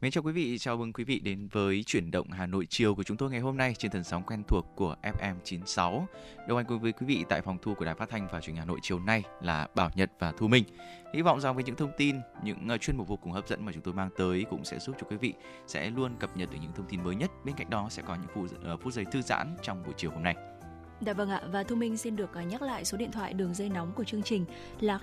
Mến chào quý vị, chào mừng quý vị đến với chuyển động Hà Nội chiều của chúng tôi ngày hôm nay trên thần sóng quen thuộc của FM 96. Đồng hành cùng với quý vị tại phòng thu của Đài Phát thanh và Truyền hình Hà Nội chiều nay là Bảo Nhật và Thu Minh. Hy vọng rằng với những thông tin, những ờ, chuyên mục vô cùng hấp dẫn mà chúng tôi mang tới cũng sẽ giúp cho quý vị sẽ luôn cập nhật được những thông tin mới nhất. Bên cạnh đó sẽ có những phút, ờ, phút giây thư giãn trong buổi chiều hôm nay. Dạ vâng ạ và Thu Minh xin được à, nhắc lại số điện thoại đường dây nóng của chương trình là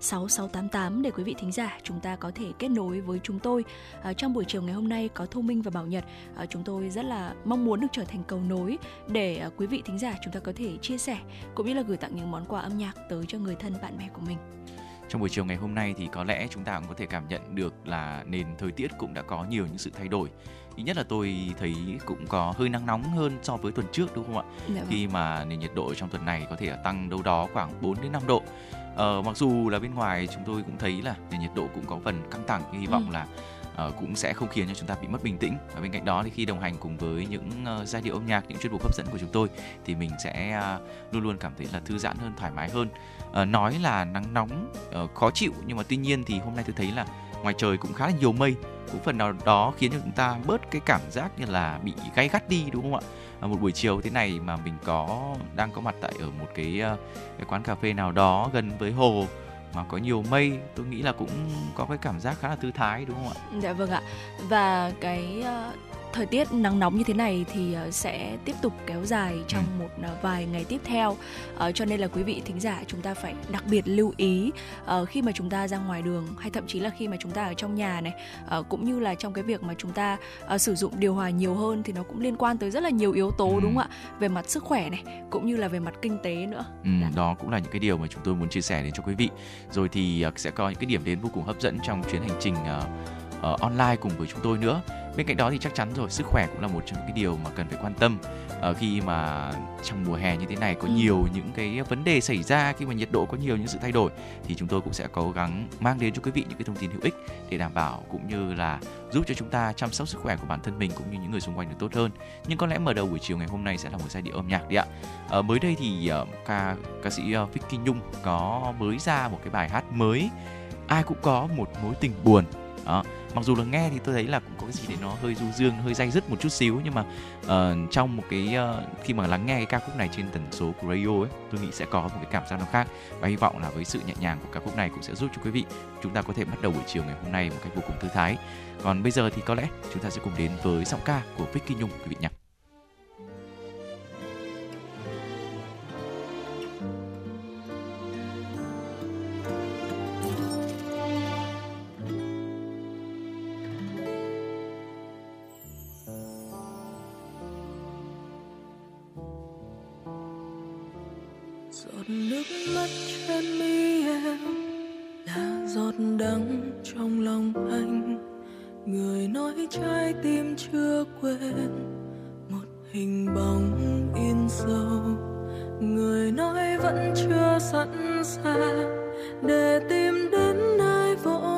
02437736688 để quý vị thính giả chúng ta có thể kết nối với chúng tôi. À, trong buổi chiều ngày hôm nay có Thu Minh và Bảo Nhật, à, chúng tôi rất là mong muốn được trở thành cầu nối để à, quý vị thính giả chúng ta có thể chia sẻ cũng như là gửi tặng những món quà âm nhạc tới cho người thân bạn bè của mình. Trong buổi chiều ngày hôm nay thì có lẽ chúng ta cũng có thể cảm nhận được là nền thời tiết cũng đã có nhiều những sự thay đổi ít nhất là tôi thấy cũng có hơi nắng nóng hơn so với tuần trước đúng không ạ? Dạ vâng. Khi mà nền nhiệt độ trong tuần này có thể tăng đâu đó khoảng 4 đến 5 độ. Ờ, mặc dù là bên ngoài chúng tôi cũng thấy là nền nhiệt độ cũng có phần căng thẳng, hy vọng ừ. là uh, cũng sẽ không khiến cho chúng ta bị mất bình tĩnh và bên cạnh đó thì khi đồng hành cùng với những uh, giai điệu âm nhạc những chuyên mục hấp dẫn của chúng tôi thì mình sẽ uh, luôn luôn cảm thấy là thư giãn hơn thoải mái hơn uh, nói là nắng nóng uh, khó chịu nhưng mà tuy nhiên thì hôm nay tôi thấy là ngoài trời cũng khá là nhiều mây cũng phần nào đó khiến cho chúng ta bớt cái cảm giác như là bị gay gắt đi đúng không ạ? À, một buổi chiều thế này mà mình có đang có mặt tại ở một cái, ờ, cái quán cà phê nào đó gần với hồ mà có nhiều mây tôi nghĩ là cũng có cái cảm giác khá là thư thái đúng không ạ? Dạ vâng ạ. Và cái ờ, thời tiết nắng nóng như thế này thì ờ, sẽ tiếp tục kéo dài trong ừ. một ờ, vài ngày tiếp theo uh, cho nên là quý vị thính giả chúng ta phải đặc biệt lưu ý khi mà chúng ta ra ngoài đường hay thậm chí là khi mà chúng ta ở trong nhà này cũng như là trong cái việc mà chúng ta sử dụng điều hòa nhiều hơn thì nó cũng liên quan tới rất là nhiều yếu tố ừ. đúng không ạ về mặt sức khỏe này cũng như là về mặt kinh tế nữa ừ, dạ. đó cũng là những cái điều mà chúng tôi muốn chia sẻ đến cho quý vị rồi thì sẽ có những cái điểm đến vô cùng hấp dẫn trong chuyến hành trình uh, uh, online cùng với chúng tôi nữa. Bên cạnh đó thì chắc chắn rồi sức khỏe cũng là một trong những cái điều mà cần phải quan tâm. Uh, khi mà trong mùa hè như thế này có ừ. nhiều những cái vấn đề xảy ra khi mà nhiệt độ có nhiều những sự thay đổi thì chúng tôi cũng sẽ cố gắng mang đến cho quý vị những cái thông tin hữu ích để đảm bảo cũng như là giúp cho chúng ta chăm sóc sức khỏe của bản thân mình cũng như những người xung quanh được tốt hơn. Nhưng có lẽ mở đầu buổi chiều ngày hôm nay sẽ là một giai điệu âm nhạc đi ạ. Uh, mới đây thì uh, ca ca sĩ uh, Vicky Nhung có mới ra một cái bài hát mới. Ai cũng có một mối tình buồn. Đó mặc dù là nghe thì tôi thấy là cũng có cái gì để nó hơi du dương hơi dây dứt một chút xíu nhưng mà uh, trong một cái uh, khi mà lắng nghe cái ca khúc này trên tần số của radio ấy tôi nghĩ sẽ có một cái cảm giác nó khác. Và hy vọng là với sự nhẹ nhàng của ca khúc này cũng sẽ giúp cho quý vị chúng ta có thể bắt đầu buổi chiều ngày hôm nay một cách vô cùng thư thái. Còn bây giờ thì có lẽ chúng ta sẽ cùng đến với giọng ca của Vicky Nhung quý vị nhé. Nước mắt trên mi em là giọt đắng trong lòng anh. Người nói trái tim chưa quên, một hình bóng in sâu. Người nói vẫn chưa sẵn sàng để tìm đến nơi vội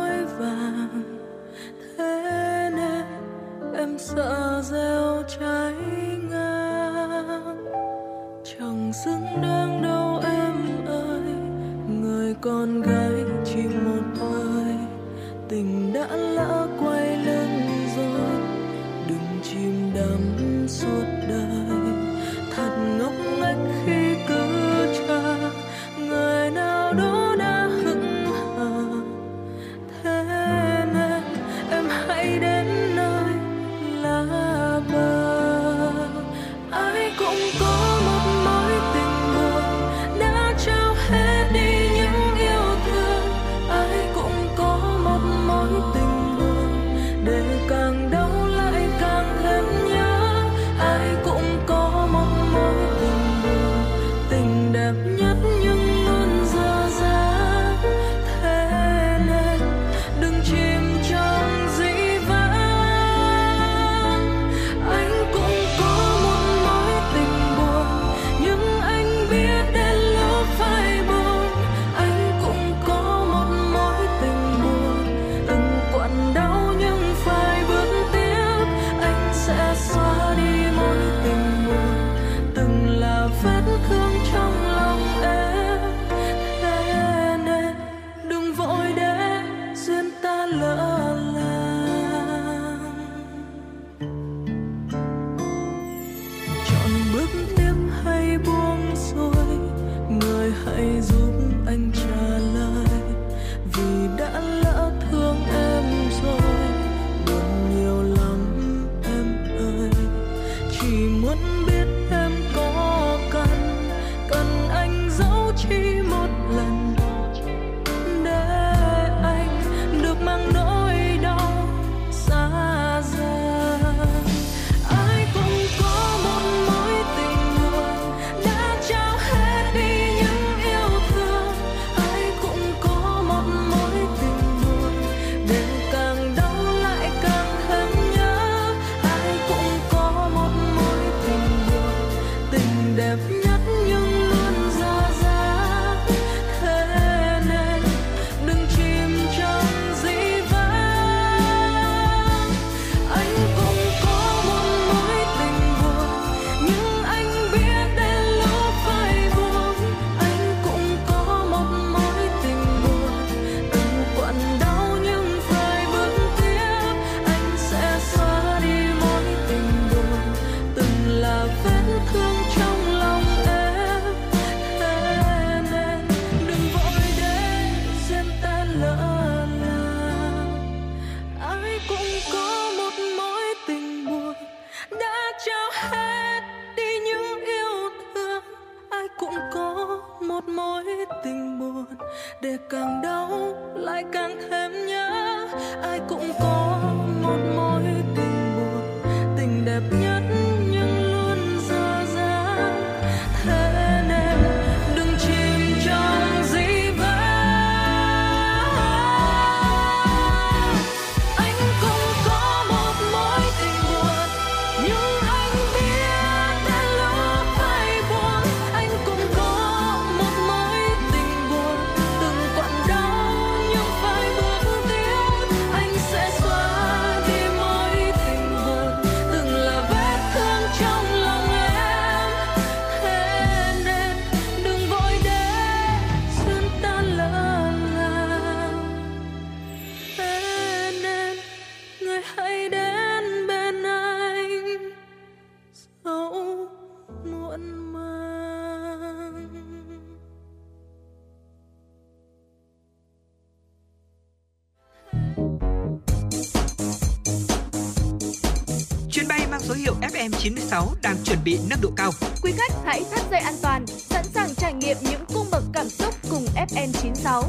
chuẩn bị nâng độ cao. Quý khách hãy thắt dây an toàn, sẵn sàng trải nghiệm những cung bậc cảm xúc cùng FN96.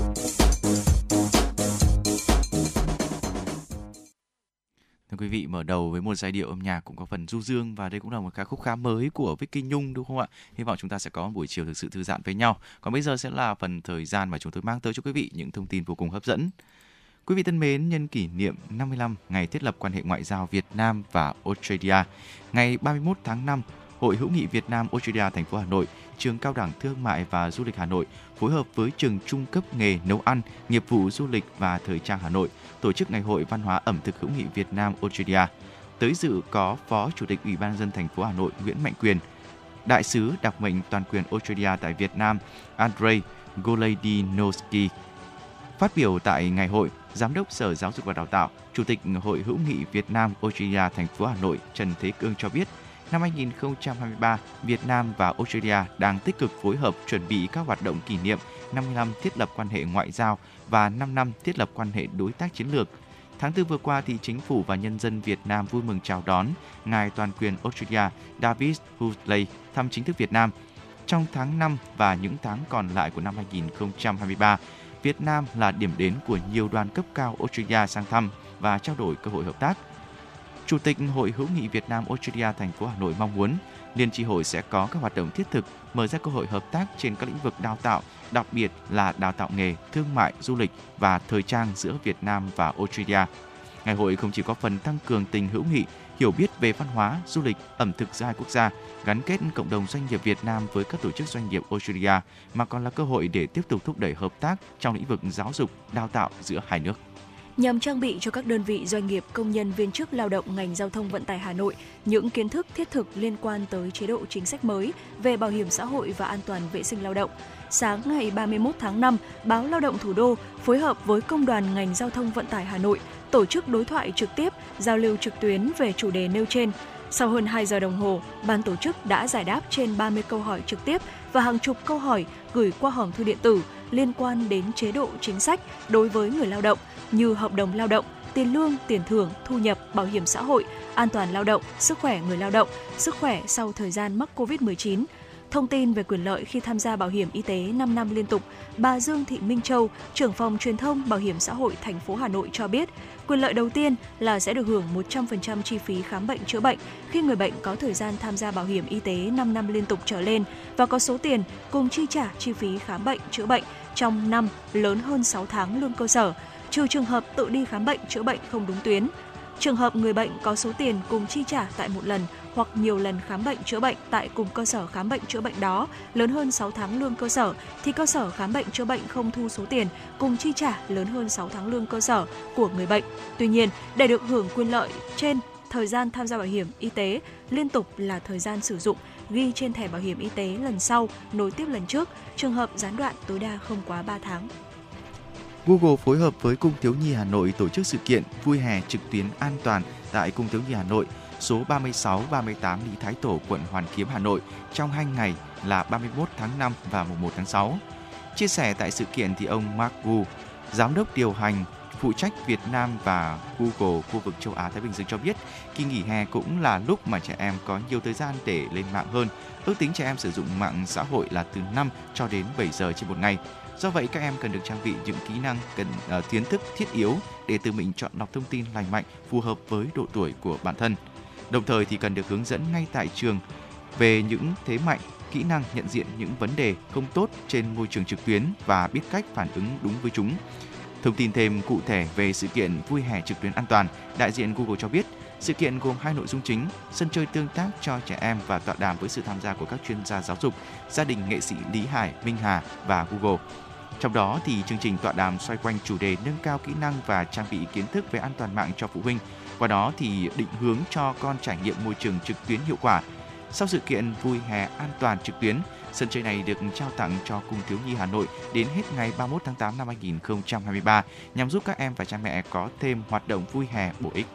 Thưa quý vị, mở đầu với một giai điệu âm nhạc cũng có phần du dương và đây cũng là một ca khúc khá mới của Vicky Nhung đúng không ạ? Hy vọng chúng ta sẽ có một buổi chiều thực sự thư giãn với nhau. Còn bây giờ sẽ là phần thời gian mà chúng tôi mang tới cho quý vị những thông tin vô cùng hấp dẫn. Quý vị thân mến, nhân kỷ niệm 55 ngày thiết lập quan hệ ngoại giao Việt Nam và Australia, ngày 31 tháng 5, Hội hữu nghị Việt Nam Australia thành phố Hà Nội, Trường Cao đẳng Thương mại và Du lịch Hà Nội phối hợp với Trường Trung cấp nghề nấu ăn, nghiệp vụ du lịch và thời trang Hà Nội tổ chức Ngày hội Văn hóa ẩm thực hữu nghị Việt Nam Australia. Tới dự có Phó Chủ tịch Ủy ban dân thành phố Hà Nội Nguyễn Mạnh Quyền, Đại sứ đặc mệnh toàn quyền Australia tại Việt Nam Andrei Goleidinoski. Phát biểu tại ngày hội, Giám đốc Sở Giáo dục và Đào tạo, Chủ tịch Hội hữu nghị Việt Nam Australia thành phố Hà Nội Trần Thế Cương cho biết, năm 2023, Việt Nam và Australia đang tích cực phối hợp chuẩn bị các hoạt động kỷ niệm 55 thiết lập quan hệ ngoại giao và 5 năm thiết lập quan hệ đối tác chiến lược. Tháng 4 vừa qua, thì chính phủ và nhân dân Việt Nam vui mừng chào đón Ngài toàn quyền Australia David Huxley thăm chính thức Việt Nam. Trong tháng 5 và những tháng còn lại của năm 2023, Việt Nam là điểm đến của nhiều đoàn cấp cao Australia sang thăm và trao đổi cơ hội hợp tác. Chủ tịch Hội hữu nghị Việt Nam Australia thành phố Hà Nội mong muốn Liên tri hội sẽ có các hoạt động thiết thực, mở ra cơ hội hợp tác trên các lĩnh vực đào tạo, đặc biệt là đào tạo nghề, thương mại, du lịch và thời trang giữa Việt Nam và Australia. Ngày hội không chỉ có phần tăng cường tình hữu nghị, hiểu biết về văn hóa, du lịch, ẩm thực giữa hai quốc gia, gắn kết cộng đồng doanh nghiệp Việt Nam với các tổ chức doanh nghiệp Australia, mà còn là cơ hội để tiếp tục thúc đẩy hợp tác trong lĩnh vực giáo dục, đào tạo giữa hai nước nhằm trang bị cho các đơn vị doanh nghiệp công nhân viên chức lao động ngành giao thông vận tải Hà Nội những kiến thức thiết thực liên quan tới chế độ chính sách mới về bảo hiểm xã hội và an toàn vệ sinh lao động. sáng ngày 31 tháng 5, báo Lao động Thủ đô phối hợp với Công đoàn ngành giao thông vận tải Hà Nội tổ chức đối thoại trực tiếp, giao lưu trực tuyến về chủ đề nêu trên. Sau hơn 2 giờ đồng hồ, ban tổ chức đã giải đáp trên 30 câu hỏi trực tiếp và hàng chục câu hỏi gửi qua hòm thư điện tử liên quan đến chế độ chính sách đối với người lao động như hợp đồng lao động, tiền lương, tiền thưởng, thu nhập, bảo hiểm xã hội, an toàn lao động, sức khỏe người lao động, sức khỏe sau thời gian mắc COVID-19, Thông tin về quyền lợi khi tham gia bảo hiểm y tế 5 năm liên tục, bà Dương Thị Minh Châu, trưởng phòng truyền thông Bảo hiểm xã hội thành phố Hà Nội cho biết, quyền lợi đầu tiên là sẽ được hưởng 100% chi phí khám bệnh chữa bệnh khi người bệnh có thời gian tham gia bảo hiểm y tế 5 năm liên tục trở lên và có số tiền cùng chi trả chi phí khám bệnh chữa bệnh trong năm lớn hơn 6 tháng lương cơ sở, trừ trường hợp tự đi khám bệnh chữa bệnh không đúng tuyến. Trường hợp người bệnh có số tiền cùng chi trả tại một lần hoặc nhiều lần khám bệnh chữa bệnh tại cùng cơ sở khám bệnh chữa bệnh đó lớn hơn 6 tháng lương cơ sở thì cơ sở khám bệnh chữa bệnh không thu số tiền cùng chi trả lớn hơn 6 tháng lương cơ sở của người bệnh. Tuy nhiên, để được hưởng quyền lợi trên thời gian tham gia bảo hiểm y tế liên tục là thời gian sử dụng ghi trên thẻ bảo hiểm y tế lần sau nối tiếp lần trước, trường hợp gián đoạn tối đa không quá 3 tháng. Google phối hợp với Cung Thiếu Nhi Hà Nội tổ chức sự kiện Vui hè trực tuyến an toàn tại Cung Thiếu Nhi Hà Nội số 36, 38 Lý Thái Tổ, quận Hoàn Kiếm, Hà Nội trong hai ngày là 31 tháng 5 và mùng 1 tháng 6. Chia sẻ tại sự kiện thì ông Mark Wu, giám đốc điều hành phụ trách Việt Nam và Google khu vực châu Á Thái Bình Dương cho biết, kỳ nghỉ hè cũng là lúc mà trẻ em có nhiều thời gian để lên mạng hơn. Ước tính trẻ em sử dụng mạng xã hội là từ 5 cho đến 7 giờ trên một ngày. Do vậy, các em cần được trang bị những kỹ năng cần uh, kiến thức thiết yếu để tự mình chọn lọc thông tin lành mạnh phù hợp với độ tuổi của bản thân. Đồng thời thì cần được hướng dẫn ngay tại trường về những thế mạnh, kỹ năng nhận diện những vấn đề không tốt trên môi trường trực tuyến và biết cách phản ứng đúng với chúng. Thông tin thêm cụ thể về sự kiện vui hè trực tuyến an toàn, đại diện Google cho biết sự kiện gồm hai nội dung chính, sân chơi tương tác cho trẻ em và tọa đàm với sự tham gia của các chuyên gia giáo dục, gia đình nghệ sĩ Lý Hải, Minh Hà và Google. Trong đó thì chương trình tọa đàm xoay quanh chủ đề nâng cao kỹ năng và trang bị kiến thức về an toàn mạng cho phụ huynh. Qua đó thì định hướng cho con trải nghiệm môi trường trực tuyến hiệu quả. Sau sự kiện vui hè an toàn trực tuyến, sân chơi này được trao tặng cho Cung Thiếu Nhi Hà Nội đến hết ngày 31 tháng 8 năm 2023 nhằm giúp các em và cha mẹ có thêm hoạt động vui hè bổ ích.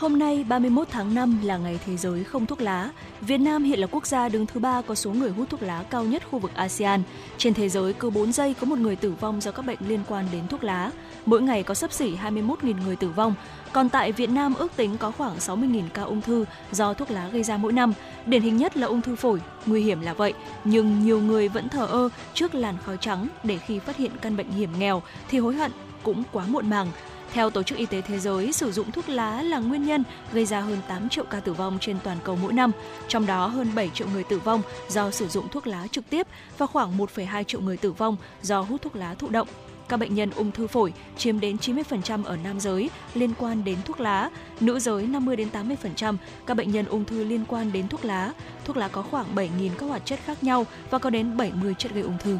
Hôm nay 31 tháng 5 là ngày thế giới không thuốc lá. Việt Nam hiện là quốc gia đứng thứ ba có số người hút thuốc lá cao nhất khu vực ASEAN. Trên thế giới, cứ 4 giây có một người tử vong do các bệnh liên quan đến thuốc lá. Mỗi ngày có sấp xỉ 21.000 người tử vong. Còn tại Việt Nam ước tính có khoảng 60.000 ca ung thư do thuốc lá gây ra mỗi năm. Điển hình nhất là ung thư phổi, nguy hiểm là vậy, nhưng nhiều người vẫn thờ ơ trước làn khói trắng để khi phát hiện căn bệnh hiểm nghèo thì hối hận cũng quá muộn màng. Theo Tổ chức Y tế Thế giới, sử dụng thuốc lá là nguyên nhân gây ra hơn 8 triệu ca tử vong trên toàn cầu mỗi năm, trong đó hơn 7 triệu người tử vong do sử dụng thuốc lá trực tiếp và khoảng 1,2 triệu người tử vong do hút thuốc lá thụ động. Các bệnh nhân ung thư phổi chiếm đến 90% ở nam giới liên quan đến thuốc lá, nữ giới 50 đến 80% các bệnh nhân ung thư liên quan đến thuốc lá. Thuốc lá có khoảng 7.000 các hoạt chất khác nhau và có đến 70 chất gây ung thư.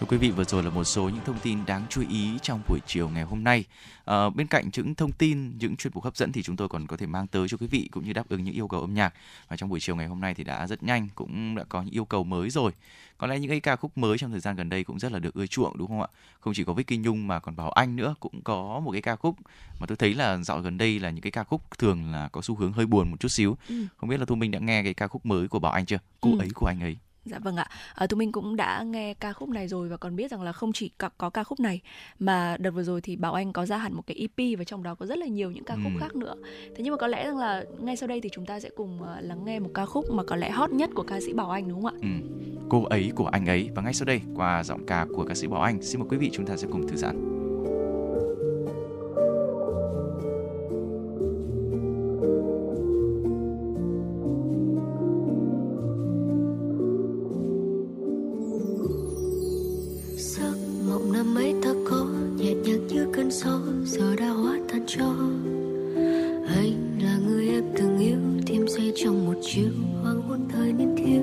Thưa quý vị, vừa rồi là một số những thông tin đáng chú ý trong buổi chiều ngày hôm nay. À, bên cạnh những thông tin, những chuyên mục hấp dẫn thì chúng tôi còn có thể mang tới cho quý vị cũng như đáp ứng những yêu cầu âm nhạc. Và trong buổi chiều ngày hôm nay thì đã rất nhanh, cũng đã có những yêu cầu mới rồi. Có lẽ những cái ca khúc mới trong thời gian gần đây cũng rất là được ưa chuộng đúng không ạ? Không chỉ có Vicky Nhung mà còn Bảo Anh nữa cũng có một cái ca khúc mà tôi thấy là dạo gần đây là những cái ca khúc thường là có xu hướng hơi buồn một chút xíu. Ừ. Không biết là Thu Minh đã nghe cái ca khúc mới của Bảo Anh chưa? Cô ừ. ấy của anh ấy. Dạ vâng ạ. À, tụi mình cũng đã nghe ca khúc này rồi và còn biết rằng là không chỉ có, có ca khúc này mà đợt vừa rồi thì Bảo Anh có ra hẳn một cái EP và trong đó có rất là nhiều những ca khúc ừ. khác nữa. Thế nhưng mà có lẽ rằng là ngay sau đây thì chúng ta sẽ cùng uh, lắng nghe một ca khúc mà có lẽ hot nhất của ca sĩ Bảo Anh đúng không ạ? Ừ. Cô ấy của anh ấy và ngay sau đây qua giọng ca của ca sĩ Bảo Anh xin mời quý vị chúng ta sẽ cùng thư giãn. Mấy ta có nhẹ nhàng như cơn gió, giờ đã hóa tan cho. Anh là người em từng yêu, thêm say trong một chiều hoàng hôn thời niên thiếu.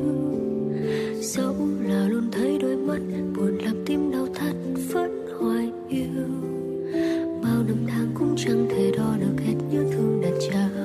Dẫu là luôn thấy đôi mắt buồn làm tim đau thắt, vẫn hoài yêu. Bao năm tháng cũng chẳng thể đo được hết nhớ thương đã trao.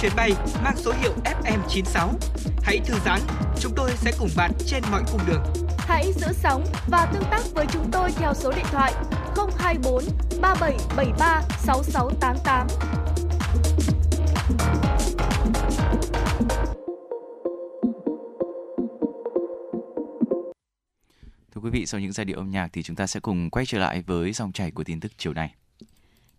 Chuyến bay mang số hiệu FM96. Hãy thư giãn, chúng tôi sẽ cùng bạn trên mọi cung đường. Hãy giữ sóng và tương tác với chúng tôi theo số điện thoại 024 3773 6688. Thưa quý vị, sau những giai điệu âm nhạc thì chúng ta sẽ cùng quay trở lại với dòng chảy của tin tức chiều nay.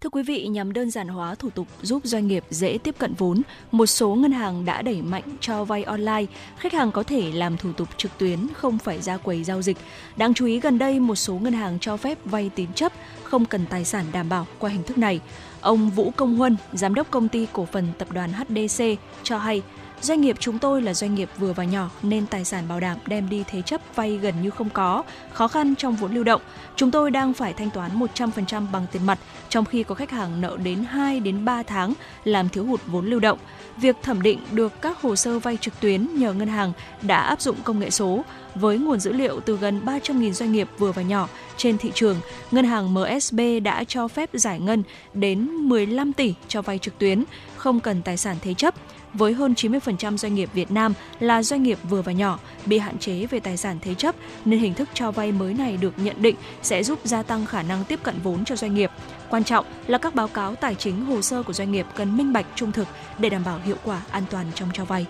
Thưa quý vị, nhằm đơn giản hóa thủ tục giúp doanh nghiệp dễ tiếp cận vốn, một số ngân hàng đã đẩy mạnh cho vay online. Khách hàng có thể làm thủ tục trực tuyến, không phải ra quầy giao dịch. Đáng chú ý gần đây, một số ngân hàng cho phép vay tín chấp, không cần tài sản đảm bảo qua hình thức này. Ông Vũ Công Huân, giám đốc công ty cổ phần tập đoàn HDC cho hay, Doanh nghiệp chúng tôi là doanh nghiệp vừa và nhỏ nên tài sản bảo đảm đem đi thế chấp vay gần như không có, khó khăn trong vốn lưu động. Chúng tôi đang phải thanh toán 100% bằng tiền mặt, trong khi có khách hàng nợ đến 2 đến 3 tháng làm thiếu hụt vốn lưu động. Việc thẩm định được các hồ sơ vay trực tuyến nhờ ngân hàng đã áp dụng công nghệ số. Với nguồn dữ liệu từ gần 300.000 doanh nghiệp vừa và nhỏ trên thị trường, ngân hàng MSB đã cho phép giải ngân đến 15 tỷ cho vay trực tuyến, không cần tài sản thế chấp với hơn 90% doanh nghiệp Việt Nam là doanh nghiệp vừa và nhỏ, bị hạn chế về tài sản thế chấp nên hình thức cho vay mới này được nhận định sẽ giúp gia tăng khả năng tiếp cận vốn cho doanh nghiệp. Quan trọng là các báo cáo tài chính, hồ sơ của doanh nghiệp cần minh bạch, trung thực để đảm bảo hiệu quả, an toàn trong cho vay.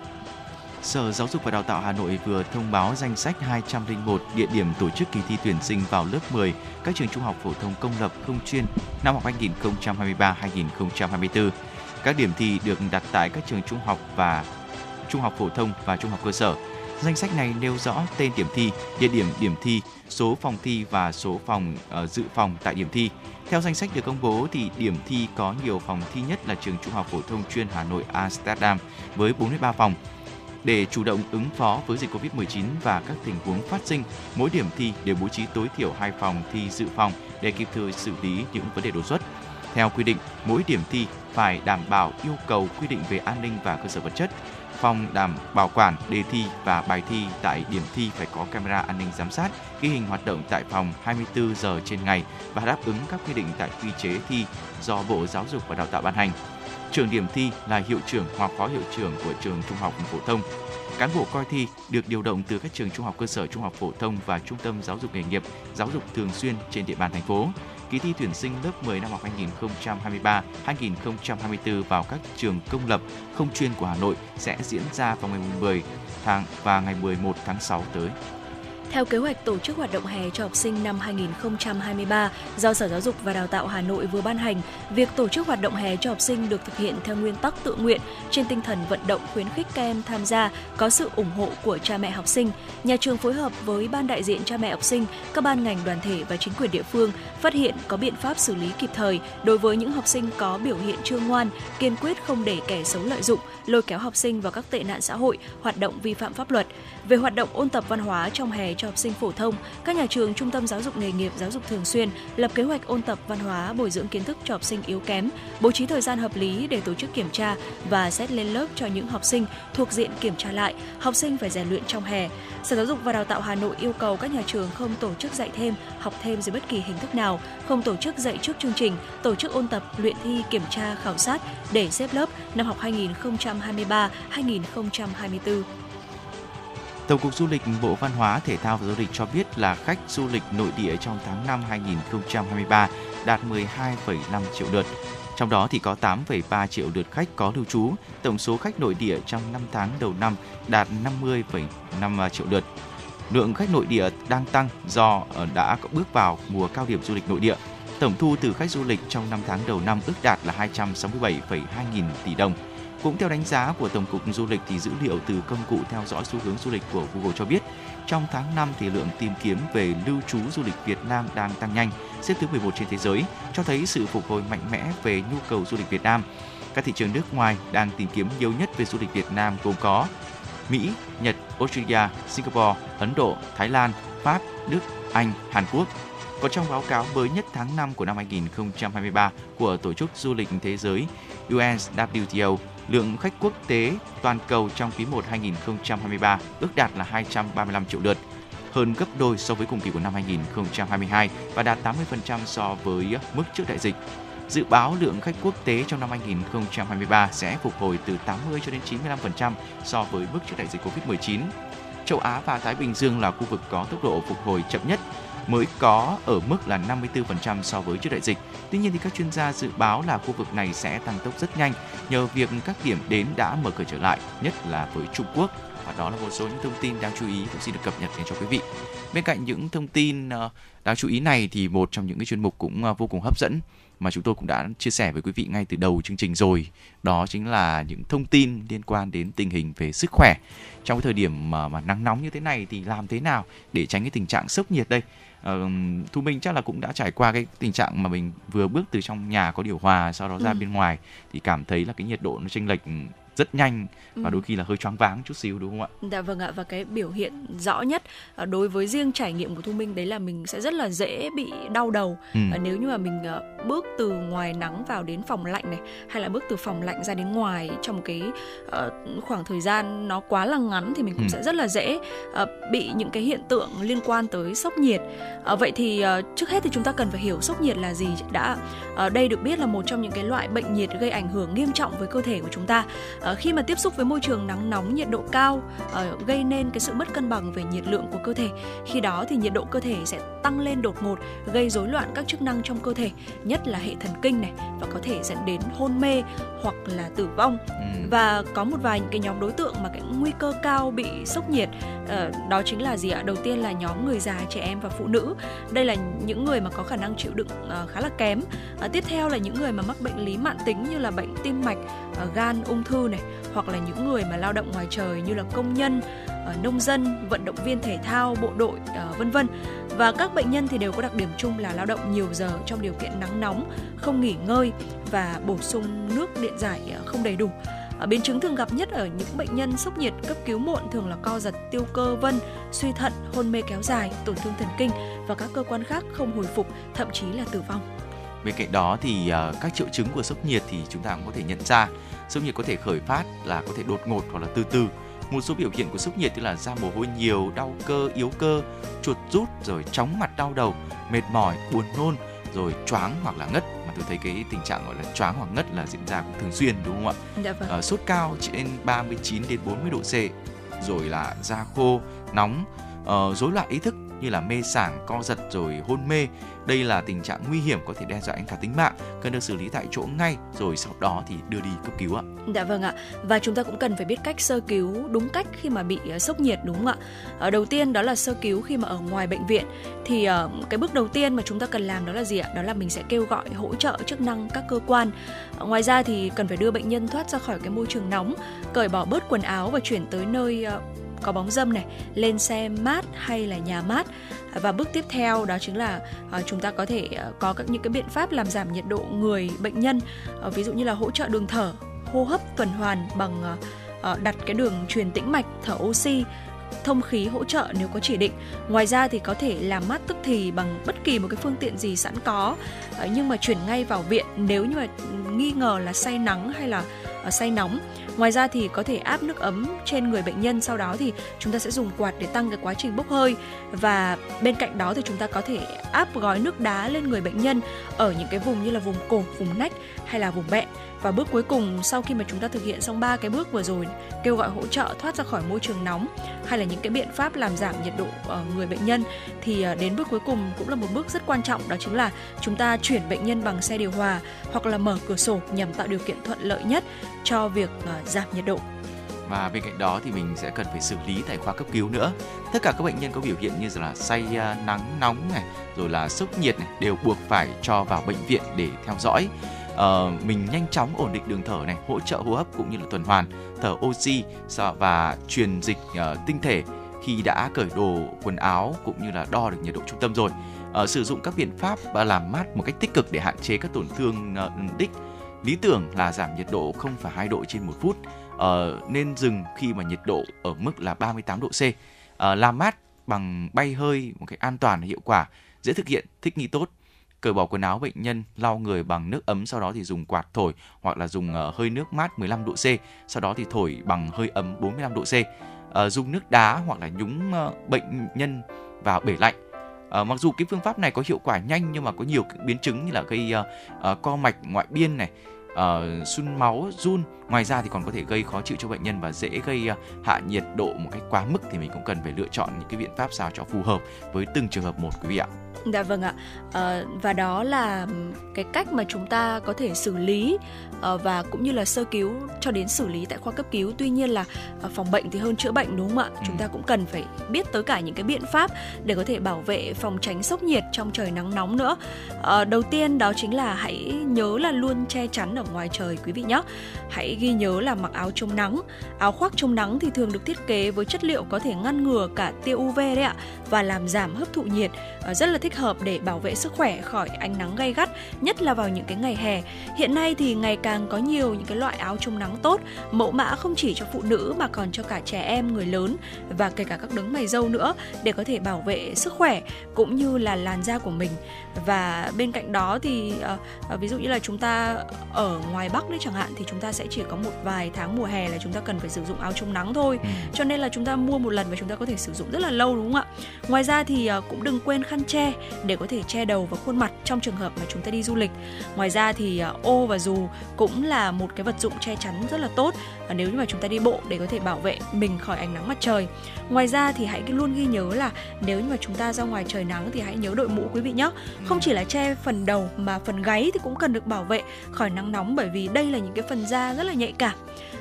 Sở Giáo dục và Đào tạo Hà Nội vừa thông báo danh sách 201 địa điểm tổ chức kỳ thi tuyển sinh vào lớp 10 các trường trung học phổ thông công lập không chuyên năm học 2023-2024. Các điểm thi được đặt tại các trường trung học và trung học phổ thông và trung học cơ sở. Danh sách này nêu rõ tên điểm thi, địa điểm điểm thi, số phòng thi và số phòng uh, dự phòng tại điểm thi. Theo danh sách được công bố thì điểm thi có nhiều phòng thi nhất là trường Trung học phổ thông chuyên Hà Nội Amsterdam với 43 phòng. Để chủ động ứng phó với dịch Covid-19 và các tình huống phát sinh, mỗi điểm thi đều bố trí tối thiểu 2 phòng thi dự phòng để kịp thời xử lý những vấn đề đột xuất. Theo quy định, mỗi điểm thi phải đảm bảo yêu cầu quy định về an ninh và cơ sở vật chất. Phòng đảm bảo quản đề thi và bài thi tại điểm thi phải có camera an ninh giám sát, ghi hình hoạt động tại phòng 24 giờ trên ngày và đáp ứng các quy định tại quy chế thi do Bộ Giáo dục và Đào tạo ban hành. Trường điểm thi là hiệu trưởng hoặc phó hiệu trưởng của trường trung học phổ thông. Cán bộ coi thi được điều động từ các trường trung học cơ sở, trung học phổ thông và trung tâm giáo dục nghề nghiệp, giáo dục thường xuyên trên địa bàn thành phố. Kỳ thi tuyển sinh lớp 10 năm học 2023-2024 vào các trường công lập, không chuyên của Hà Nội sẽ diễn ra vào ngày 10 tháng và ngày 11 tháng 6 tới. Theo kế hoạch tổ chức hoạt động hè cho học sinh năm 2023 do Sở Giáo dục và Đào tạo Hà Nội vừa ban hành, việc tổ chức hoạt động hè cho học sinh được thực hiện theo nguyên tắc tự nguyện trên tinh thần vận động khuyến khích các em tham gia, có sự ủng hộ của cha mẹ học sinh. Nhà trường phối hợp với ban đại diện cha mẹ học sinh, các ban ngành đoàn thể và chính quyền địa phương phát hiện có biện pháp xử lý kịp thời đối với những học sinh có biểu hiện chưa ngoan, kiên quyết không để kẻ xấu lợi dụng, lôi kéo học sinh vào các tệ nạn xã hội, hoạt động vi phạm pháp luật. Về hoạt động ôn tập văn hóa trong hè cho học sinh phổ thông, các nhà trường, trung tâm giáo dục nghề nghiệp, giáo dục thường xuyên lập kế hoạch ôn tập văn hóa, bồi dưỡng kiến thức cho học sinh yếu kém, bố trí thời gian hợp lý để tổ chức kiểm tra và xét lên lớp cho những học sinh thuộc diện kiểm tra lại. Học sinh phải rèn luyện trong hè. Sở Giáo dục và Đào tạo Hà Nội yêu cầu các nhà trường không tổ chức dạy thêm, học thêm dưới bất kỳ hình thức nào, không tổ chức dạy trước chương trình, tổ chức ôn tập, luyện thi, kiểm tra, khảo sát để xếp lớp năm học 2023-2024. Tổng cục Du lịch Bộ Văn hóa, Thể thao và Du lịch cho biết là khách du lịch nội địa trong tháng 5 2023 đạt 12,5 triệu lượt. Trong đó thì có 8,3 triệu lượt khách có lưu trú. Tổng số khách nội địa trong 5 tháng đầu năm đạt 50,5 triệu lượt. Lượng khách nội địa đang tăng do ờ, đã có bước vào mùa cao điểm du lịch nội địa. Tổng thu từ khách du lịch trong 5 tháng đầu năm ước đạt là 267,2 nghìn tỷ đồng. Cũng theo đánh giá của Tổng cục Du lịch thì dữ liệu từ công cụ theo dõi xu hướng du lịch của Google cho biết, trong tháng 5 thì lượng tìm kiếm về lưu trú du lịch Việt Nam đang tăng nhanh, xếp thứ 11 trên thế giới, cho thấy sự phục hồi mạnh mẽ về nhu cầu du lịch Việt Nam. Các thị trường nước ngoài đang tìm kiếm nhiều nhất về du lịch Việt Nam gồm có Mỹ, Nhật, Australia, Singapore, Ấn Độ, Thái Lan, Pháp, Đức, Anh, Hàn Quốc. Còn trong báo cáo mới nhất tháng 5 của năm 2023 của Tổ chức Du lịch Thế giới UNWTO, lượng khách quốc tế toàn cầu trong quý 1 2023 ước đạt là 235 triệu lượt, hơn gấp đôi so với cùng kỳ của năm 2022 và đạt 80% so với mức trước đại dịch. Dự báo lượng khách quốc tế trong năm 2023 sẽ phục hồi từ 80 cho đến 95% so với mức trước đại dịch Covid-19. Châu Á và Thái Bình Dương là khu vực có tốc độ phục hồi chậm nhất mới có ở mức là 54% so với trước đại dịch. Tuy nhiên thì các chuyên gia dự báo là khu vực này sẽ tăng tốc rất nhanh nhờ việc các điểm đến đã mở cửa trở lại, nhất là với Trung Quốc. Và đó là một số những thông tin đáng chú ý cũng xin được cập nhật đến cho quý vị. Bên cạnh những thông tin ờ, đáng chú ý này thì một trong những cái chuyên mục cũng ờ, vô cùng hấp dẫn mà chúng tôi cũng đã chia sẻ với quý vị ngay từ đầu chương trình rồi đó chính là những thông tin liên quan đến tình hình về sức khỏe trong cái thời điểm mà, mà nắng nóng như thế này thì làm thế nào để tránh cái tình trạng sốc nhiệt đây uh, thu minh chắc là cũng đã trải qua cái tình trạng mà mình vừa bước từ trong nhà có điều hòa sau đó ra ừ. bên ngoài thì cảm thấy là cái nhiệt độ nó chênh lệch rất nhanh và ừ. đôi khi là hơi choáng váng chút xíu đúng không ạ? Dạ vâng ạ và cái biểu hiện rõ nhất ờ, đối với riêng trải nghiệm của Thu Minh đấy là mình sẽ rất là dễ bị đau đầu ừ. nếu như mà mình ờ, bước từ ngoài nắng vào đến phòng lạnh này hay là bước từ phòng lạnh ra đến ngoài trong một cái uh, khoảng thời gian nó quá là ngắn thì mình cũng ừ. sẽ rất là dễ bị những cái hiện tượng liên quan tới sốc nhiệt. Vậy thì trước hết thì chúng ta cần phải hiểu sốc nhiệt là gì đã. Đây được biết là một trong những cái loại bệnh nhiệt gây ảnh hưởng nghiêm trọng với cơ thể của chúng ta. Uh, khi mà tiếp xúc với môi trường nắng nóng nhiệt độ cao uh, gây nên cái sự mất cân bằng về nhiệt lượng của cơ thể. Khi đó thì nhiệt độ cơ thể sẽ tăng lên đột ngột, gây rối loạn các chức năng trong cơ thể nhất là hệ thần kinh này và có thể dẫn đến hôn mê hoặc là tử vong ừ. và có một vài những cái nhóm đối tượng mà cái nguy cơ cao bị sốc nhiệt uh, đó chính là gì ạ đầu tiên là nhóm người già trẻ em và phụ nữ đây là những người mà có khả năng chịu đựng uh, khá là kém uh, tiếp theo là những người mà mắc bệnh lý mãn tính như là bệnh tim mạch uh, gan ung thư này hoặc là những người mà lao động ngoài trời như là công nhân ờ, nông dân vận động viên thể thao bộ đội ờ, vân vân và các bệnh nhân thì đều có đặc điểm chung là lao động nhiều giờ trong điều kiện nắng nóng, không nghỉ ngơi và bổ sung nước điện giải ờ, không đầy đủ. Biến chứng thường gặp nhất ở những bệnh nhân sốc nhiệt cấp cứu muộn thường là co giật, tiêu cơ vân, suy thận, hôn mê kéo dài, tổn thương thần kinh và các cơ quan khác không hồi phục, thậm chí là tử vong. Bên cạnh đó thì các triệu chứng của sốc nhiệt thì chúng ta cũng có thể nhận ra. Sốc nhiệt có thể khởi phát là có thể đột ngột hoặc là từ từ một số biểu hiện của sốc nhiệt như là da mồ hôi nhiều, đau cơ, yếu cơ, chuột rút rồi chóng mặt đau đầu, mệt mỏi, buồn nôn, rồi choáng hoặc là ngất mà tôi thấy cái tình trạng gọi là choáng hoặc ngất là diễn ra cũng thường xuyên đúng không ạ? Dạ vâng. Ờ, sốt cao trên 39 đến 40 độ C, rồi là da khô, nóng, ờ, rối loạn ý thức như là mê sảng, co giật rồi hôn mê. Đây là tình trạng nguy hiểm có thể đe dọa anh cả tính mạng, cần được xử lý tại chỗ ngay rồi sau đó thì đưa đi cấp cứu ạ. Dạ vâng ạ. Và chúng ta cũng cần phải biết cách sơ cứu đúng cách khi mà bị ờ, sốc nhiệt đúng không ạ? Ở đầu tiên đó là sơ cứu khi mà ở ngoài bệnh viện thì ờ, cái bước đầu tiên mà chúng ta cần làm đó là gì ạ? Đó là mình sẽ kêu gọi hỗ trợ chức năng các cơ quan. Ngoài ra thì cần phải đưa bệnh nhân thoát ra khỏi cái môi trường nóng, cởi bỏ bớt quần áo và chuyển tới nơi có bóng dâm này, lên xe mát hay là nhà mát. Và bước tiếp theo đó chính là ờ, chúng ta có thể ờ, có các những cái biện pháp làm giảm nhiệt độ người bệnh nhân, ờ, ví dụ như là hỗ trợ đường thở, hô hấp tuần hoàn bằng đặt cái đường truyền tĩnh mạch thở oxy thông khí hỗ trợ nếu có chỉ định. Ngoài ra thì có thể làm mát tức thì bằng bất kỳ một cái phương tiện gì sẵn có nhưng mà chuyển ngay vào viện nếu như mà nghi ngờ là say nắng hay là say nóng. Ngoài ra thì có thể áp nước ấm trên người bệnh nhân sau đó thì chúng ta sẽ dùng quạt để tăng cái quá trình bốc hơi. Và bên cạnh đó thì chúng ta có thể áp gói nước đá lên người bệnh nhân ở những cái vùng như là vùng cổ, vùng nách hay là vùng bẹn và bước cuối cùng, sau khi mà chúng ta thực hiện xong ba cái bước vừa rồi, kêu gọi hỗ trợ thoát ra khỏi môi trường nóng, hay là những cái biện pháp làm giảm nhiệt độ ở người bệnh nhân, thì ờ, đến bước cuối cùng cũng là một bước rất quan trọng, đó chính là chúng ta chuyển bệnh nhân bằng xe điều hòa hoặc là mở cửa sổ nhằm tạo điều kiện thuận lợi nhất cho việc ờ, giảm nhiệt độ. và bên cạnh đó thì mình sẽ cần phải xử lý tại khoa cấp cứu nữa tất cả các bệnh nhân có biểu hiện như là say nắng nóng này, rồi là sốc nhiệt này đều buộc phải cho vào bệnh viện để theo dõi Ờ, mình nhanh chóng ổn định đường thở này hỗ trợ hô hấp cũng như là tuần hoàn thở oxy và truyền dịch uh, tinh thể khi đã cởi đồ quần áo cũng như là đo được nhiệt độ trung tâm rồi uh, sử dụng các biện pháp và làm mát một cách tích cực để hạn chế các tổn thương uh, đích lý tưởng là giảm nhiệt độ 0,2 độ trên một phút uh, nên dừng khi mà nhiệt độ ở mức là 38 độ C. uh, làm mát bằng bay hơi một cách an toàn và hiệu quả, dễ thực hiện, thích nghi tốt. Cởi bỏ quần áo bệnh nhân, lau người bằng nước ấm sau đó thì dùng quạt thổi hoặc là dùng uh, hơi nước mát 15 độ C, sau đó thì thổi bằng hơi ấm 45 độ C. Uh, dùng nước đá hoặc là nhúng uh, bệnh nhân vào bể lạnh. Ờ, mặc dù cái phương pháp này có hiệu quả nhanh nhưng mà có nhiều biến chứng như là gây uh, uh, co mạch ngoại biên này, uh, sưng máu, run. Ngoài ra thì còn có thể gây khó chịu cho bệnh nhân và dễ gây uh, hạ nhiệt độ một cách quá mức thì mình cũng cần phải lựa chọn những cái biện pháp sao cho phù hợp với từng trường hợp một quý vị ạ. Dạ vâng ạ. Ờ, và đó là cái cách mà chúng ta có thể xử lý ờ, và cũng như là sơ cứu cho đến xử lý tại khoa cấp cứu. Tuy nhiên là ờ, phòng bệnh thì hơn chữa bệnh đúng không ạ? Chúng ta cũng cần phải biết tới cả những cái biện pháp để có thể bảo vệ phòng tránh sốc nhiệt trong trời nắng nóng nữa. Ờ, đầu tiên đó chính là hãy nhớ là luôn che chắn ở ngoài trời quý vị nhé. Hãy ghi nhớ là mặc áo chống nắng. Áo khoác chống nắng thì thường được thiết kế với chất liệu có thể ngăn ngừa cả tia UV đấy ạ và làm giảm hấp thụ nhiệt Ờ, rất là thích hợp để bảo vệ sức khỏe khỏi ánh nắng gay gắt, nhất là vào những cái ngày hè. Hiện nay thì ngày càng có nhiều những cái loại áo chống nắng tốt, mẫu mã không chỉ cho phụ nữ mà còn cho cả trẻ em, người lớn và kể cả các đấng mày râu nữa để có thể bảo vệ sức khỏe cũng như là làn da của mình. Và bên cạnh đó thì ờ, ví dụ như là chúng ta ở ngoài Bắc đấy chẳng hạn thì chúng ta sẽ chỉ có một vài tháng mùa hè là chúng ta cần phải sử dụng áo chống nắng thôi. Cho nên là chúng ta mua một lần và chúng ta có thể sử dụng rất là lâu đúng không ạ? Ngoài ra thì ờ, cũng đừng quên khăn che để có thể che đầu và khuôn mặt trong trường hợp mà chúng ta đi du lịch. Ngoài ra thì ờ, ô và dù cũng là một cái vật dụng che chắn rất là tốt ờ, nếu như mà chúng ta đi bộ để có thể bảo vệ mình khỏi ánh nắng mặt trời. Ngoài ra thì hãy luôn ghi nhớ là nếu như mà chúng ta ra ngoài trời nắng thì hãy nhớ đội mũ quý vị nhé. Không chỉ là che phần đầu mà phần gáy thì cũng cần được bảo vệ khỏi nắng nóng bởi vì đây là những cái phần da rất là nhạy cảm.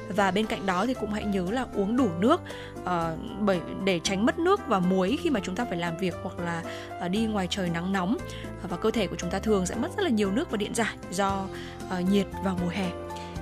Và bên cạnh đó thì cũng hãy nhớ là uống đủ nước ờ, bởi để tránh mất nước và muối khi mà chúng ta phải làm việc hoặc là uh, đi ngoài trời nắng nóng. Và cơ thể của chúng ta thường sẽ mất rất là nhiều nước và điện giải do uh, nhiệt vào mùa hè.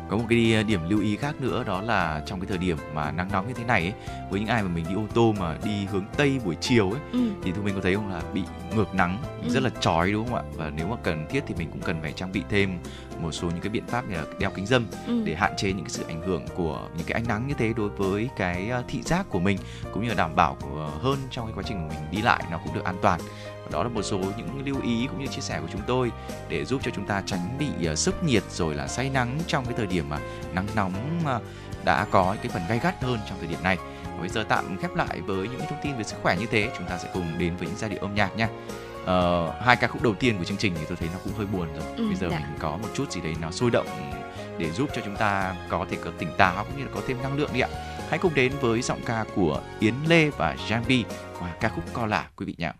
Có một cái điểm lưu ý khác nữa đó là trong cái thời điểm mà nắng nóng như thế này ấy, với những ai mà mình đi ô tô mà đi hướng tây buổi chiều ấy ừ. thì thu minh có thấy không là bị ngược nắng Ừ. rất là chói đúng không ạ và nếu mà cần thiết thì mình cũng cần phải trang bị thêm một số những cái biện pháp như là đeo kính dâm Ừ. để hạn chế những cái sự ảnh hưởng của những cái ánh nắng như thế đối với cái ờ, thị giác của mình cũng như là đảm bảo của hơn trong cái quá trình của mình đi lại nó cũng được an toàn và đó là một số những lưu ý cũng như chia sẻ của chúng tôi để giúp cho chúng ta tránh bị ờ, sốc nhiệt rồi là say nắng trong cái thời điểm mà nắng nóng ờ, đã có cái phần gay gắt hơn trong thời điểm này và bây giờ tạm khép lại với những thông tin về sức khỏe như thế chúng ta sẽ cùng đến với những giai điệu âm nhạc nha uh, hai ca khúc đầu tiên của chương trình thì tôi thấy nó cũng hơi buồn rồi. Ừ, Bây giờ dạ. mình có một chút gì đấy nó sôi động để giúp cho chúng ta có thể có tỉnh táo cũng như là có thêm năng lượng đi ạ. Hãy cùng đến với giọng ca của Yến Lê và Giang Bi qua ca khúc Co Lả quý vị nhé.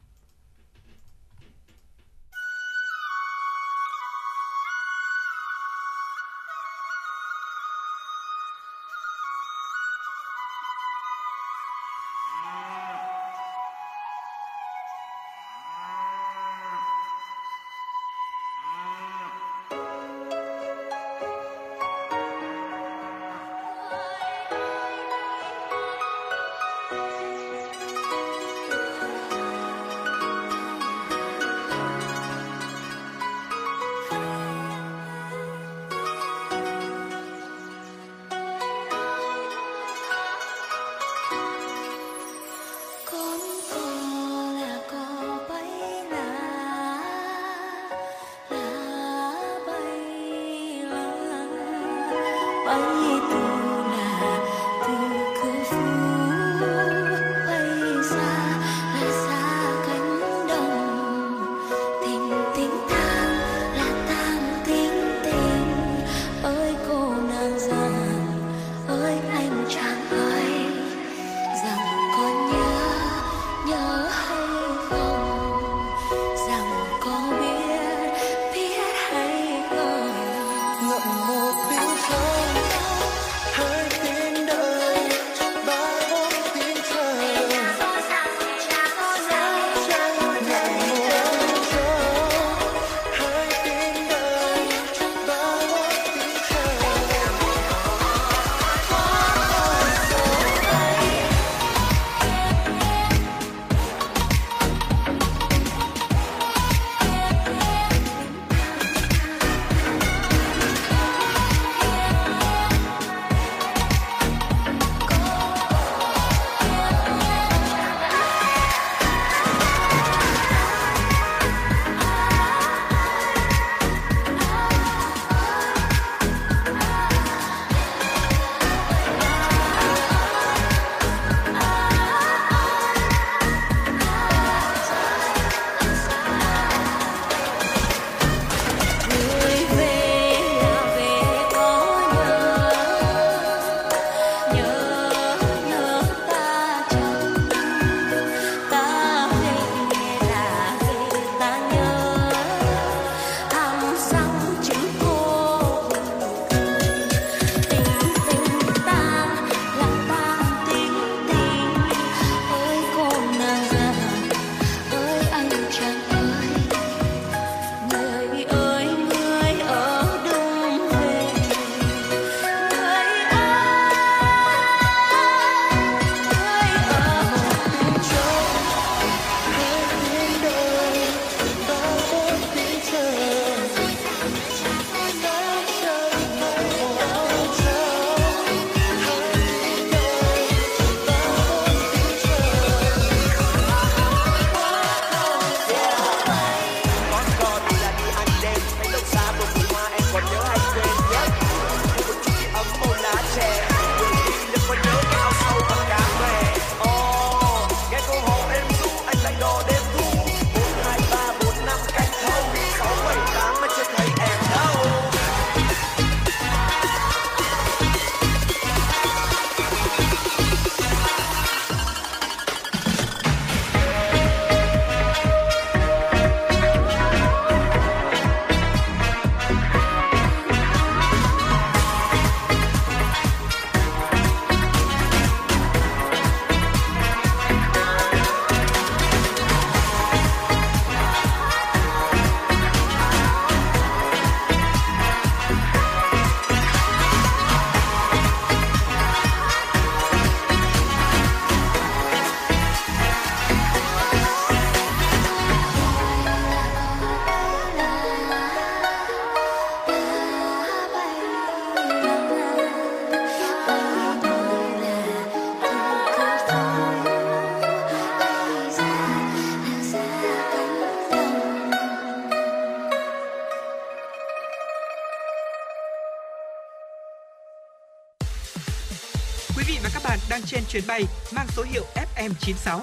Chuyến bay mang số hiệu FM96.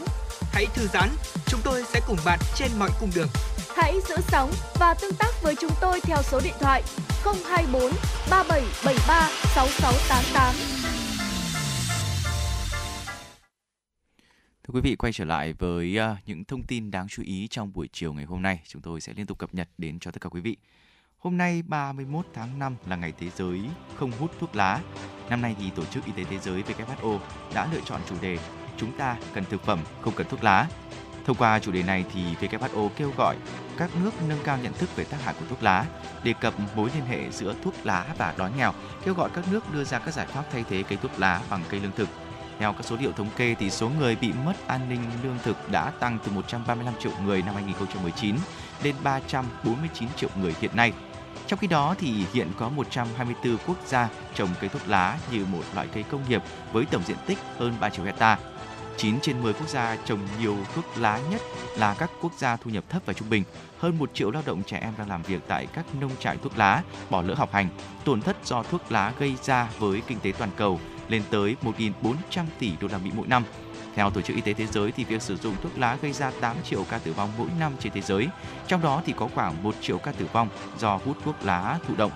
Hãy thư giãn, chúng tôi sẽ cùng bạn trên mọi cung đường. Hãy giữ sóng và tương tác với chúng tôi theo số điện thoại 024 3773 6688. Thưa quý vị, quay trở lại với uh, những thông tin đáng chú ý trong buổi chiều ngày hôm nay. Chúng tôi sẽ liên tục cập nhật đến cho tất cả quý vị. Hôm nay 31 tháng 5 là ngày thế giới không hút thuốc lá. Năm nay thì Tổ chức Y tế Thế giới WHO đã lựa chọn chủ đề Chúng ta cần thực phẩm, không cần thuốc lá. Thông qua chủ đề này thì WHO kêu gọi các nước nâng cao nhận thức về tác hại của thuốc lá, đề cập mối liên hệ giữa thuốc lá và đói nghèo, kêu gọi các nước đưa ra các giải pháp thay thế cây thuốc lá bằng cây lương thực. Theo các số liệu thống kê thì số người bị mất an ninh lương thực đã tăng từ 135 triệu người năm 2019 lên 349 triệu người hiện nay. Trong khi đó thì hiện có 124 quốc gia trồng cây thuốc lá như một loại cây công nghiệp với tổng diện tích hơn 3 triệu hecta. 9 trên 10 quốc gia trồng nhiều thuốc lá nhất là các quốc gia thu nhập thấp và trung bình. Hơn 1 triệu lao động trẻ em đang làm việc tại các nông trại thuốc lá, bỏ lỡ học hành. Tổn thất do thuốc lá gây ra với kinh tế toàn cầu lên tới 1.400 tỷ đô la Mỹ mỗi năm. Theo Tổ chức Y tế Thế giới thì việc sử dụng thuốc lá gây ra 8 triệu ca tử vong mỗi năm trên thế giới. Trong đó thì có khoảng 1 triệu ca tử vong do hút thuốc lá thụ động.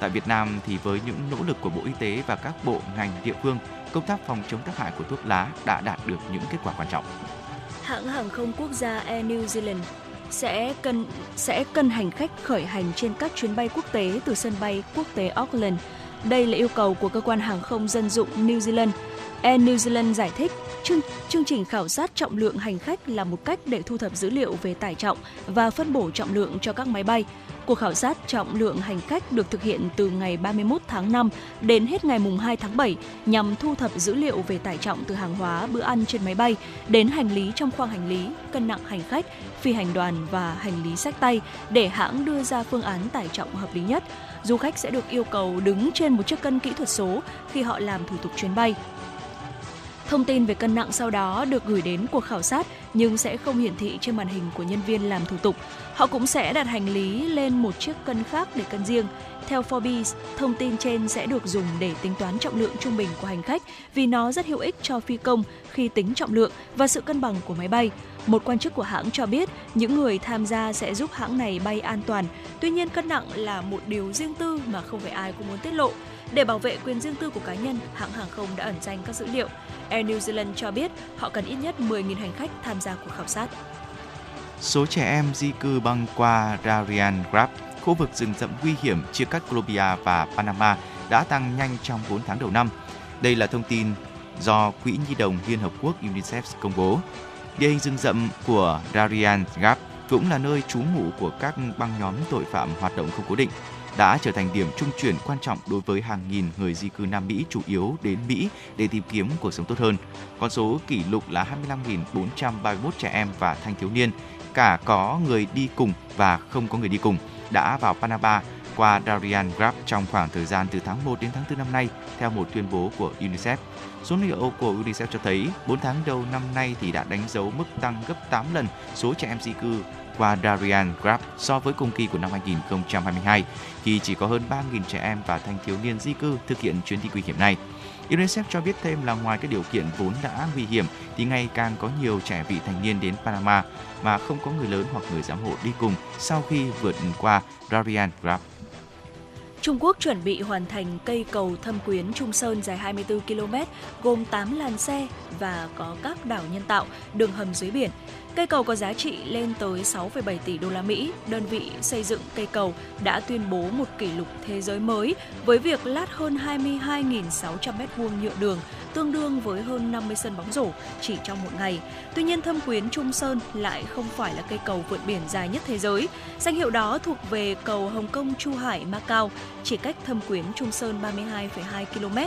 Tại Việt Nam thì với những nỗ lực của Bộ Y tế và các bộ ngành địa phương, công tác phòng chống tác hại của thuốc lá đã đạt được những kết quả quan trọng. Hãng hàng không quốc gia Air New Zealand sẽ cân sẽ cân hành khách khởi hành trên các chuyến bay quốc tế từ sân bay quốc tế Auckland. Đây là yêu cầu của cơ quan hàng không dân dụng New Zealand. Air New Zealand giải thích chương, chương trình khảo sát trọng lượng hành khách là một cách để thu thập dữ liệu về tải trọng và phân bổ trọng lượng cho các máy bay. Cuộc khảo sát trọng lượng hành khách được thực hiện từ ngày 31 tháng 5 đến hết ngày mùng 2 tháng 7 nhằm thu thập dữ liệu về tải trọng từ hàng hóa bữa ăn trên máy bay đến hành lý trong khoang hành lý, cân nặng hành khách, phi hành đoàn và hành lý sách tay để hãng đưa ra phương án tải trọng hợp lý nhất. Du khách sẽ được yêu cầu đứng trên một chiếc cân kỹ thuật số khi họ làm thủ tục chuyến bay. Thông tin về cân nặng sau đó được gửi đến cuộc khảo sát nhưng sẽ không hiển thị trên màn hình của nhân viên làm thủ tục. Họ cũng sẽ đặt hành lý lên một chiếc cân khác để cân riêng. Theo Forbes, thông tin trên sẽ được dùng để tính toán trọng lượng trung bình của hành khách vì nó rất hữu ích cho phi công khi tính trọng lượng và sự cân bằng của máy bay. Một quan chức của hãng cho biết những người tham gia sẽ giúp hãng này bay an toàn. Tuy nhiên cân nặng là một điều riêng tư mà không phải ai cũng muốn tiết lộ. Để bảo vệ quyền riêng tư của cá nhân, hãng hàng không đã ẩn danh các dữ liệu. Air New Zealand cho biết họ cần ít nhất 10.000 hành khách tham gia cuộc khảo sát. Số trẻ em di cư băng qua Darien Gap, khu vực rừng rậm nguy hiểm chia cắt Colombia và Panama đã tăng nhanh trong 4 tháng đầu năm. Đây là thông tin do Quỹ Nhi đồng Liên Hợp Quốc UNICEF công bố. Địa hình rừng rậm của Darien Gap cũng là nơi trú ngụ của các băng nhóm tội phạm hoạt động không cố định đã trở thành điểm trung chuyển quan trọng đối với hàng nghìn người di cư Nam Mỹ chủ yếu đến Mỹ để tìm kiếm cuộc sống tốt hơn. Con số kỷ lục là 25.431 trẻ em và thanh thiếu niên, cả có người đi cùng và không có người đi cùng, đã vào Panama qua Darien Gap trong khoảng thời gian từ tháng 1 đến tháng 4 năm nay, theo một tuyên bố của UNICEF. Số liệu của UNICEF cho thấy 4 tháng đầu năm nay thì đã đánh dấu mức tăng gấp 8 lần số trẻ em di cư qua Darien Gap so với cùng kỳ của năm 2022, thì chỉ có hơn 3.000 trẻ em và thanh thiếu niên di cư thực hiện chuyến đi nguy hiểm này. UNICEF cho biết thêm là ngoài các điều kiện vốn đã nguy hiểm thì ngày càng có nhiều trẻ vị thành niên đến Panama mà không có người lớn hoặc người giám hộ đi cùng sau khi vượt qua Darien Gap. Trung Quốc chuẩn bị hoàn thành cây cầu thâm quyến Trung Sơn dài 24 km, gồm 8 làn xe và có các đảo nhân tạo, đường hầm dưới biển. Cây cầu có giá trị lên tới 6,7 tỷ đô la Mỹ. Đơn vị xây dựng cây cầu đã tuyên bố một kỷ lục thế giới mới với việc lát hơn 22.600 m2 nhựa đường, tương đương với hơn 50 sân bóng rổ chỉ trong một ngày. Tuy nhiên, Thâm Quyến Trung Sơn lại không phải là cây cầu vượt biển dài nhất thế giới. Danh hiệu đó thuộc về cầu Hồng Kông Chu Hải Macau, chỉ cách Thâm Quyến Trung Sơn 32,2 km.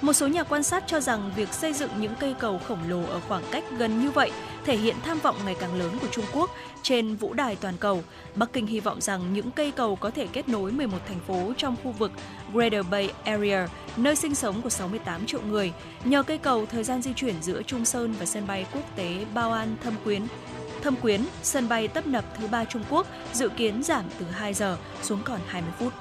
Một số nhà quan sát cho rằng việc xây dựng những cây cầu khổng lồ ở khoảng cách gần như vậy thể hiện tham vọng ngày càng lớn của Trung Quốc trên vũ đài toàn cầu. Bắc Kinh hy vọng rằng những cây cầu có thể kết nối 11 thành phố trong khu vực Greater Bay Area, nơi sinh sống của 68 triệu người. Nhờ cây cầu, thời gian di chuyển giữa Trung Sơn và sân bay quốc tế Bao An Thâm Quyến Thâm Quyến, sân bay tấp nập thứ ba Trung Quốc dự kiến giảm từ 2 giờ xuống còn 20 phút.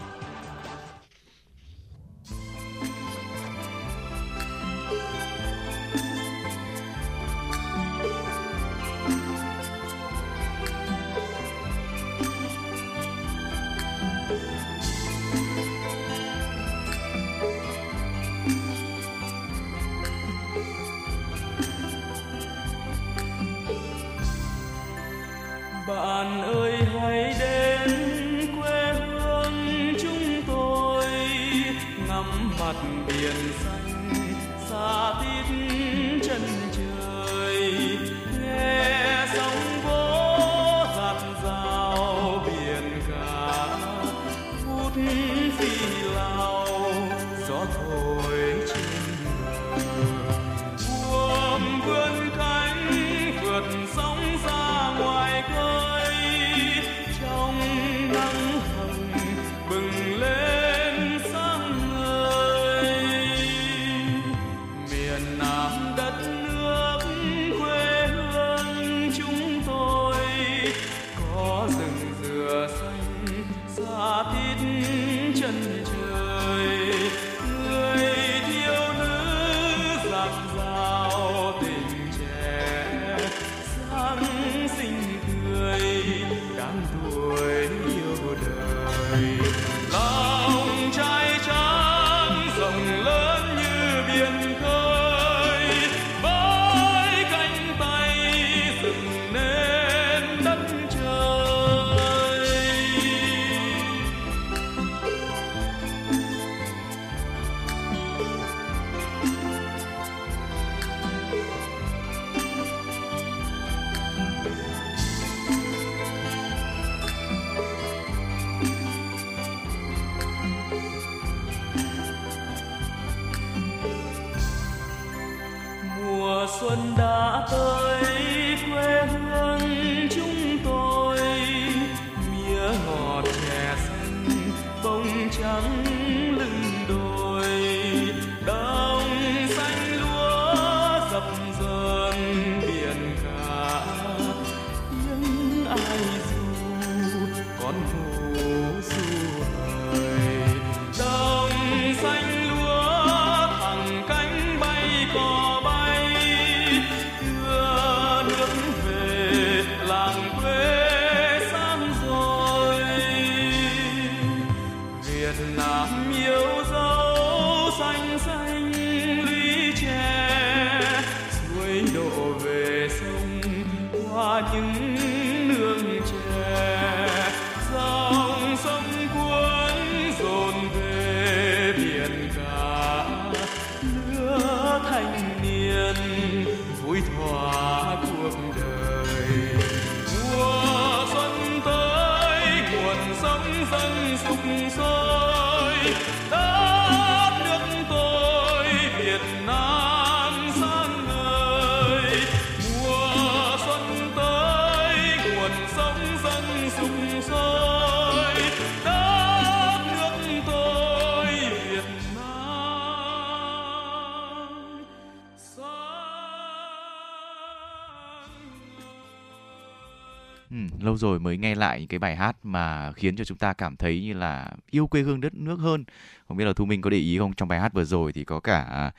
Rồi mới nghe lại những cái bài hát mà khiến cho chúng ta cảm thấy như là yêu quê hương đất nước hơn. Không biết là Thu Minh có để ý không? Trong bài hát vừa rồi thì có cả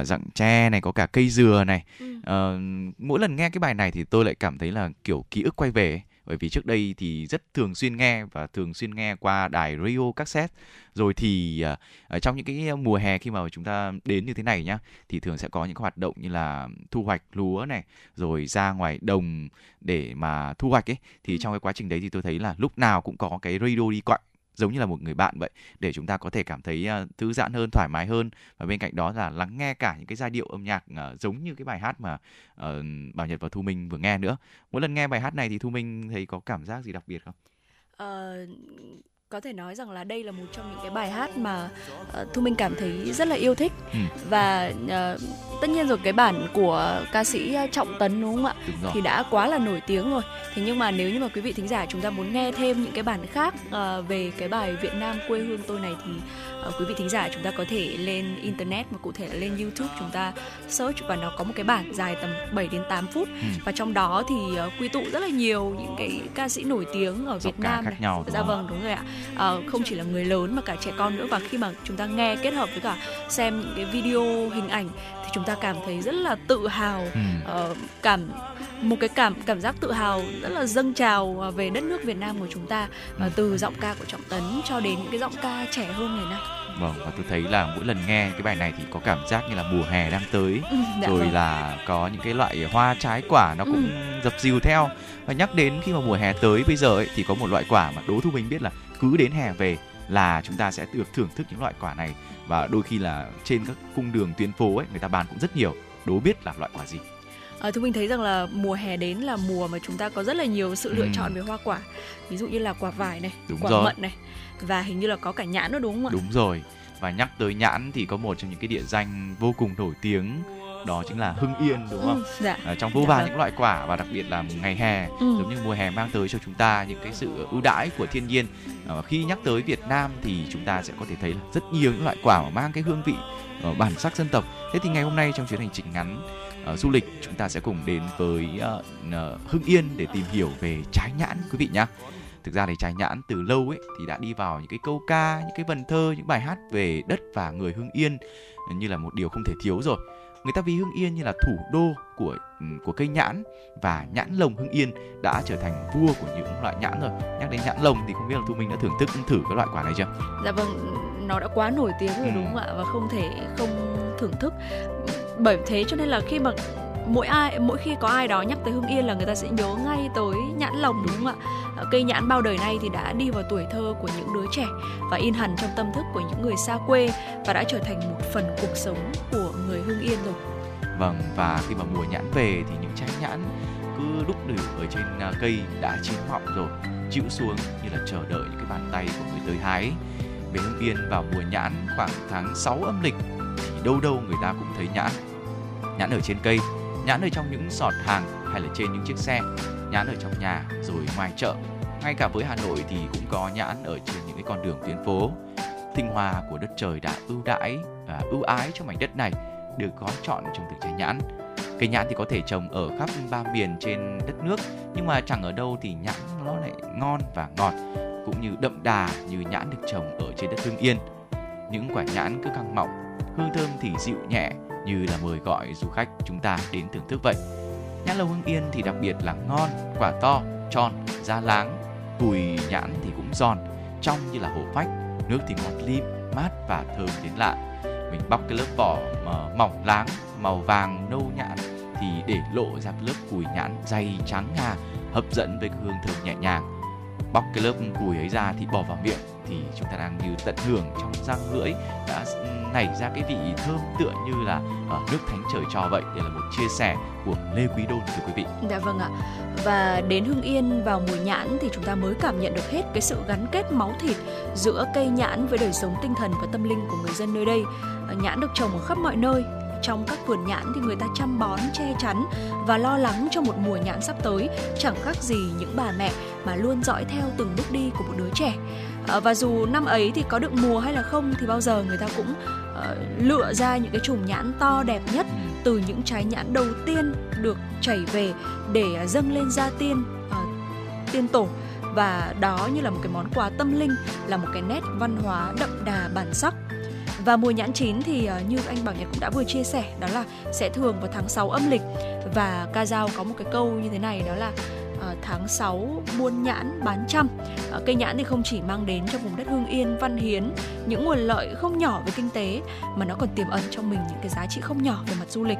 uh, dặng tre này, có cả cây dừa này. Ừ. Ờ, mỗi lần nghe cái bài này thì tôi lại cảm thấy là kiểu ký ức quay về. Bởi vì trước đây thì rất thường xuyên nghe và thường xuyên nghe qua đài radio cassette. Rồi thì ở trong những cái mùa hè khi mà chúng ta đến như thế này nhá thì thường sẽ có những cái hoạt động như là thu hoạch lúa này, rồi ra ngoài đồng để mà thu hoạch ấy thì Ừ. trong cái quá trình đấy thì tôi thấy là lúc nào cũng có cái radio đi quạnh giống như là một người bạn vậy để chúng ta có thể cảm thấy à, thư giãn hơn thoải mái hơn. Và bên cạnh đó là lắng nghe cả những cái giai điệu âm nhạc à, giống như cái bài hát mà ờ, Bảo Nhật và Thu Minh vừa nghe nữa. Mỗi lần nghe bài hát này thì Thu Minh thấy có cảm giác gì đặc biệt không? Uh, có thể nói rằng là đây là một trong những cái bài hát mà ờ, Thu Minh cảm thấy rất là yêu thích Ừ. và ờ, tất nhiên rồi cái bản của ca sĩ Trọng Tấn đúng không ạ? đúng rồi thì đã quá là nổi tiếng rồi. Thế nhưng mà nếu như mà quý vị thính giả chúng ta muốn nghe thêm những cái bản khác ờ, về cái bài Việt Nam quê hương tôi này thì quý vị thính giả chúng ta có thể lên internet mà cụ thể là lên YouTube chúng ta search và nó có một cái bản dài tầm 7 đến 8 phút Ừ. và trong đó thì ờ, quy tụ rất là nhiều những cái ca sĩ nổi tiếng ở Việt Nam khác này. nhau, Dạ vâng đúng rồi ạ. Ờ, không chỉ là người lớn mà cả trẻ con nữa và khi mà chúng ta nghe kết hợp với cả xem những cái video hình ảnh thì chúng ta cảm thấy rất là tự hào Ừ. ờ, cảm một cái cảm cảm giác tự hào rất là dâng trào ờ, về đất nước Việt Nam của chúng ta Ừ. từ giọng ca của Trọng Tấn cho đến những cái giọng ca trẻ hơn ngày nay. Vâng và tôi thấy là mỗi lần nghe cái bài này thì có cảm giác như là mùa hè đang tới Ừ, dạ rồi vâng. là có những cái loại hoa trái quả nó Ừ. cũng dập dìu theo và nhắc đến khi mà mùa hè tới bây giờ ấy, thì có một loại quả mà đố thu mình biết là cứ đến hè về là chúng ta sẽ được thưởng thức những loại quả này và đôi khi là trên các cung đường tuyến phố ấy người ta bán cũng rất nhiều đố biết là loại quả gì. À, thu mình thấy rằng là mùa hè đến là mùa mà chúng ta có rất là nhiều sự lựa Ừ. chọn về hoa quả. Ví dụ như là quả vải này Đúng quả rồi. mận này. Và hình như là có cả nhãn nữa đúng không ạ? Đúng rồi. Và nhắc tới nhãn thì có một trong những cái địa danh vô cùng nổi tiếng đó chính là Hưng Yên đúng không? Ừ, dạ À, trong vô Dạ vàn vâng. những loại quả và đặc biệt là ngày hè Ừ. giống như mùa hè mang tới cho chúng ta những cái sự ưu đãi của thiên nhiên Ờ, khi nhắc tới Việt Nam thì chúng ta sẽ có thể thấy là rất nhiều những loại quả mà mang cái hương vị ờ, bản sắc dân tộc thế thì ngày hôm nay trong chuyến hành trình ngắn du lịch chúng ta sẽ cùng đến với ờ, Hưng Yên để tìm hiểu về trái nhãn quý vị nhé thực ra thì trái nhãn từ lâu ấy thì đã đi vào những cái câu ca những cái vần thơ những bài hát về đất và người Hưng Yên như là một điều không thể thiếu rồi người ta ví Hưng Yên như là thủ đô của của cây nhãn và nhãn lồng Hưng Yên đã trở thành vua của những loại nhãn rồi nhắc đến nhãn lồng thì không biết là thu minh đã thưởng thức thử cái loại quả này chưa Dạ vâng, nó đã quá nổi tiếng rồi Ừ. đúng không ạ và không thể không thưởng thức. Bởi thế cho nên là khi mà mỗi ai, mỗi khi có ai đó nhắc tới Hưng Yên là người ta sẽ nhớ ngay tới nhãn lồng đúng không ạ? Ờ, cây nhãn bao đời nay thì đã đi vào tuổi thơ của những đứa trẻ và in hẳn trong tâm thức của những người xa quê và đã trở thành một phần cuộc sống của người Hưng Yên rồi. vâng và khi mà mùa nhãn về thì những trái nhãn cứ đúc đều ở trên à, cây đã chín mọng rồi, chịu xuống như là chờ đợi những cái bàn tay của người tới hái về Hưng Yên vào mùa nhãn khoảng tháng 6 âm lịch thì đâu đâu người ta cũng thấy nhãn nhãn ở trên cây nhãn ở trong những sọt hàng hay là trên những chiếc xe. Nhãn ở trong nhà, rồi ngoài chợ. Ngay cả với Hà Nội thì cũng có nhãn ở trên những cái con đường tuyến phố. Tinh hoa của đất trời đã ưu đãi và ưu ái cho mảnh đất này, được gói chọn trong từng trái nhãn. Cây nhãn thì có thể trồng ở khắp ba miền trên đất nước, nhưng mà chẳng ở đâu thì nhãn nó lại ngon và ngọt, cũng như đậm đà như nhãn được trồng ở trên đất hương Yên. Những quả nhãn cứ căng mọng, hương thơm thì dịu nhẹ như là mời gọi du khách chúng ta đến thưởng thức vậy. Nhãn lồng Hưng Yên thì đặc biệt là ngon, quả to, tròn, da láng cùi nhãn thì cũng giòn, trong như là hổ phách, nước thì ngọt lim, mát và thơm đến lạ. Mình bóc cái lớp vỏ mà mỏng láng, màu vàng nâu nhãn thì để lộ ra cái lớp cùi nhãn dày trắng ngà hấp dẫn với hương thơm nhẹ nhàng. Bóc cái lớp cùi ấy ra thì bỏ vào miệng thì chúng ta đang như tận hưởng trong răng lưỡi đã nảy ra cái vị thơm tựa như là ở nước thánh trời cho vậy đây là một chia sẻ của Lê Quý Đôn thưa quý vị Dạ vâng ạ. Và đến Hưng Yên vào mùa nhãn thì chúng ta mới cảm nhận được hết cái sự gắn kết máu thịt giữa cây nhãn với đời sống tinh thần và tâm linh của người dân nơi đây. Ờ, nhãn được trồng ở khắp mọi nơi. Trong các vườn nhãn thì người ta chăm bón, che chắn và lo lắng cho một mùa nhãn sắp tới, chẳng khác gì những bà mẹ mà luôn dõi theo từng bước đi của một đứa trẻ. Ờ, Và dù năm ấy thì có được mùa hay là không thì bao giờ người ta cũng ờ, lựa ra những cái chùm nhãn to đẹp nhất từ những trái nhãn đầu tiên được chảy về để à, dâng lên gia tiên tiên tổ. Và đó như là một cái món quà tâm linh là một cái nét văn hóa đậm đà bản sắc. Và mùa nhãn chín thì như anh Bảo Nhật cũng đã vừa chia sẻ đó là sẽ thường vào tháng 6 âm lịch. Và ca dao có một cái câu như thế này đó là tháng 6 buôn nhãn bán trăm. Ờ, cây nhãn thì không chỉ mang đến cho vùng đất Hương Yên, Văn Hiến, những nguồn lợi không nhỏ về kinh tế, mà nó còn tiềm ẩn trong mình những cái giá trị không nhỏ về mặt du lịch.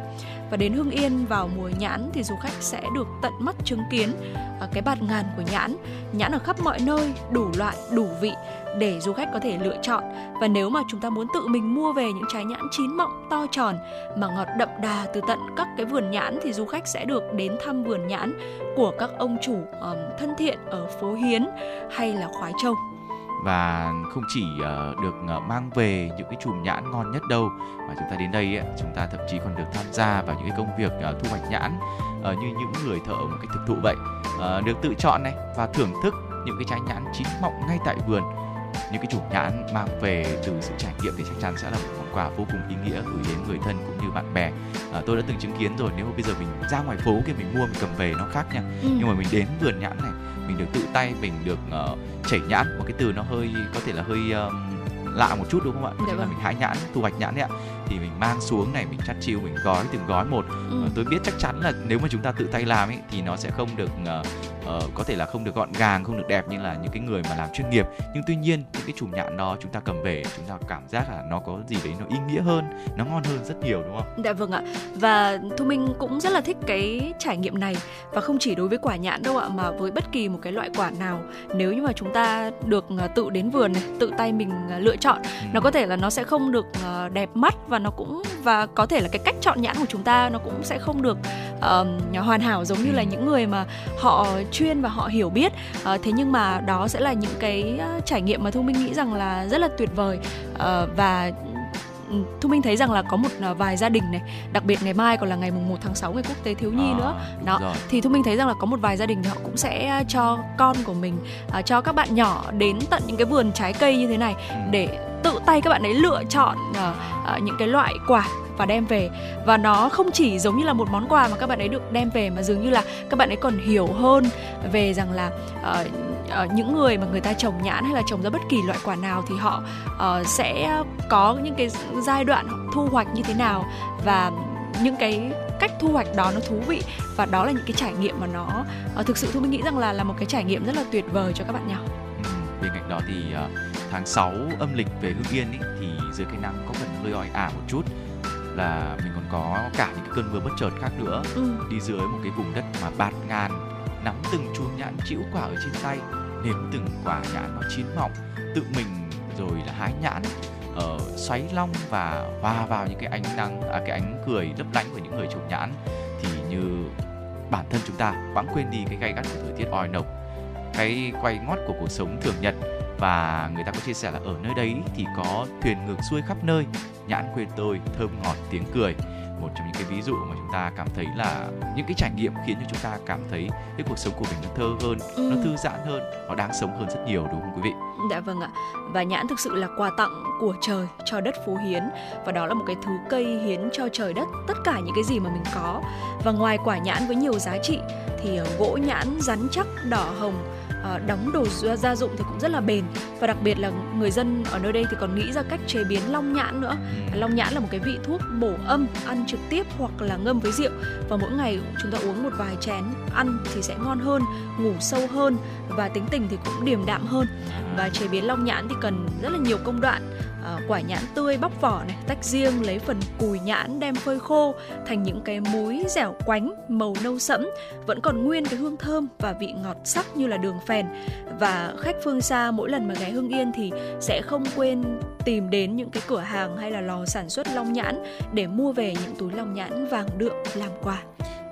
Và đến Hưng Yên vào mùa nhãn thì du khách sẽ được tận mắt chứng kiến ờ, cái bạt ngàn của nhãn. Nhãn ở khắp mọi nơi, đủ loại, đủ vị để du khách có thể lựa chọn. Và nếu mà chúng ta muốn tự mình mua về những trái nhãn chín mọng to tròn mà ngọt đậm đà từ tận các cái vườn nhãn thì du khách sẽ được đến thăm vườn nhãn của các ông chủ um, thân thiện ở phố Hiến hay là Khoái Châu. Và không chỉ ờ, được ờ, mang về những cái chùm nhãn ngon nhất đâu mà chúng ta đến đây ấy, chúng ta thậm chí còn được tham gia vào những cái công việc ờ, thu hoạch nhãn như những người thợ một cách thực thụ vậy. Được tự chọn này và thưởng thức những cái trái nhãn chín mọng ngay tại vườn những cái chùm nhãn mang về từ sự trải nghiệm thì chắc chắn sẽ là một món quà vô cùng ý nghĩa gửi đến người thân cũng như bạn bè Ờ, tôi đã từng chứng kiến rồi nếu mà bây giờ mình ra ngoài phố kia mình mua mình cầm về nó khác nha Ừ. nhưng mà mình đến vườn nhãn này mình được tự tay mình được ờ, chảy nhãn một cái từ nó hơi có thể là hơi um, lạ một chút đúng không ạ? Đó Dạ chính là vâng. mình hái nhãn, thu hoạch nhãn đấy ạ. Thì mình mang xuống này, mình chắt chiu, mình gói từng gói một. Ừ. Ờ, tôi biết chắc chắn là nếu mà chúng ta tự tay làm ấy thì nó sẽ không được ờ, uh, có thể là không được gọn gàng không được đẹp như là những cái người mà làm chuyên nghiệp nhưng tuy nhiên những cái chùm nhãn đó chúng ta cầm về chúng ta cảm giác là nó có gì đấy nó ý nghĩa hơn nó ngon hơn rất nhiều đúng không? Dạ vâng ạ và Thu Minh cũng rất là thích cái trải nghiệm này và không chỉ đối với quả nhãn đâu ạ mà với bất kỳ một cái loại quả nào nếu như mà chúng ta được tự đến vườn này tự tay mình lựa chọn ừ. nó có thể là nó sẽ không được đẹp mắt và nó cũng và có thể là cái cách chọn nhãn của chúng ta nó cũng sẽ không được uh, hoàn hảo giống như là những người mà họ chuyên và họ hiểu biết. Uh, thế nhưng mà đó sẽ là những cái ờ, trải nghiệm mà thu minh nghĩ rằng là rất là tuyệt vời. Uh, và Thu Minh thấy rằng là có một vài gia đình này, đặc biệt ngày mai còn là ngày mùng 1 tháng 6 ngày quốc tế thiếu nhi à, nữa. Đó. Rồi. Thì Thu Minh thấy rằng là có một vài gia đình thì họ cũng sẽ cho con của mình uh, cho các bạn nhỏ đến tận những cái vườn trái cây như thế này ừ. để tự tay các bạn ấy lựa chọn uh, uh, những cái loại quả và đem về. Và nó không chỉ giống như là một món quà mà các bạn ấy được đem về mà dường như là các bạn ấy còn hiểu hơn về rằng là uh, uh, những người mà người ta trồng nhãn hay là trồng ra bất kỳ loại quả nào thì họ uh, sẽ có những cái giai đoạn thu hoạch như thế nào. Và những cái cách thu hoạch đó nó thú vị. Và đó là những cái trải nghiệm mà nó uh, thực sự tôi nghĩ rằng là là một cái trải nghiệm rất là tuyệt vời cho các bạn nhỏ. Ừ, bên cạnh đó thì uh, tháng 6 âm lịch về Hưng Yên ý, thì dưới cái nắng có phần hơi oi ả một chút là mình còn có cả những cái cơn mưa bất chợt khác nữa ừ. đi dưới một cái vùng đất mà bạt ngàn nắm từng chùm nhãn chĩu quả ở trên tay nếm từng quả nhãn nó chín mọng tự mình rồi là hái nhãn ở uh, xoáy long và hòa vào những cái ánh nắng à, cái ánh cười lấp lánh của những người trồng nhãn thì như bản thân chúng ta quãng quên đi cái gay gắt của thời tiết oi nồng cái quay ngót của cuộc sống thường nhật và người ta có chia sẻ là ở nơi đấy thì có thuyền ngược xuôi khắp nơi. Nhãn quê tôi thơm ngọt tiếng cười. Một trong những cái ví dụ mà chúng ta cảm thấy là những cái trải nghiệm khiến cho chúng ta cảm thấy cái cuộc sống của mình nó thơ hơn ừ. nó thư giãn hơn nó đáng sống hơn rất nhiều đúng không quý vị? Dạ vâng ạ. Và nhãn thực sự là quà tặng của trời cho đất phú hiến. Và đó là một cái thứ cây hiến cho trời đất tất cả những cái gì mà mình có. Và ngoài quả nhãn với nhiều giá trị thì ờ, gỗ nhãn rắn chắc đỏ hồng đóng đồ gia dụng thì cũng rất là bền. Và đặc biệt là người dân ở nơi đây thì còn nghĩ ra cách chế biến long nhãn nữa. Ừ. long nhãn là một cái vị thuốc bổ âm ăn trực tiếp hoặc là ngâm với rượu. Và mỗi ngày chúng ta uống một vài chén ăn thì sẽ ngon hơn ngủ sâu hơn và tính tình thì cũng điềm đạm hơn. Và chế biến long nhãn thì cần rất là nhiều công đoạn À, quả nhãn tươi bóc vỏ này tách riêng lấy phần cùi nhãn đem phơi khô thành những cái múi dẻo quánh màu nâu sẫm vẫn còn nguyên cái hương thơm và vị ngọt sắc như là đường phèn. Và khách phương xa mỗi lần mà ghé Hưng Yên thì sẽ không quên tìm đến những cái cửa hàng hay là lò sản xuất long nhãn để mua về những túi long nhãn vàng đượm làm quà.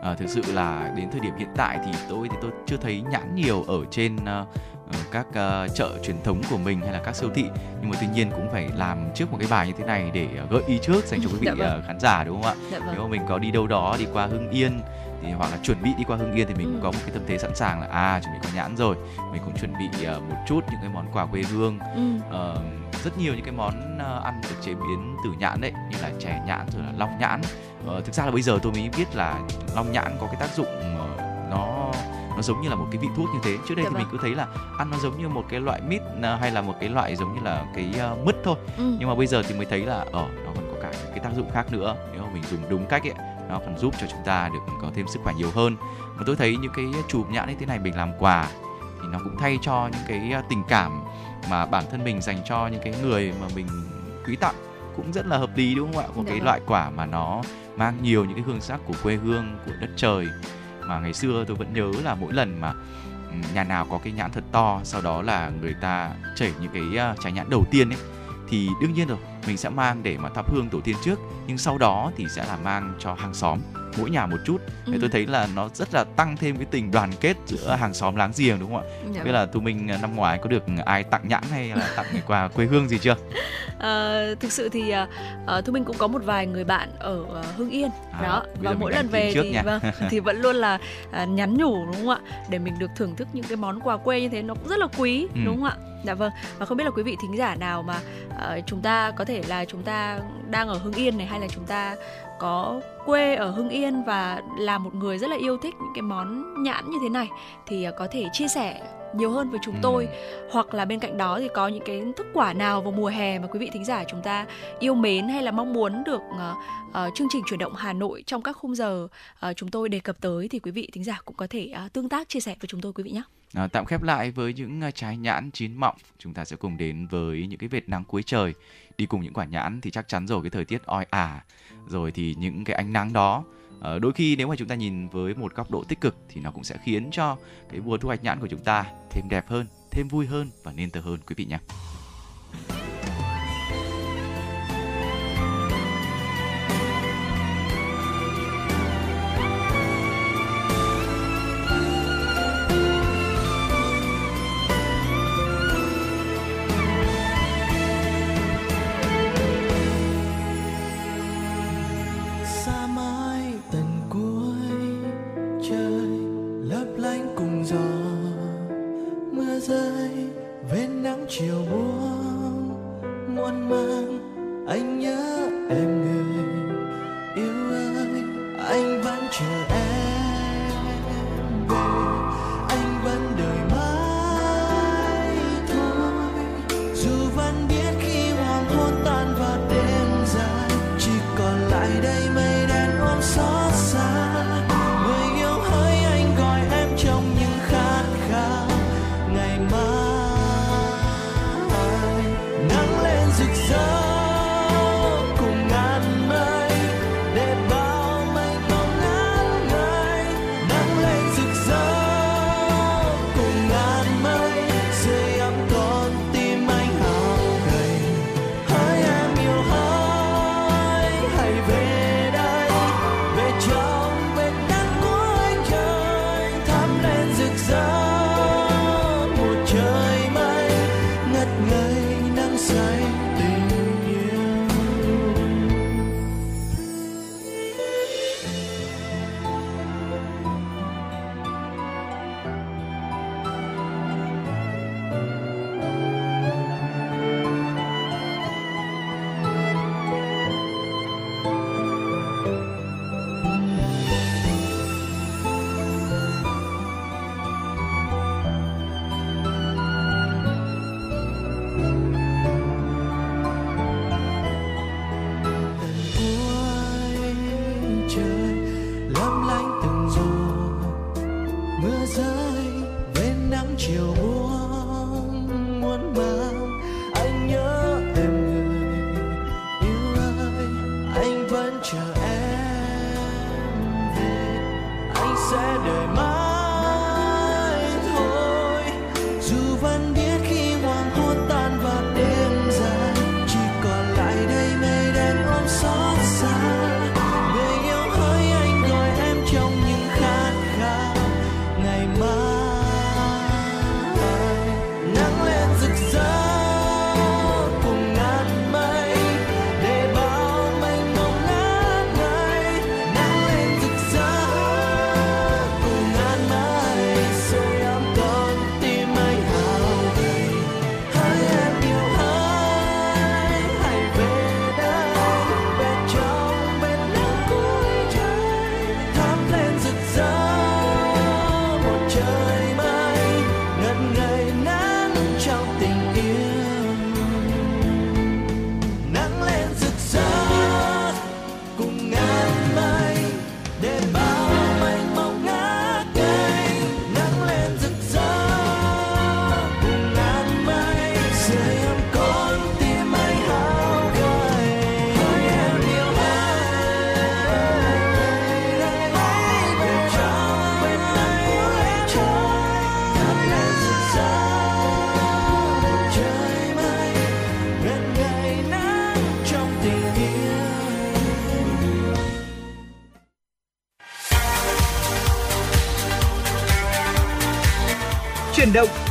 À, thực sự là đến thời điểm hiện tại thì tôi thì tôi chưa thấy nhãn nhiều ở trên uh, các uh, chợ truyền thống của mình hay là các siêu thị nhưng mà tuy nhiên cũng phải làm trước một cái bài như thế này để uh, gợi ý trước dành cho quý vị vâng. uh, khán giả đúng không ạ dạ vâng. nếu mà mình có đi đâu đó đi qua Hưng Yên thì hoặc là chuẩn bị đi qua Hưng Yên thì mình ừ. cũng có một cái tâm thế sẵn sàng là à chuẩn bị có nhãn rồi mình cũng chuẩn bị uh, một chút những cái món quà quê hương ừ. uh, rất nhiều những cái món uh, ăn được chế biến từ nhãn đấy như là chè nhãn rồi là long nhãn uh, thực ra là bây giờ tôi mới biết là long nhãn có cái tác dụng uh, nó nó giống như là một cái vị thuốc như thế. Trước đây dạ thì vâng. mình cứ thấy là ăn nó giống như một cái loại mít à, hay là một cái loại giống như là cái uh, mứt thôi. Ừ. nhưng mà bây giờ thì mới thấy là ở ờ, nó còn có cả cái tác dụng khác nữa. Nếu mà mình dùng đúng cách ấy nó còn giúp cho chúng ta được có thêm sức khỏe nhiều hơn. Và tôi thấy những cái chùm nhãn như thế này mình làm quà thì nó cũng thay cho những cái à, tình cảm mà bản thân mình dành cho những cái người mà mình quý tặng. Cũng rất là hợp lý đúng không ạ? Một dạ cái vâng. loại quả mà nó mang nhiều những cái hương sắc của quê hương của đất trời mà ngày xưa tôi vẫn nhớ là mỗi lần mà ừ, nhà nào có cái nhãn thật to, sau đó là người ta chảy những cái à, trái nhãn đầu tiên ấy, thì đương nhiên rồi, mình sẽ mang để mà thắp hương tổ tiên trước, nhưng sau đó thì sẽ là mang cho hàng xóm mỗi nhà một chút ừ. thì tôi thấy là nó rất là tăng thêm cái tình đoàn kết giữa hàng xóm láng giềng đúng không ạ dạ. là thu minh à, năm ngoái có được ai tặng nhãn hay là tặng quà quê hương gì chưa à, thực sự thì uh, thu minh cũng có một vài người bạn ở uh, hưng yên à, đó và mỗi lần về thì nha. vâng thì vẫn luôn là uh, nhắn nhủ đúng không ạ để mình được thưởng thức những cái món quà quê như thế nó cũng rất là quý ừ. đúng không ạ Dạ vâng, và không biết là quý vị thính giả nào mà uh, chúng ta có thể là chúng ta đang ở Hưng Yên này hay là chúng ta có quê ở Hưng Yên và là một người rất là yêu thích những cái món nhãn như thế này thì uh, có thể chia sẻ nhiều hơn với chúng Ừ. tôi hoặc là bên cạnh đó thì có những cái thức quả nào vào mùa hè mà quý vị thính giả chúng ta yêu mến hay là mong muốn được ờ, ờ, chương trình chuyển động Hà Nội trong các khung giờ ờ, chúng tôi đề cập tới thì quý vị thính giả cũng có thể ờ, tương tác chia sẻ với chúng tôi quý vị nhé. À, tạm khép lại với những à, trái nhãn chín mọng, chúng ta sẽ cùng đến với những cái vệt nắng cuối trời. Đi cùng những quả nhãn thì chắc chắn rồi cái thời tiết oi ả, rồi thì những cái ánh nắng đó À, đôi khi nếu mà chúng ta nhìn với một góc độ tích cực thì nó cũng sẽ khiến cho cái mùa thu hoạch nhãn của chúng ta thêm đẹp hơn, thêm vui hơn và nên thơ hơn quý vị nhé.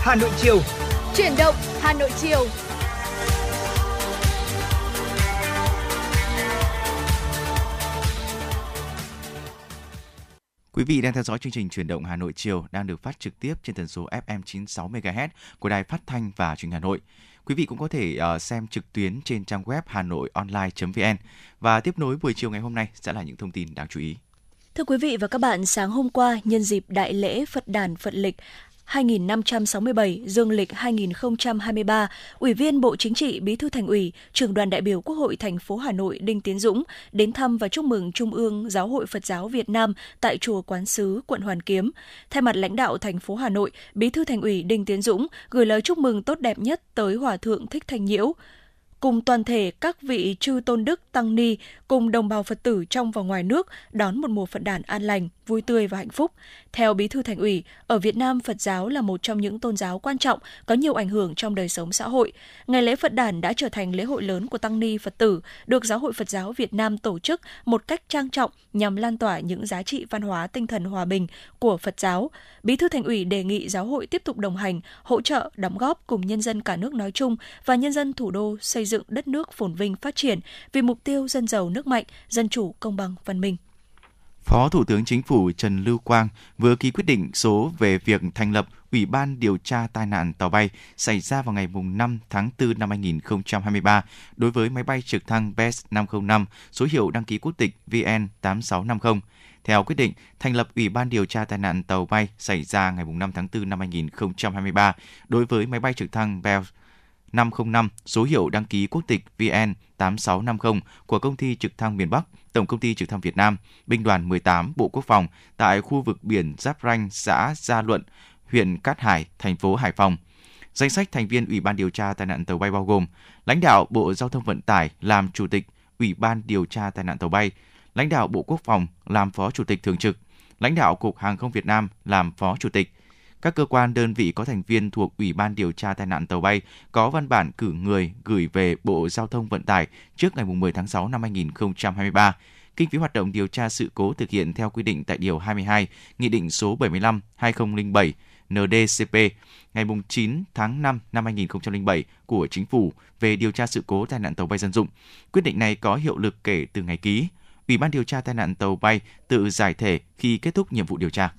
Hà Nội chiều. Chuyển động Hà Nội chiều. Quý vị đang theo dõi chương trình Chuyển động Hà Nội chiều đang được phát trực tiếp trên tần số FM 96 MHz của Đài Phát thanh và Truyền hình Hà Nội. Quý vị cũng có thể ờ, xem trực tuyến trên trang web hanoionline.vn và tiếp nối buổi chiều ngày hôm nay sẽ là những thông tin đáng chú ý. Thưa quý vị và các bạn, sáng hôm qua nhân dịp đại lễ Phật đàn Phật lịch 2567 dương lịch 2023, Ủy viên Bộ Chính trị, Bí thư Thành ủy, Trưởng đoàn đại biểu Quốc hội thành phố Hà Nội Đinh Tiến Dũng đến thăm và chúc mừng Trung ương Giáo hội Phật giáo Việt Nam tại chùa Quán Sứ, quận Hoàn Kiếm. Thay mặt lãnh đạo thành phố Hà Nội, Bí thư Thành ủy Đinh Tiến Dũng gửi lời chúc mừng tốt đẹp nhất tới Hòa thượng Thích Thanh Nhiễu, cùng toàn thể các vị chư tôn đức tăng ni cùng đồng bào Phật tử trong và ngoài nước đón một mùa Phật đản an lành, vui tươi và hạnh phúc. Theo Bí thư Thành ủy, ở Việt Nam Phật giáo là một trong những tôn giáo quan trọng có nhiều ảnh hưởng trong đời sống xã hội. Ngày lễ Phật đản đã trở thành lễ hội lớn của tăng ni Phật tử, được Giáo hội Phật giáo Việt Nam tổ chức một cách trang trọng nhằm lan tỏa những giá trị văn hóa tinh thần hòa bình của Phật giáo. Bí thư Thành ủy đề nghị giáo hội tiếp tục đồng hành, hỗ trợ, đóng góp cùng nhân dân cả nước nói chung và nhân dân thủ đô xây dựng đất nước phồn vinh phát triển vì mục tiêu dân giàu nước mạnh, dân chủ, công bằng, văn minh. Phó Thủ tướng Chính phủ Trần Lưu Quang vừa ký quyết định số về việc thành lập Ủy ban điều tra tai nạn tàu bay xảy ra vào ngày 5 tháng 4 năm 2023 đối với máy bay trực thăng BES 505 số hiệu đăng ký quốc tịch VN8650. Theo quyết định, thành lập Ủy ban điều tra tai nạn tàu bay xảy ra ngày 5 tháng 4 năm 2023 đối với máy bay trực thăng BES 505 số hiệu đăng ký quốc tịch VN 8650 của công ty trực thăng miền Bắc, Tổng công ty trực thăng Việt Nam, binh đoàn 18 Bộ Quốc phòng tại khu vực biển giáp ranh xã Gia Luận, huyện Cát Hải, thành phố Hải Phòng. Danh sách thành viên Ủy ban điều tra tai nạn tàu bay bao gồm lãnh đạo Bộ Giao thông Vận tải làm chủ tịch Ủy ban điều tra tai nạn tàu bay, lãnh đạo Bộ Quốc phòng làm phó chủ tịch thường trực, lãnh đạo Cục Hàng không Việt Nam làm phó chủ tịch, các cơ quan đơn vị có thành viên thuộc Ủy ban điều tra tai nạn tàu bay có văn bản cử người gửi về Bộ Giao thông Vận tải trước ngày 10 tháng 6 năm 2023. Kinh phí hoạt động điều tra sự cố thực hiện theo quy định tại Điều 22, Nghị định số 75-2007 NDCP ngày 9 tháng 5 năm 2007 của Chính phủ về điều tra sự cố tai nạn tàu bay dân dụng. Quyết định này có hiệu lực kể từ ngày ký. Ủy ban điều tra tai nạn tàu bay tự giải thể khi kết thúc nhiệm vụ điều tra.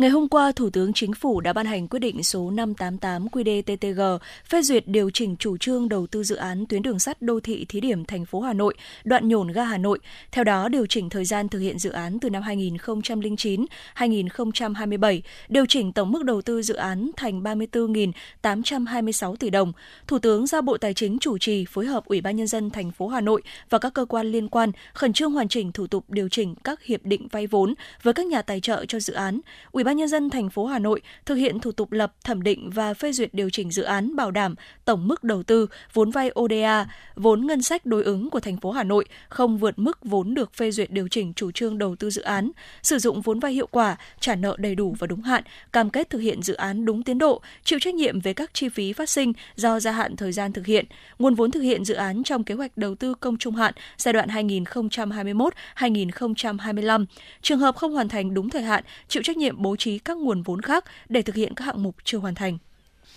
Ngày hôm qua, Thủ tướng Chính phủ đã ban hành quyết định số 588 QĐ-TTG phê duyệt điều chỉnh chủ trương đầu tư dự án tuyến đường sắt đô thị thí điểm thành phố Hà Nội, đoạn nhổn ga Hà Nội. Theo đó, điều chỉnh thời gian thực hiện dự án từ năm 2009-2027, điều chỉnh tổng mức đầu tư dự án thành 34.826 tỷ đồng. Thủ tướng giao Bộ Tài chính chủ trì phối hợp Ủy ban nhân dân thành phố Hà Nội và các cơ quan liên quan khẩn trương hoàn chỉnh thủ tục điều chỉnh các hiệp định vay vốn với các nhà tài trợ cho dự án. Ủy ban nhân dân thành phố Hà Nội thực hiện thủ tục lập, thẩm định và phê duyệt điều chỉnh dự án bảo đảm tổng mức đầu tư, vốn vay ODA, vốn ngân sách đối ứng của thành phố Hà Nội không vượt mức vốn được phê duyệt điều chỉnh chủ trương đầu tư dự án, sử dụng vốn vay hiệu quả, trả nợ đầy đủ và đúng hạn, cam kết thực hiện dự án đúng tiến độ, chịu trách nhiệm về các chi phí phát sinh do gia hạn thời gian thực hiện, nguồn vốn thực hiện dự án trong kế hoạch đầu tư công trung hạn giai đoạn 2021-2025. Trường hợp không hoàn thành đúng thời hạn, chịu trách nhiệm bố trí các nguồn vốn khác để thực hiện các hạng mục chưa hoàn thành.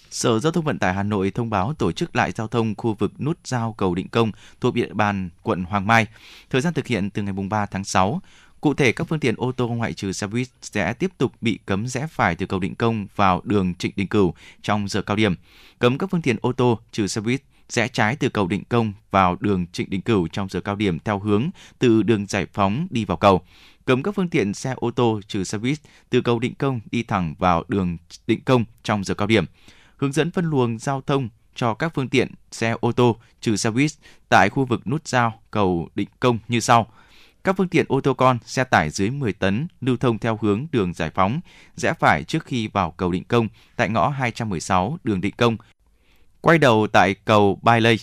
Sở Giao thông Vận tải Hà Nội thông báo tổ chức lại giao thông khu vực nút giao cầu Định Công thuộc địa bàn quận Hoàng Mai. Thời gian thực hiện từ ngày 3 tháng 6. Cụ thể, các phương tiện ô tô ngoại trừ xe buýt sẽ tiếp tục bị cấm rẽ phải từ cầu Định Công vào đường Trịnh Đình Cửu trong giờ cao điểm. Cấm các phương tiện ô tô trừ xe buýt rẽ trái từ cầu Định Công vào đường Trịnh Đình Cửu trong giờ cao điểm theo hướng từ đường Giải Phóng đi vào cầu cấm các phương tiện xe ô tô trừ xe buýt từ cầu Định Công đi thẳng vào đường Định Công trong giờ cao điểm. Hướng dẫn phân luồng giao thông cho các phương tiện xe ô tô trừ xe buýt tại khu vực nút giao cầu Định Công như sau. Các phương tiện ô tô con, xe tải dưới 10 tấn lưu thông theo hướng đường Giải Phóng, rẽ phải trước khi vào cầu Định Công tại ngõ 216 đường Định Công. Quay đầu tại cầu Bai Lây,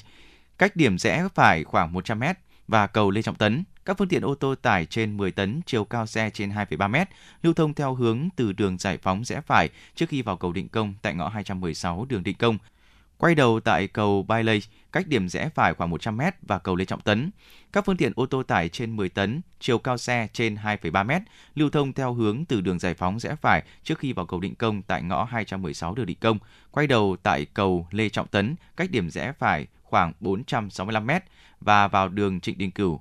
cách điểm rẽ phải khoảng 100 m và cầu Lê Trọng Tấn các phương tiện ô tô tải trên 10 tấn, chiều cao xe trên 2,3 m, lưu thông theo hướng từ đường Giải Phóng rẽ phải trước khi vào cầu Định Công tại ngõ 216 đường Định Công. Quay đầu tại cầu Bailey, cách điểm rẽ phải khoảng 100 m và cầu Lê Trọng Tấn. Các phương tiện ô tô tải trên 10 tấn, chiều cao xe trên 2,3 m, lưu thông theo hướng từ đường Giải Phóng rẽ phải trước khi vào cầu Định Công tại ngõ 216 đường Định Công. Quay đầu tại cầu Lê Trọng Tấn, cách điểm rẽ phải khoảng 465 m và vào đường Trịnh Đình Cửu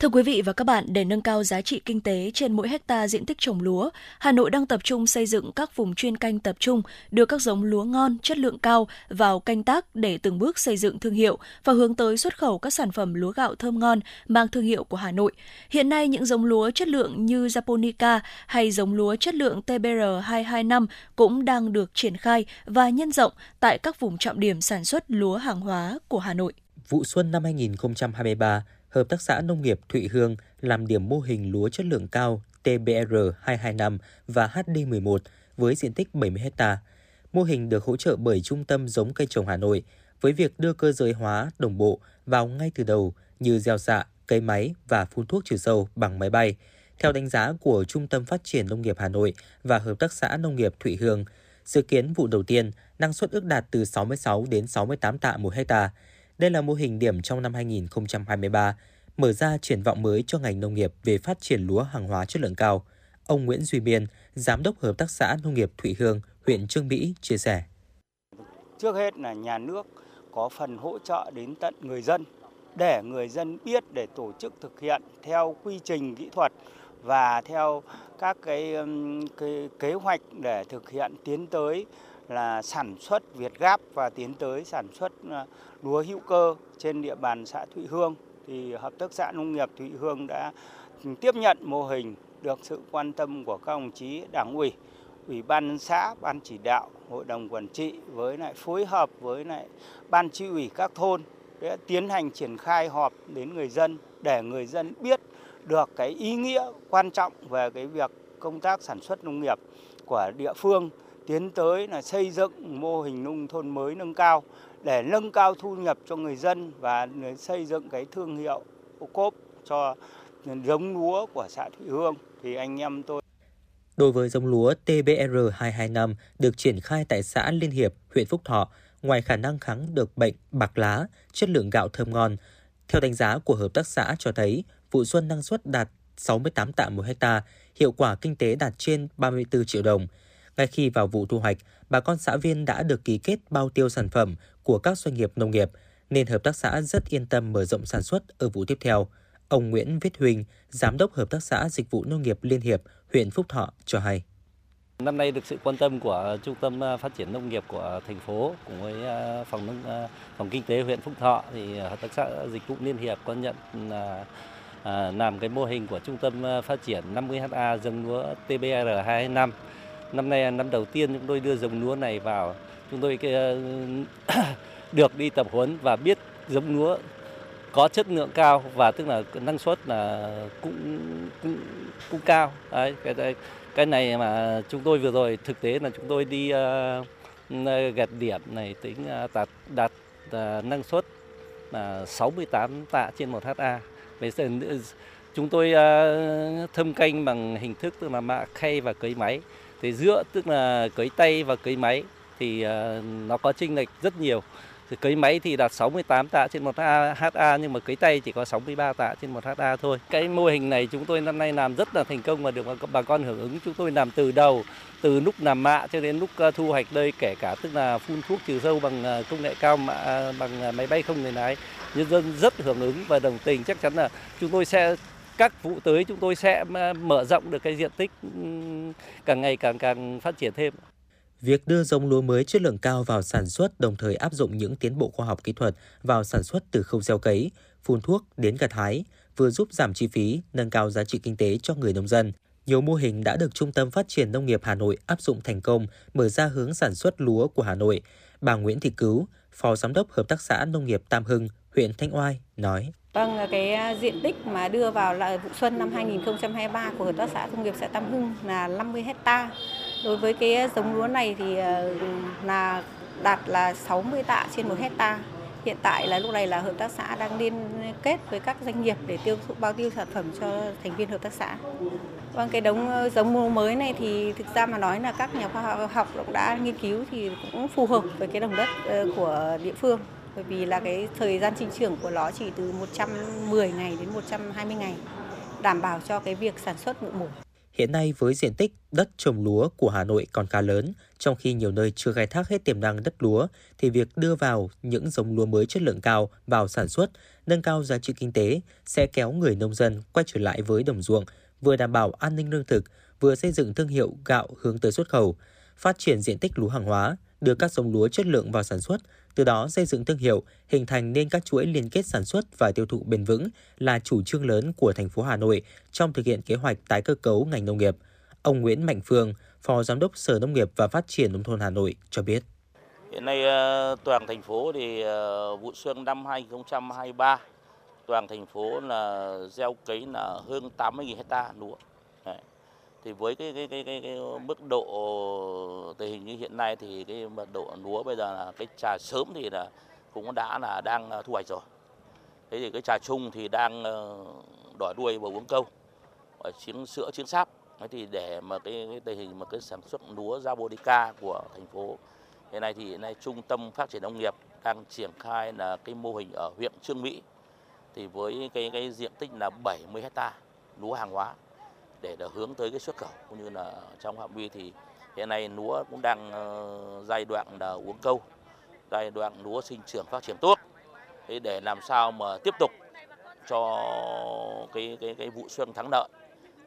Thưa quý vị và các bạn, để nâng cao giá trị kinh tế trên mỗi hecta diện tích trồng lúa, Hà Nội đang tập trung xây dựng các vùng chuyên canh tập trung, đưa các giống lúa ngon, chất lượng cao vào canh tác để từng bước xây dựng thương hiệu và hướng tới xuất khẩu các sản phẩm lúa gạo thơm ngon mang thương hiệu của Hà Nội. Hiện nay, những giống lúa chất lượng như Japonica hay giống lúa chất lượng TBR225 cũng đang được triển khai và nhân rộng tại các vùng trọng điểm sản xuất lúa hàng hóa của Hà Nội. Vụ xuân năm 2023, Hợp tác xã Nông nghiệp Thụy Hương làm điểm mô hình lúa chất lượng cao TBR225 và HD11 với diện tích 70 ha. Mô hình được hỗ trợ bởi Trung tâm giống cây trồng Hà Nội với việc đưa cơ giới hóa đồng bộ vào ngay từ đầu như gieo xạ, cây máy và phun thuốc trừ sâu bằng máy bay. Theo đánh giá của Trung tâm Phát triển Nông nghiệp Hà Nội và Hợp tác xã Nông nghiệp Thụy Hương, dự kiến vụ đầu tiên năng suất ước đạt từ 66 đến 68 tạ một hectare đây là mô hình điểm trong năm 2023, mở ra triển vọng mới cho ngành nông nghiệp về phát triển lúa hàng hóa chất lượng cao. Ông Nguyễn Duy Biên, Giám đốc Hợp tác xã Nông nghiệp Thụy Hương, huyện Trương Mỹ chia sẻ. Trước hết là nhà nước có phần hỗ trợ đến tận người dân để người dân biết để tổ chức thực hiện theo quy trình kỹ thuật và theo các cái, cái kế hoạch để thực hiện tiến tới là sản xuất Việt Gáp và tiến tới sản xuất ờ, lúa hữu cơ trên địa bàn xã Thụy Hương. Thì hợp tác xã nông nghiệp Thụy Hương đã tiếp nhận mô hình được sự quan tâm của các đồng chí đảng ủy, ủy ban xã, ban chỉ đạo, hội đồng quản trị với lại phối hợp với lại ban chi ủy các thôn để tiến hành triển khai họp đến người dân để người dân biết được cái ý nghĩa quan trọng về cái việc công tác sản xuất nông nghiệp của địa phương tiến tới là xây dựng mô hình nông thôn mới nâng cao để nâng cao thu nhập cho người dân và xây dựng cái thương hiệu ô cốp cho giống lúa của xã Thụy Hương thì anh em tôi Đối với giống lúa TBR225 được triển khai tại xã Liên Hiệp, huyện Phúc Thọ, ngoài khả năng kháng được bệnh bạc lá, chất lượng gạo thơm ngon, theo đánh giá của hợp tác xã cho thấy vụ xuân năng suất đạt 68 tạ một hecta, hiệu quả kinh tế đạt trên 34 triệu đồng. Ngay khi vào vụ thu hoạch, bà con xã viên đã được ký kết bao tiêu sản phẩm của các doanh nghiệp nông nghiệp, nên hợp tác xã rất yên tâm mở rộng sản xuất ở vụ tiếp theo. Ông Nguyễn Viết Huỳnh, Giám đốc Hợp tác xã Dịch vụ Nông nghiệp Liên Hiệp, huyện Phúc Thọ cho hay. Năm nay được sự quan tâm của Trung tâm à, Phát triển Nông nghiệp của thành phố cùng với à, phòng nông, à, phòng kinh tế huyện Phúc Thọ thì Hợp tác xã Dịch vụ Liên Hiệp có nhận là làm cái mô hình của Trung tâm Phát triển 50 ha dân lúa TBR 25 Năm nay là năm đầu tiên chúng tôi đưa giống lúa này vào, chúng tôi ờ, được đi tập huấn và biết giống lúa có chất lượng cao và tức là năng suất là cũng cũng, cũng cao. Đấy, cái cái này mà chúng tôi vừa rồi thực tế là chúng tôi đi ờ, uh, gặt điểm này tính uh, đạt đạt uh, năng suất là 68 tạ trên 1 ha. Bây giờ chúng tôi uh, thâm canh bằng hình thức tức là mạ khay và cấy máy thì giữa tức là cấy tay và cấy máy thì ờ, nó có chênh lệch rất nhiều Thì cấy máy thì đạt 68 tạ trên 1 ha nhưng mà cấy tay chỉ có 63 tạ trên 1 ha thôi. Cái mô hình này chúng tôi năm nay làm rất là thành công và được bà con hưởng ứng. Chúng tôi làm từ đầu, từ lúc làm mạ cho đến lúc ờ, thu hoạch đây kể cả tức là phun thuốc trừ sâu bằng ờ, công nghệ cao mạ bằng máy bay không người lái. Nhân dân rất hưởng ứng và đồng tình chắc chắn là chúng tôi sẽ các vụ tới chúng tôi sẽ ờ, mở rộng được cái diện tích ừ, càng ngày càng càng phát triển thêm. Việc đưa giống lúa mới chất lượng cao vào sản xuất đồng thời áp dụng những tiến bộ khoa học kỹ thuật vào sản xuất từ khâu gieo cấy, phun thuốc đến gặt hái, vừa giúp giảm chi phí, nâng cao giá trị kinh tế cho người nông dân. Nhiều mô hình đã được Trung tâm Phát triển Nông nghiệp Hà Nội áp dụng thành công, mở ra hướng sản xuất lúa của Hà Nội. Bà Nguyễn Thị Cứu, Phó Giám đốc Hợp tác xã Nông nghiệp Tam Hưng, huyện Thanh Oai nói. Vâng, à, cái à, diện tích mà đưa vào là vụ xuân năm 2023 của Hợp tác xã công nghiệp xã Tam Hưng là 50 hecta. Đối với cái à, giống lúa này thì là đạt là 60 tạ trên 1 hecta. Hiện tại là lúc này là hợp tác xã đang liên kết với các doanh nghiệp để tiêu thụ bao tiêu sản phẩm cho thành viên hợp tác xã. Vâng, cái đống giống lúa mới này thì thực ra mà nói là các nhà khoa học cũng đã nghiên cứu thì cũng phù hợp với cái đồng đất của địa phương bởi vì là cái thời gian sinh trưởng của nó chỉ từ 110 ngày đến 120 ngày đảm bảo cho cái việc sản xuất vụ mùa. Hiện nay với diện tích đất trồng lúa của Hà Nội còn khá lớn, trong khi nhiều nơi chưa khai thác hết tiềm năng đất lúa, thì việc đưa vào những giống lúa mới chất lượng cao vào sản xuất, nâng cao giá trị kinh tế sẽ kéo người nông dân quay trở lại với đồng ruộng, vừa đảm bảo an ninh lương thực, vừa xây dựng thương hiệu gạo hướng tới xuất khẩu, phát triển diện tích lúa hàng hóa, đưa các giống lúa chất lượng vào sản xuất, từ đó xây dựng thương hiệu, hình thành nên các chuỗi liên kết sản xuất và tiêu thụ bền vững là chủ trương lớn của thành phố Hà Nội trong thực hiện kế hoạch tái cơ cấu ngành nông nghiệp. Ông Nguyễn Mạnh Phương, Phó Giám đốc Sở Nông nghiệp và Phát triển Nông thôn Hà Nội cho biết. Hiện nay ờ, toàn thành phố thì ờ, vụ xuân năm 2023 toàn thành phố là gieo cấy là hơn 80.000 hecta lúa. Thì với cái cái cái cái, cái mức độ tình hình như hiện nay thì cái mật độ lúa bây giờ là cái trà sớm thì là cũng đã là đang à, thu hoạch rồi. Thế thì cái trà chung thì đang ờ, đỏ đuôi và uống câu ở chiến sữa chiến sáp. Thế thì để mà cái, cái tình hình mà cái sản xuất lúa Japonica của thành phố hiện nay thì hiện nay trung tâm phát triển nông nghiệp đang triển khai là cái mô hình ở huyện Trương Mỹ. Thì với cái cái diện tích là 70 hecta lúa hàng hóa để được hướng tới cái xuất khẩu. Cũng như là trong phạm vi thì hiện nay lúa cũng đang ờ, giai đoạn là uống câu giai đoạn lúa sinh trưởng phát triển tốt. Thế để làm sao mà tiếp tục cho cái cái cái vụ xuân thắng lợi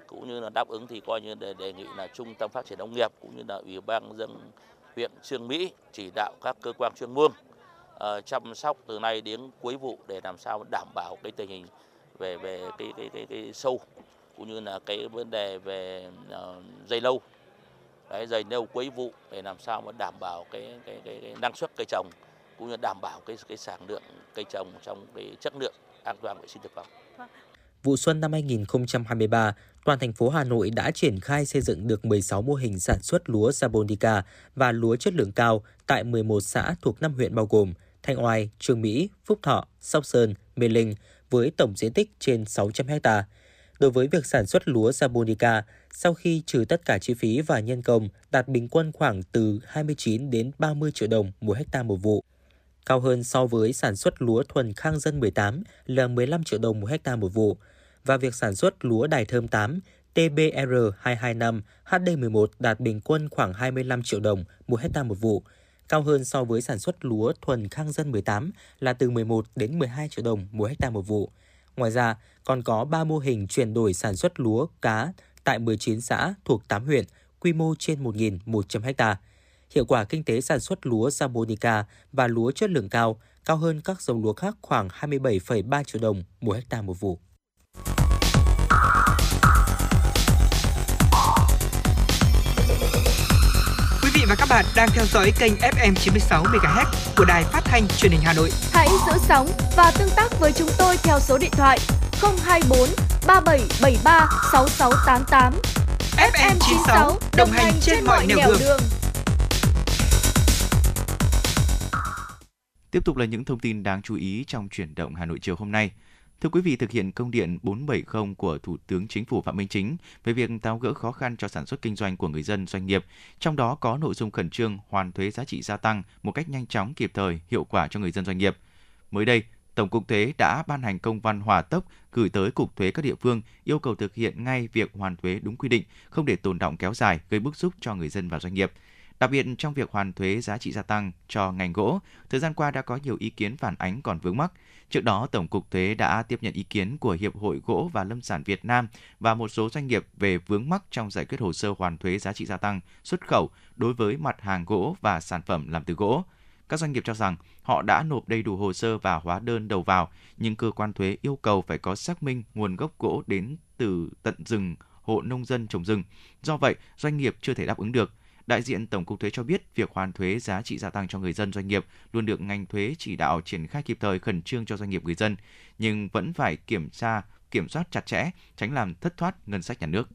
cũng như là đáp ứng thì coi như đề, đề nghị là trung tâm phát triển nông nghiệp cũng như là ủy ban dân huyện Trương Mỹ chỉ đạo các cơ quan chuyên môn uh, chăm sóc từ nay đến cuối vụ để làm sao đảm bảo cái tình hình về về cái cái cái, cái sâu cũng như là cái vấn đề về uh, dây lâu. Đấy, dày nâu quấy vụ để làm sao mà đảm bảo cái, cái, cái, cái năng suất cây trồng cũng như đảm bảo cái cái sản lượng cây trồng trong cái chất lượng an toàn vệ sinh thực phẩm. Vụ xuân năm 2023, toàn thành phố Hà Nội đã triển khai xây dựng được 16 mô hình sản xuất lúa Japonica và lúa chất lượng cao tại 11 xã thuộc 5 huyện bao gồm Thanh Oai, Trường Mỹ, Phúc Thọ, Sóc Sơn, Mê Linh với tổng diện tích trên 600 hectare đối với việc sản xuất lúa Japonica sau khi trừ tất cả chi phí và nhân công đạt bình quân khoảng từ 29 đến 30 triệu đồng mỗi hecta một vụ. Cao hơn so với sản xuất lúa thuần Khang Dân 18 là 15 triệu đồng một hecta một vụ và việc sản xuất lúa Đài Thơm 8 TBR 225 HD11 đạt bình quân khoảng 25 triệu đồng một hecta một vụ, cao hơn so với sản xuất lúa thuần Khang Dân 18 là từ 11 đến 12 triệu đồng một hecta một vụ. Ngoài ra, còn có 3 mô hình chuyển đổi sản xuất lúa cá tại 19 xã thuộc 8 huyện, quy mô trên 1.100 ha. Hiệu quả kinh tế sản xuất lúa Japonica và lúa chất lượng cao cao hơn các giống lúa khác khoảng 27,3 triệu đồng mỗi hecta một vụ. Và các bạn đang theo dõi kênh FM 96 MHz của đài phát thanh truyền hình Hà Nội. Hãy giữ sóng và tương tác với chúng tôi theo số điện thoại 024 3773 6688. FM 96 đồng hành trên mọi nẻo đường. đường. Tiếp tục là những thông tin đáng chú ý trong chuyển động Hà Nội chiều hôm nay. Thưa quý vị, thực hiện công điện 470 của Thủ tướng Chính phủ Phạm Minh Chính về việc tháo gỡ khó khăn cho sản xuất kinh doanh của người dân doanh nghiệp, trong đó có nội dung khẩn trương hoàn thuế giá trị gia tăng một cách nhanh chóng, kịp thời, hiệu quả cho người dân doanh nghiệp. Mới đây, Tổng cục Thuế đã ban hành công văn hòa tốc gửi tới Cục Thuế các địa phương yêu cầu thực hiện ngay việc hoàn thuế đúng quy định, không để tồn động kéo dài gây bức xúc cho người dân và doanh nghiệp. Đặc biệt trong việc hoàn thuế giá trị gia tăng cho ngành gỗ, thời gian qua đã có nhiều ý kiến phản ánh còn vướng mắc. Trước đó, Tổng cục Thuế đã tiếp nhận ý kiến của Hiệp hội Gỗ và Lâm sản Việt Nam và một số doanh nghiệp về vướng mắc trong giải quyết hồ sơ hoàn thuế giá trị gia tăng xuất khẩu đối với mặt hàng gỗ và sản phẩm làm từ gỗ. Các doanh nghiệp cho rằng họ đã nộp đầy đủ hồ sơ và hóa đơn đầu vào, nhưng cơ quan thuế yêu cầu phải có xác minh nguồn gốc gỗ đến từ tận rừng hộ nông dân trồng rừng. Do vậy, doanh nghiệp chưa thể đáp ứng được. Đại diện Tổng cục Thuế cho biết việc hoàn thuế giá trị gia tăng cho người dân doanh nghiệp luôn được ngành thuế chỉ đạo triển khai kịp thời khẩn trương cho doanh nghiệp người dân, nhưng vẫn phải kiểm tra, kiểm soát chặt chẽ, tránh làm thất thoát ngân sách nhà nước.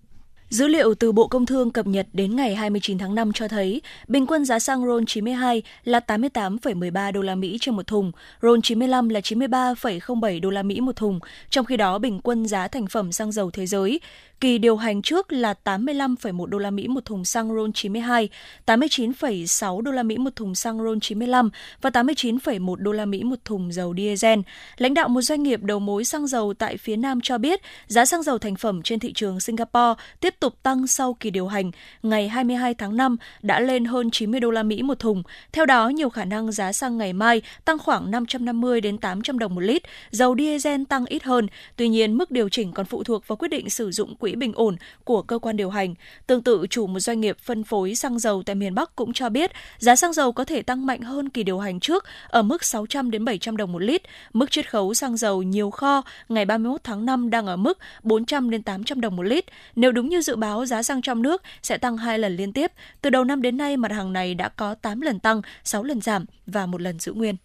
Dữ liệu từ Bộ Công Thương cập nhật đến ngày 29 tháng 5 cho thấy, bình quân giá xăng RON 92 là 88,13 đô la Mỹ trên một thùng, RON 95 là 93,07 đô la Mỹ một thùng. Trong khi đó, bình quân giá thành phẩm xăng dầu thế giới kỳ điều hành trước là 85,1 đô la Mỹ một thùng xăng RON 92, 89,6 đô la Mỹ một thùng xăng RON 95 và 89,1 đô la Mỹ một thùng dầu diesel. Lãnh đạo một doanh nghiệp đầu mối xăng dầu tại phía Nam cho biết, giá xăng dầu thành phẩm trên thị trường Singapore tiếp tục tăng sau kỳ điều hành ngày 22 tháng 5 đã lên hơn 90 đô la Mỹ một thùng. Theo đó, nhiều khả năng giá xăng ngày mai tăng khoảng 550 đến 800 đồng một lít, dầu diesel tăng ít hơn. Tuy nhiên, mức điều chỉnh còn phụ thuộc vào quyết định sử dụng quỹ bình ổn của cơ quan điều hành. Tương tự, chủ một doanh nghiệp phân phối xăng dầu tại miền Bắc cũng cho biết giá xăng dầu có thể tăng mạnh hơn kỳ điều hành trước ở mức 600 đến 700 đồng một lít. Mức chiết khấu xăng dầu nhiều kho ngày 31 tháng 5 đang ở mức 400 đến 800 đồng một lít. Nếu đúng như dự báo, giá xăng trong nước sẽ tăng hai lần liên tiếp. Từ đầu năm đến nay, mặt hàng này đã có 8 lần tăng, 6 lần giảm và một lần giữ nguyên.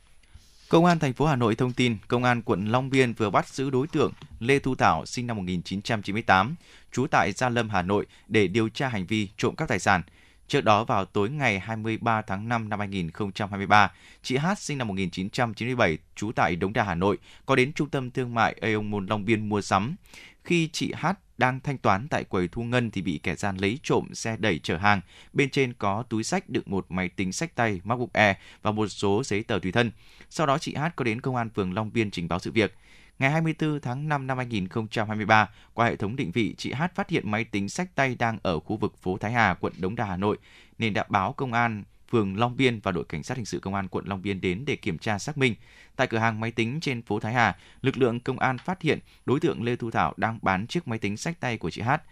Công an thành phố Hà Nội thông tin, Công an quận Long Biên vừa bắt giữ đối tượng Lê Thu Thảo sinh năm 1998, trú tại Gia Lâm, Hà Nội để điều tra hành vi trộm cắp tài sản. Trước đó vào tối ngày 23 tháng 5 năm 2023, chị Hát sinh năm 1997, trú tại Đống Đa, Hà Nội, có đến trung tâm thương mại Aeon Mall Long Biên mua sắm. Khi chị Hát đang thanh toán tại quầy thu ngân thì bị kẻ gian lấy trộm xe đẩy chở hàng. Bên trên có túi sách đựng một máy tính sách tay MacBook Air và một số giấy tờ tùy thân. Sau đó chị Hát có đến công an phường Long Biên trình báo sự việc. Ngày 24 tháng 5 năm 2023, qua hệ thống định vị, chị Hát phát hiện máy tính sách tay đang ở khu vực phố Thái Hà, quận Đống Đa, Hà Nội, nên đã báo công an phường Long Biên và đội cảnh sát hình sự công an quận Long Biên đến để kiểm tra xác minh. Tại cửa hàng máy tính trên phố Thái Hà, lực lượng công an phát hiện đối tượng Lê Thu Thảo đang bán chiếc máy tính sách tay của chị Hát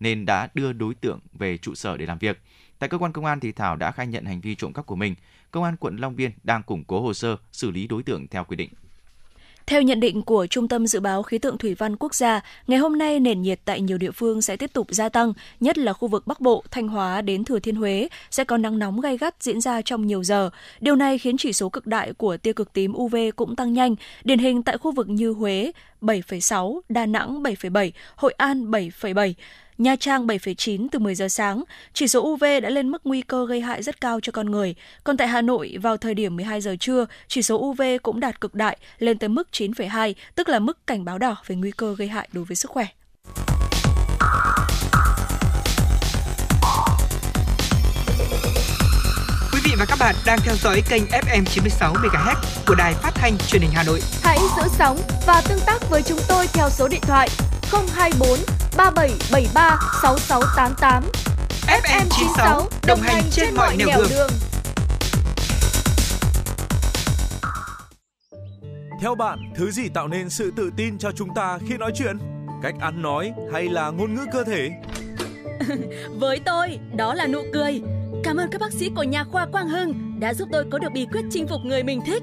nên đã đưa đối tượng về trụ sở để làm việc. Tại cơ quan công an thì Thảo đã khai nhận hành vi trộm cắp của mình. Công an quận Long Biên đang củng cố hồ sơ xử lý đối tượng theo quy định. Theo nhận định của Trung tâm Dự báo Khí tượng Thủy văn Quốc gia, ngày hôm nay nền nhiệt tại nhiều địa phương sẽ tiếp tục gia tăng, nhất là khu vực Bắc Bộ, Thanh Hóa đến Thừa Thiên Huế sẽ có nắng nóng gay gắt diễn ra trong nhiều giờ. Điều này khiến chỉ số cực đại của tia cực tím UV cũng tăng nhanh, điển hình tại khu vực như Huế 7,6, Đà Nẵng 7,7, Hội An 7,7. Nha Trang 7,9 từ 10 giờ sáng, chỉ số UV đã lên mức nguy cơ gây hại rất cao cho con người. Còn tại Hà Nội, vào thời điểm 12 giờ trưa, chỉ số UV cũng đạt cực đại, lên tới mức 9,2, tức là mức cảnh báo đỏ về nguy cơ gây hại đối với sức khỏe. Quý vị và các bạn đang theo dõi kênh FM 96 MHz của đài phát thanh truyền hình Hà Nội. Hãy giữ sóng và tương tác với chúng tôi theo số điện thoại 024 3773 6688. FM 96 đồng hành trên mọi nẻo đường. đường. Theo bạn, thứ gì tạo nên sự tự tin cho chúng ta khi nói chuyện? Cách ăn nói hay là ngôn ngữ cơ thể? Với tôi, đó là nụ cười. Cảm ơn các bác sĩ của nhà khoa Quang Hưng đã giúp tôi có được bí quyết chinh phục người mình thích.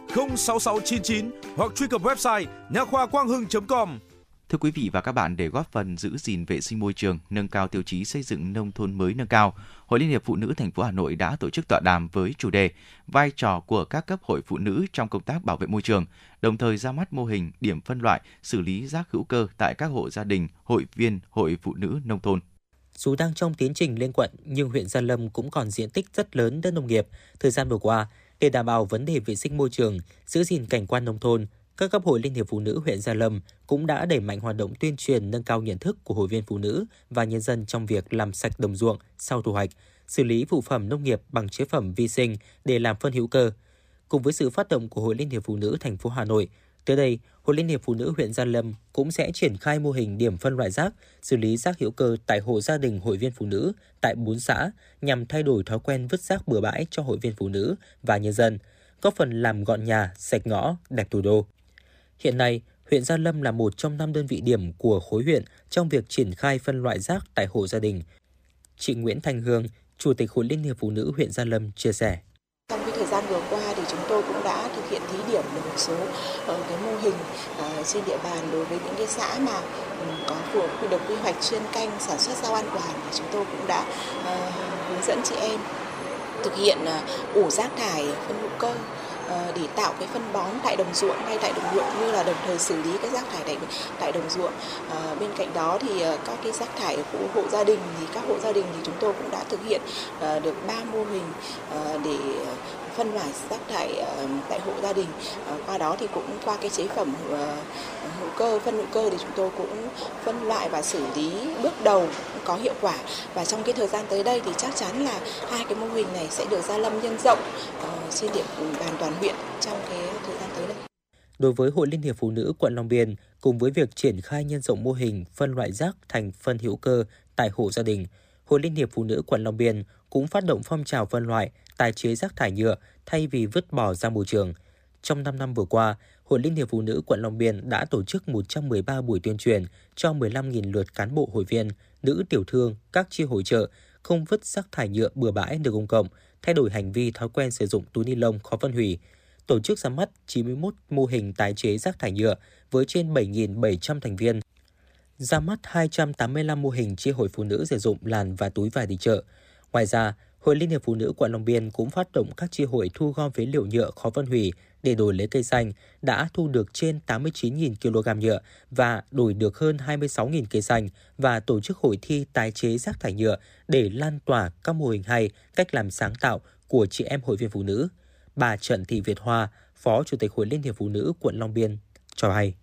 06699 hoặc truy cập website nha khoa quang hưng.com. Thưa quý vị và các bạn, để góp phần giữ gìn vệ sinh môi trường, nâng cao tiêu chí xây dựng nông thôn mới nâng cao, Hội Liên hiệp Phụ nữ thành phố Hà Nội đã tổ chức tọa đàm với chủ đề vai trò của các cấp hội phụ nữ trong công tác bảo vệ môi trường, đồng thời ra mắt mô hình điểm phân loại, xử lý rác hữu cơ tại các hộ gia đình, hội viên, hội phụ nữ nông thôn. Dù đang trong tiến trình lên quận, nhưng huyện Gia Lâm cũng còn diện tích rất lớn đất nông nghiệp. Thời gian vừa qua, để đảm bảo vấn đề vệ sinh môi trường, giữ gìn cảnh quan nông thôn, các cấp hội Liên hiệp Phụ nữ huyện Gia Lâm cũng đã đẩy mạnh hoạt động tuyên truyền nâng cao nhận thức của hội viên phụ nữ và nhân dân trong việc làm sạch đồng ruộng sau thu hoạch, xử lý phụ phẩm nông nghiệp bằng chế phẩm vi sinh để làm phân hữu cơ. Cùng với sự phát động của Hội Liên hiệp Phụ nữ thành phố Hà Nội, tới đây, Hội Liên hiệp Phụ nữ huyện Gia Lâm cũng sẽ triển khai mô hình điểm phân loại rác, xử lý rác hữu cơ tại hộ gia đình hội viên phụ nữ tại 4 xã nhằm thay đổi thói quen vứt rác bừa bãi cho hội viên phụ nữ và nhân dân, góp phần làm gọn nhà, sạch ngõ, đẹp thủ đô. Hiện nay, huyện Gia Lâm là một trong năm đơn vị điểm của khối huyện trong việc triển khai phân loại rác tại hộ gia đình. Chị Nguyễn Thành Hương, Chủ tịch Hội Liên hiệp Phụ nữ huyện Gia Lâm chia sẻ. Trong cái thời gian vừa qua thì chúng tôi cũng đã thực hiện thí điểm được một số ờ, cái mô hình ờ, trên địa bàn đối với những cái xã mà ừ, có của quy được quy hoạch chuyên canh sản xuất rau an toàn thì chúng tôi cũng đã ờ, hướng dẫn chị em thực hiện ủ rác thải phân hữu cơ. Ờ, để tạo cái phân bón tại đồng ruộng hay tại đồng ruộng như là đồng thời xử lý cái rác thải tại tại đồng ruộng à, bên cạnh đó thì ờ, các cái rác thải của hộ gia đình thì các hộ gia đình thì chúng tôi cũng đã thực hiện à, được ba mô hình à, để phân loại rác thải tại hộ gia đình. Qua đó thì cũng qua cái chế phẩm hữu cơ, phân hữu cơ thì chúng tôi cũng phân loại và xử lý bước đầu có hiệu quả. Và trong cái thời gian tới đây thì chắc chắn là hai cái mô hình này sẽ được Gia Lâm nhân rộng trên địa bàn toàn huyện trong cái thời gian tới đây. Đối với Hội Liên hiệp Phụ nữ quận Long Biên, cùng với việc triển khai nhân rộng mô hình phân loại rác thành phân hữu cơ tại hộ gia đình, Hội Liên hiệp Phụ nữ quận Long Biên cũng phát động phong trào phân loại, tái chế rác thải nhựa thay vì vứt bỏ ra môi trường. Trong 5 năm vừa qua, Hội Liên hiệp Phụ nữ quận Long Biên đã tổ chức 113 buổi tuyên truyền cho 15.000 lượt cán bộ hội viên, nữ tiểu thương, các chi hội trợ không vứt rác thải nhựa bừa bãi nơi công cộng, thay đổi hành vi thói quen sử dụng túi ni lông khó phân hủy, tổ chức ra mắt 91 mô hình tái chế rác thải nhựa với trên 7.700 thành viên, ra mắt 285 mô hình chia hội phụ nữ sử dụng làn và túi vải đi chợ. Ngoài ra, Hội Liên hiệp Phụ nữ quận Long Biên cũng phát động các chi hội thu gom phế liệu nhựa khó phân hủy để đổi lấy cây xanh, đã thu được trên 89.000 kg nhựa và đổi được hơn 26.000 cây xanh và tổ chức hội thi tái chế rác thải nhựa để lan tỏa các mô hình hay, cách làm sáng tạo của chị em hội viên phụ nữ. Bà Trần Thị Việt Hoa, Phó Chủ tịch Hội Liên hiệp Phụ nữ quận Long Biên cho hay.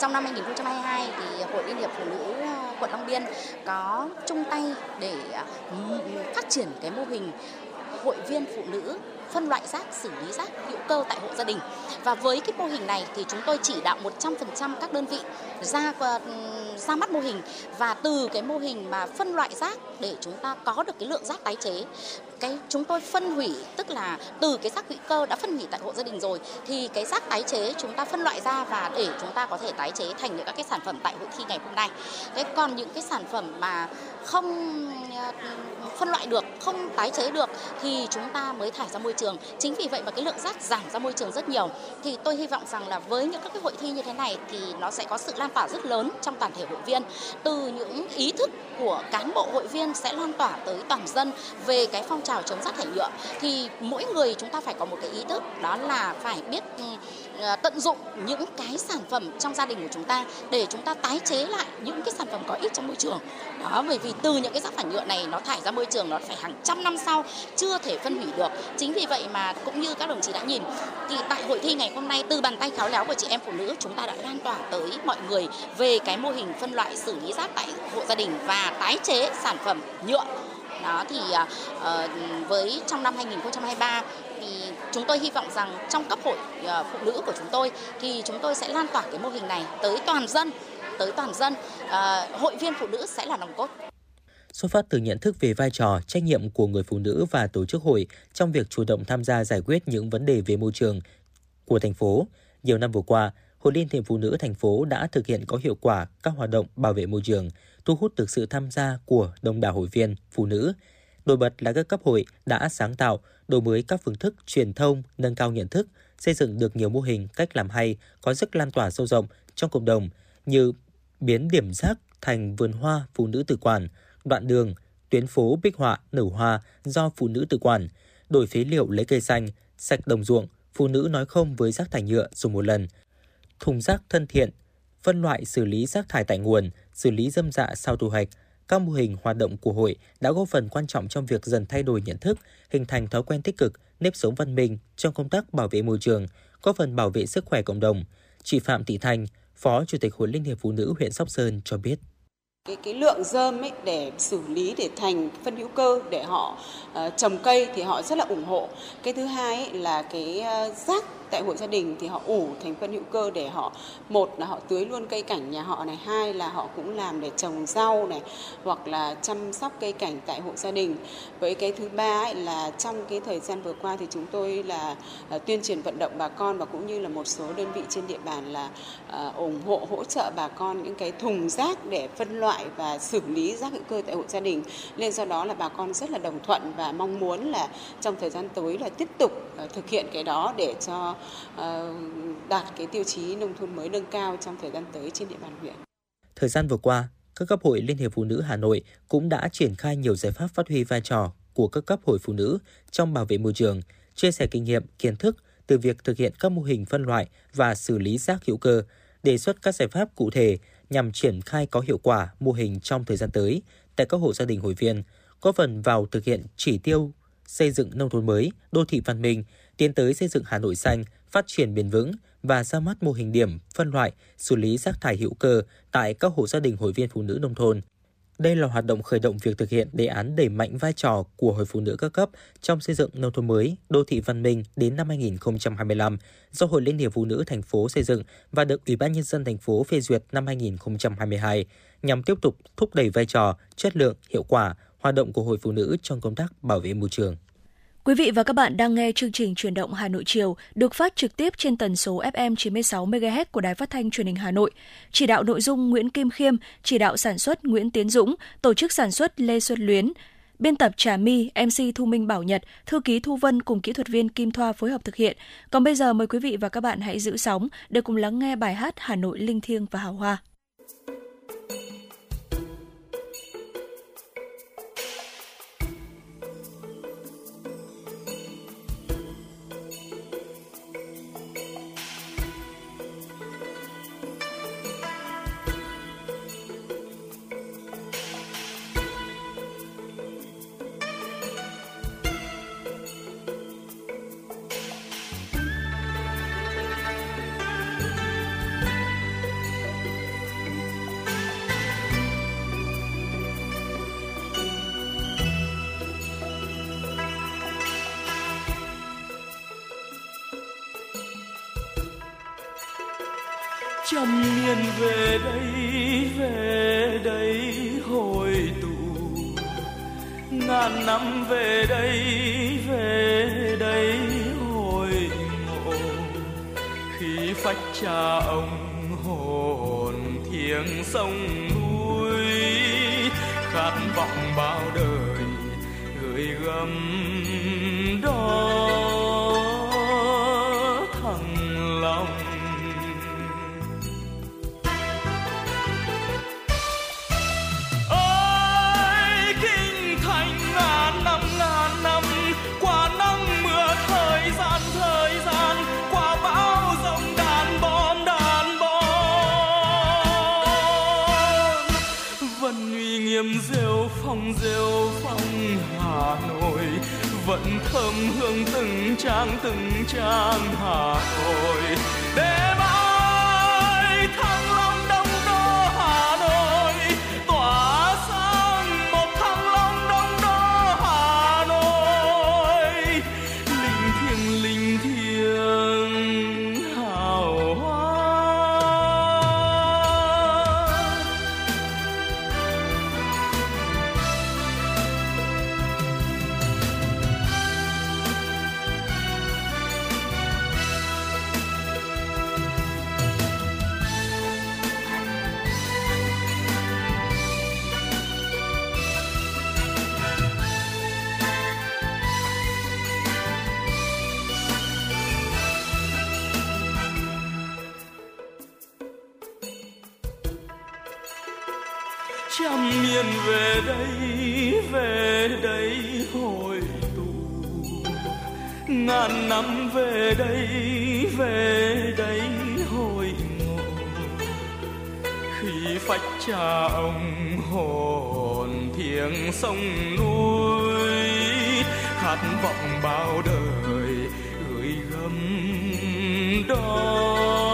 Trong năm 2022 thì Hội Liên hiệp Phụ nữ ờ, quận Long Biên có chung tay để ờ, phát triển cái mô hình hội viên phụ nữ phân loại rác, xử lý rác hữu cơ tại hộ gia đình. Và với cái mô hình này thì chúng tôi chỉ đạo 100% các đơn vị ra ra mắt mô hình và từ cái mô hình mà phân loại rác để chúng ta có được cái lượng rác tái chế cái chúng tôi phân hủy tức là từ cái rác hữu cơ đã phân hủy tại hộ gia đình rồi thì cái rác tái chế chúng ta phân loại ra và để chúng ta có thể tái chế thành những các cái sản phẩm tại hội thi ngày hôm nay. Thế còn những cái sản phẩm mà không ờ, phân loại được, không tái chế được thì chúng ta mới thải ra môi trường. Chính vì vậy mà cái lượng rác giảm ra môi trường rất nhiều. Thì tôi hy vọng rằng là với những các cái hội thi như thế này thì nó sẽ có sự lan tỏa rất lớn trong toàn thể hội viên từ những ý thức của cán bộ hội viên sẽ lan tỏa tới toàn dân về cái phong trào chống rác thải nhựa, thì mỗi người chúng ta phải có một cái ý thức, đó là phải biết ừ, ờ, tận dụng những cái sản phẩm trong gia đình của chúng ta để chúng ta tái chế lại những cái sản phẩm có ích trong môi trường. Đó, bởi vì từ những cái rác thải nhựa này nó thải ra môi trường nó phải hàng trăm năm sau chưa thể phân hủy được. Chính vì vậy mà cũng như các đồng chí đã nhìn, thì tại hội thi ngày hôm nay từ bàn tay khéo léo của chị em phụ nữ, chúng ta đã lan tỏa tới mọi người về cái mô hình phân loại xử lý rác tại hộ gia đình và tái chế sản phẩm nhựa đó thì ờ, ờ, với trong năm 2023 thì chúng tôi hy vọng rằng trong cấp hội ờ, phụ nữ của chúng tôi thì chúng tôi sẽ lan tỏa cái mô hình này tới toàn dân tới toàn dân. Hội viên phụ nữ sẽ là nòng cốt xuất phát từ nhận thức về vai trò, trách nhiệm của người phụ nữ và tổ chức hội trong việc chủ động tham gia giải quyết những vấn đề về môi trường của thành phố. Nhiều năm vừa qua, Hội Liên hiệp Phụ nữ thành phố đã thực hiện có hiệu quả các hoạt động bảo vệ môi trường, thu hút được sự tham gia của đông đảo hội viên phụ nữ. Nổi bật là các cấp hội đã sáng tạo, đổi mới các phương thức truyền thông, nâng cao nhận thức, xây dựng được nhiều mô hình cách làm hay có sức lan tỏa sâu rộng trong cộng đồng như biến điểm rác thành vườn hoa phụ nữ tự quản, đoạn đường, tuyến phố bích họa nở hoa do phụ nữ tự quản, đổi phế liệu lấy cây xanh, sạch đồng ruộng, phụ nữ nói không với rác thải nhựa dùng một lần, thùng rác thân thiện, phân loại xử lý rác thải tại nguồn, xử lý dâm dạ sau thu hoạch. Các mô hình hoạt động của hội đã góp phần quan trọng trong việc dần thay đổi nhận thức, hình thành thói quen tích cực, nếp sống văn minh trong công tác bảo vệ môi trường, góp phần bảo vệ sức khỏe cộng đồng. Chị Phạm Thị Thanh, Phó Chủ tịch Hội Liên hiệp Phụ nữ huyện Sóc Sơn cho biết cái cái lượng dơm ấy để xử lý để thành phân hữu cơ để họ uh, trồng cây thì họ rất là ủng hộ cái thứ hai ấy là cái uh, rác tại hộ gia đình thì họ ủ thành phân hữu cơ để họ, một là họ tưới luôn cây cảnh nhà họ này, hai là họ cũng làm để trồng rau này, hoặc là chăm sóc cây cảnh tại hộ gia đình. Với cái thứ ba ấy là trong cái thời gian vừa qua thì chúng tôi là à, tuyên truyền vận động bà con và cũng như là một số đơn vị trên địa bàn là à, ủng hộ, hỗ trợ bà con những cái thùng rác để phân loại và xử lý rác hữu cơ tại hộ gia đình. Nên do đó là bà con rất là đồng thuận và mong muốn là trong thời gian tới là tiếp tục à, thực hiện cái đó để cho Ờ, đạt cái tiêu chí nông thôn mới nâng cao trong thời gian tới trên địa bàn huyện. Thời gian vừa qua, các cấp hội Liên hiệp Phụ nữ Hà Nội cũng đã triển khai nhiều giải pháp phát huy vai trò của các cấp hội phụ nữ trong bảo vệ môi trường, chia sẻ kinh nghiệm, kiến thức từ việc thực hiện các mô hình phân loại và xử lý rác hữu cơ, đề xuất các giải pháp cụ thể nhằm triển khai có hiệu quả mô hình trong thời gian tới tại các hộ gia đình hội viên, góp phần vào thực hiện chỉ tiêu xây dựng nông thôn mới, đô thị văn minh, tiến tới xây dựng Hà Nội xanh, phát triển bền vững và ra mắt mô hình điểm phân loại, xử lý rác thải hữu cơ tại các hộ gia đình hội viên phụ nữ nông thôn. Đây là hoạt động khởi động việc thực hiện đề án đẩy mạnh vai trò của Hội Phụ nữ các cấp trong xây dựng nông thôn mới, đô thị văn minh đến năm 2025 do Hội Liên hiệp Phụ nữ thành phố xây dựng và được Ủy ban nhân dân thành phố phê duyệt năm 2022 nhằm tiếp tục thúc đẩy vai trò, chất lượng, hiệu quả hoạt động của Hội Phụ nữ trong công tác bảo vệ môi trường. Quý vị và các bạn đang nghe chương trình Truyền động Hà Nội chiều được phát trực tiếp trên tần số FM 96 MHz của Đài Phát thanh Truyền hình Hà Nội. Chỉ đạo nội dung Nguyễn Kim Khiêm, chỉ đạo sản xuất Nguyễn Tiến Dũng, tổ chức sản xuất Lê Xuân Luyến, biên tập Trà My, MC Thu Minh Bảo Nhật, thư ký Thu Vân cùng kỹ thuật viên Kim Thoa phối hợp thực hiện. Còn bây giờ mời quý vị và các bạn hãy giữ sóng để cùng lắng nghe bài hát Hà Nội linh thiêng và hào hoa. Uy nghiêm rêu phong rêu phong hà nội. Vẫn thơm hương từng trang từng trang hà nội. Để bao về đây về đây hồi ngộ khi phách cha ông hồn thiêng sông núi, khát vọng bao đời gửi gắm đó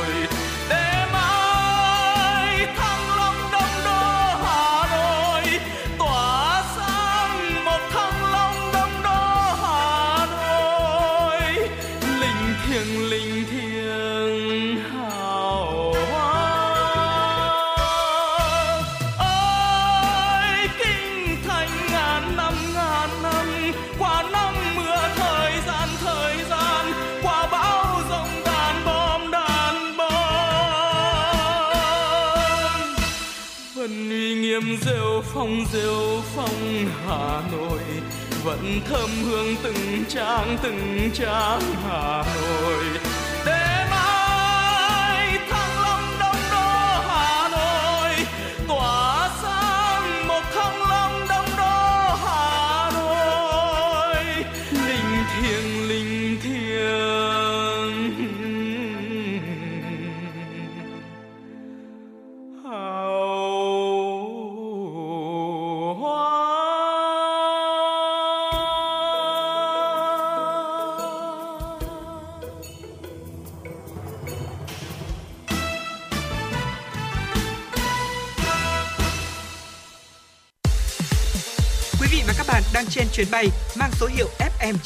Phong rêu phong hà nội. Vẫn thơm hương từng trang từng trang hà nội.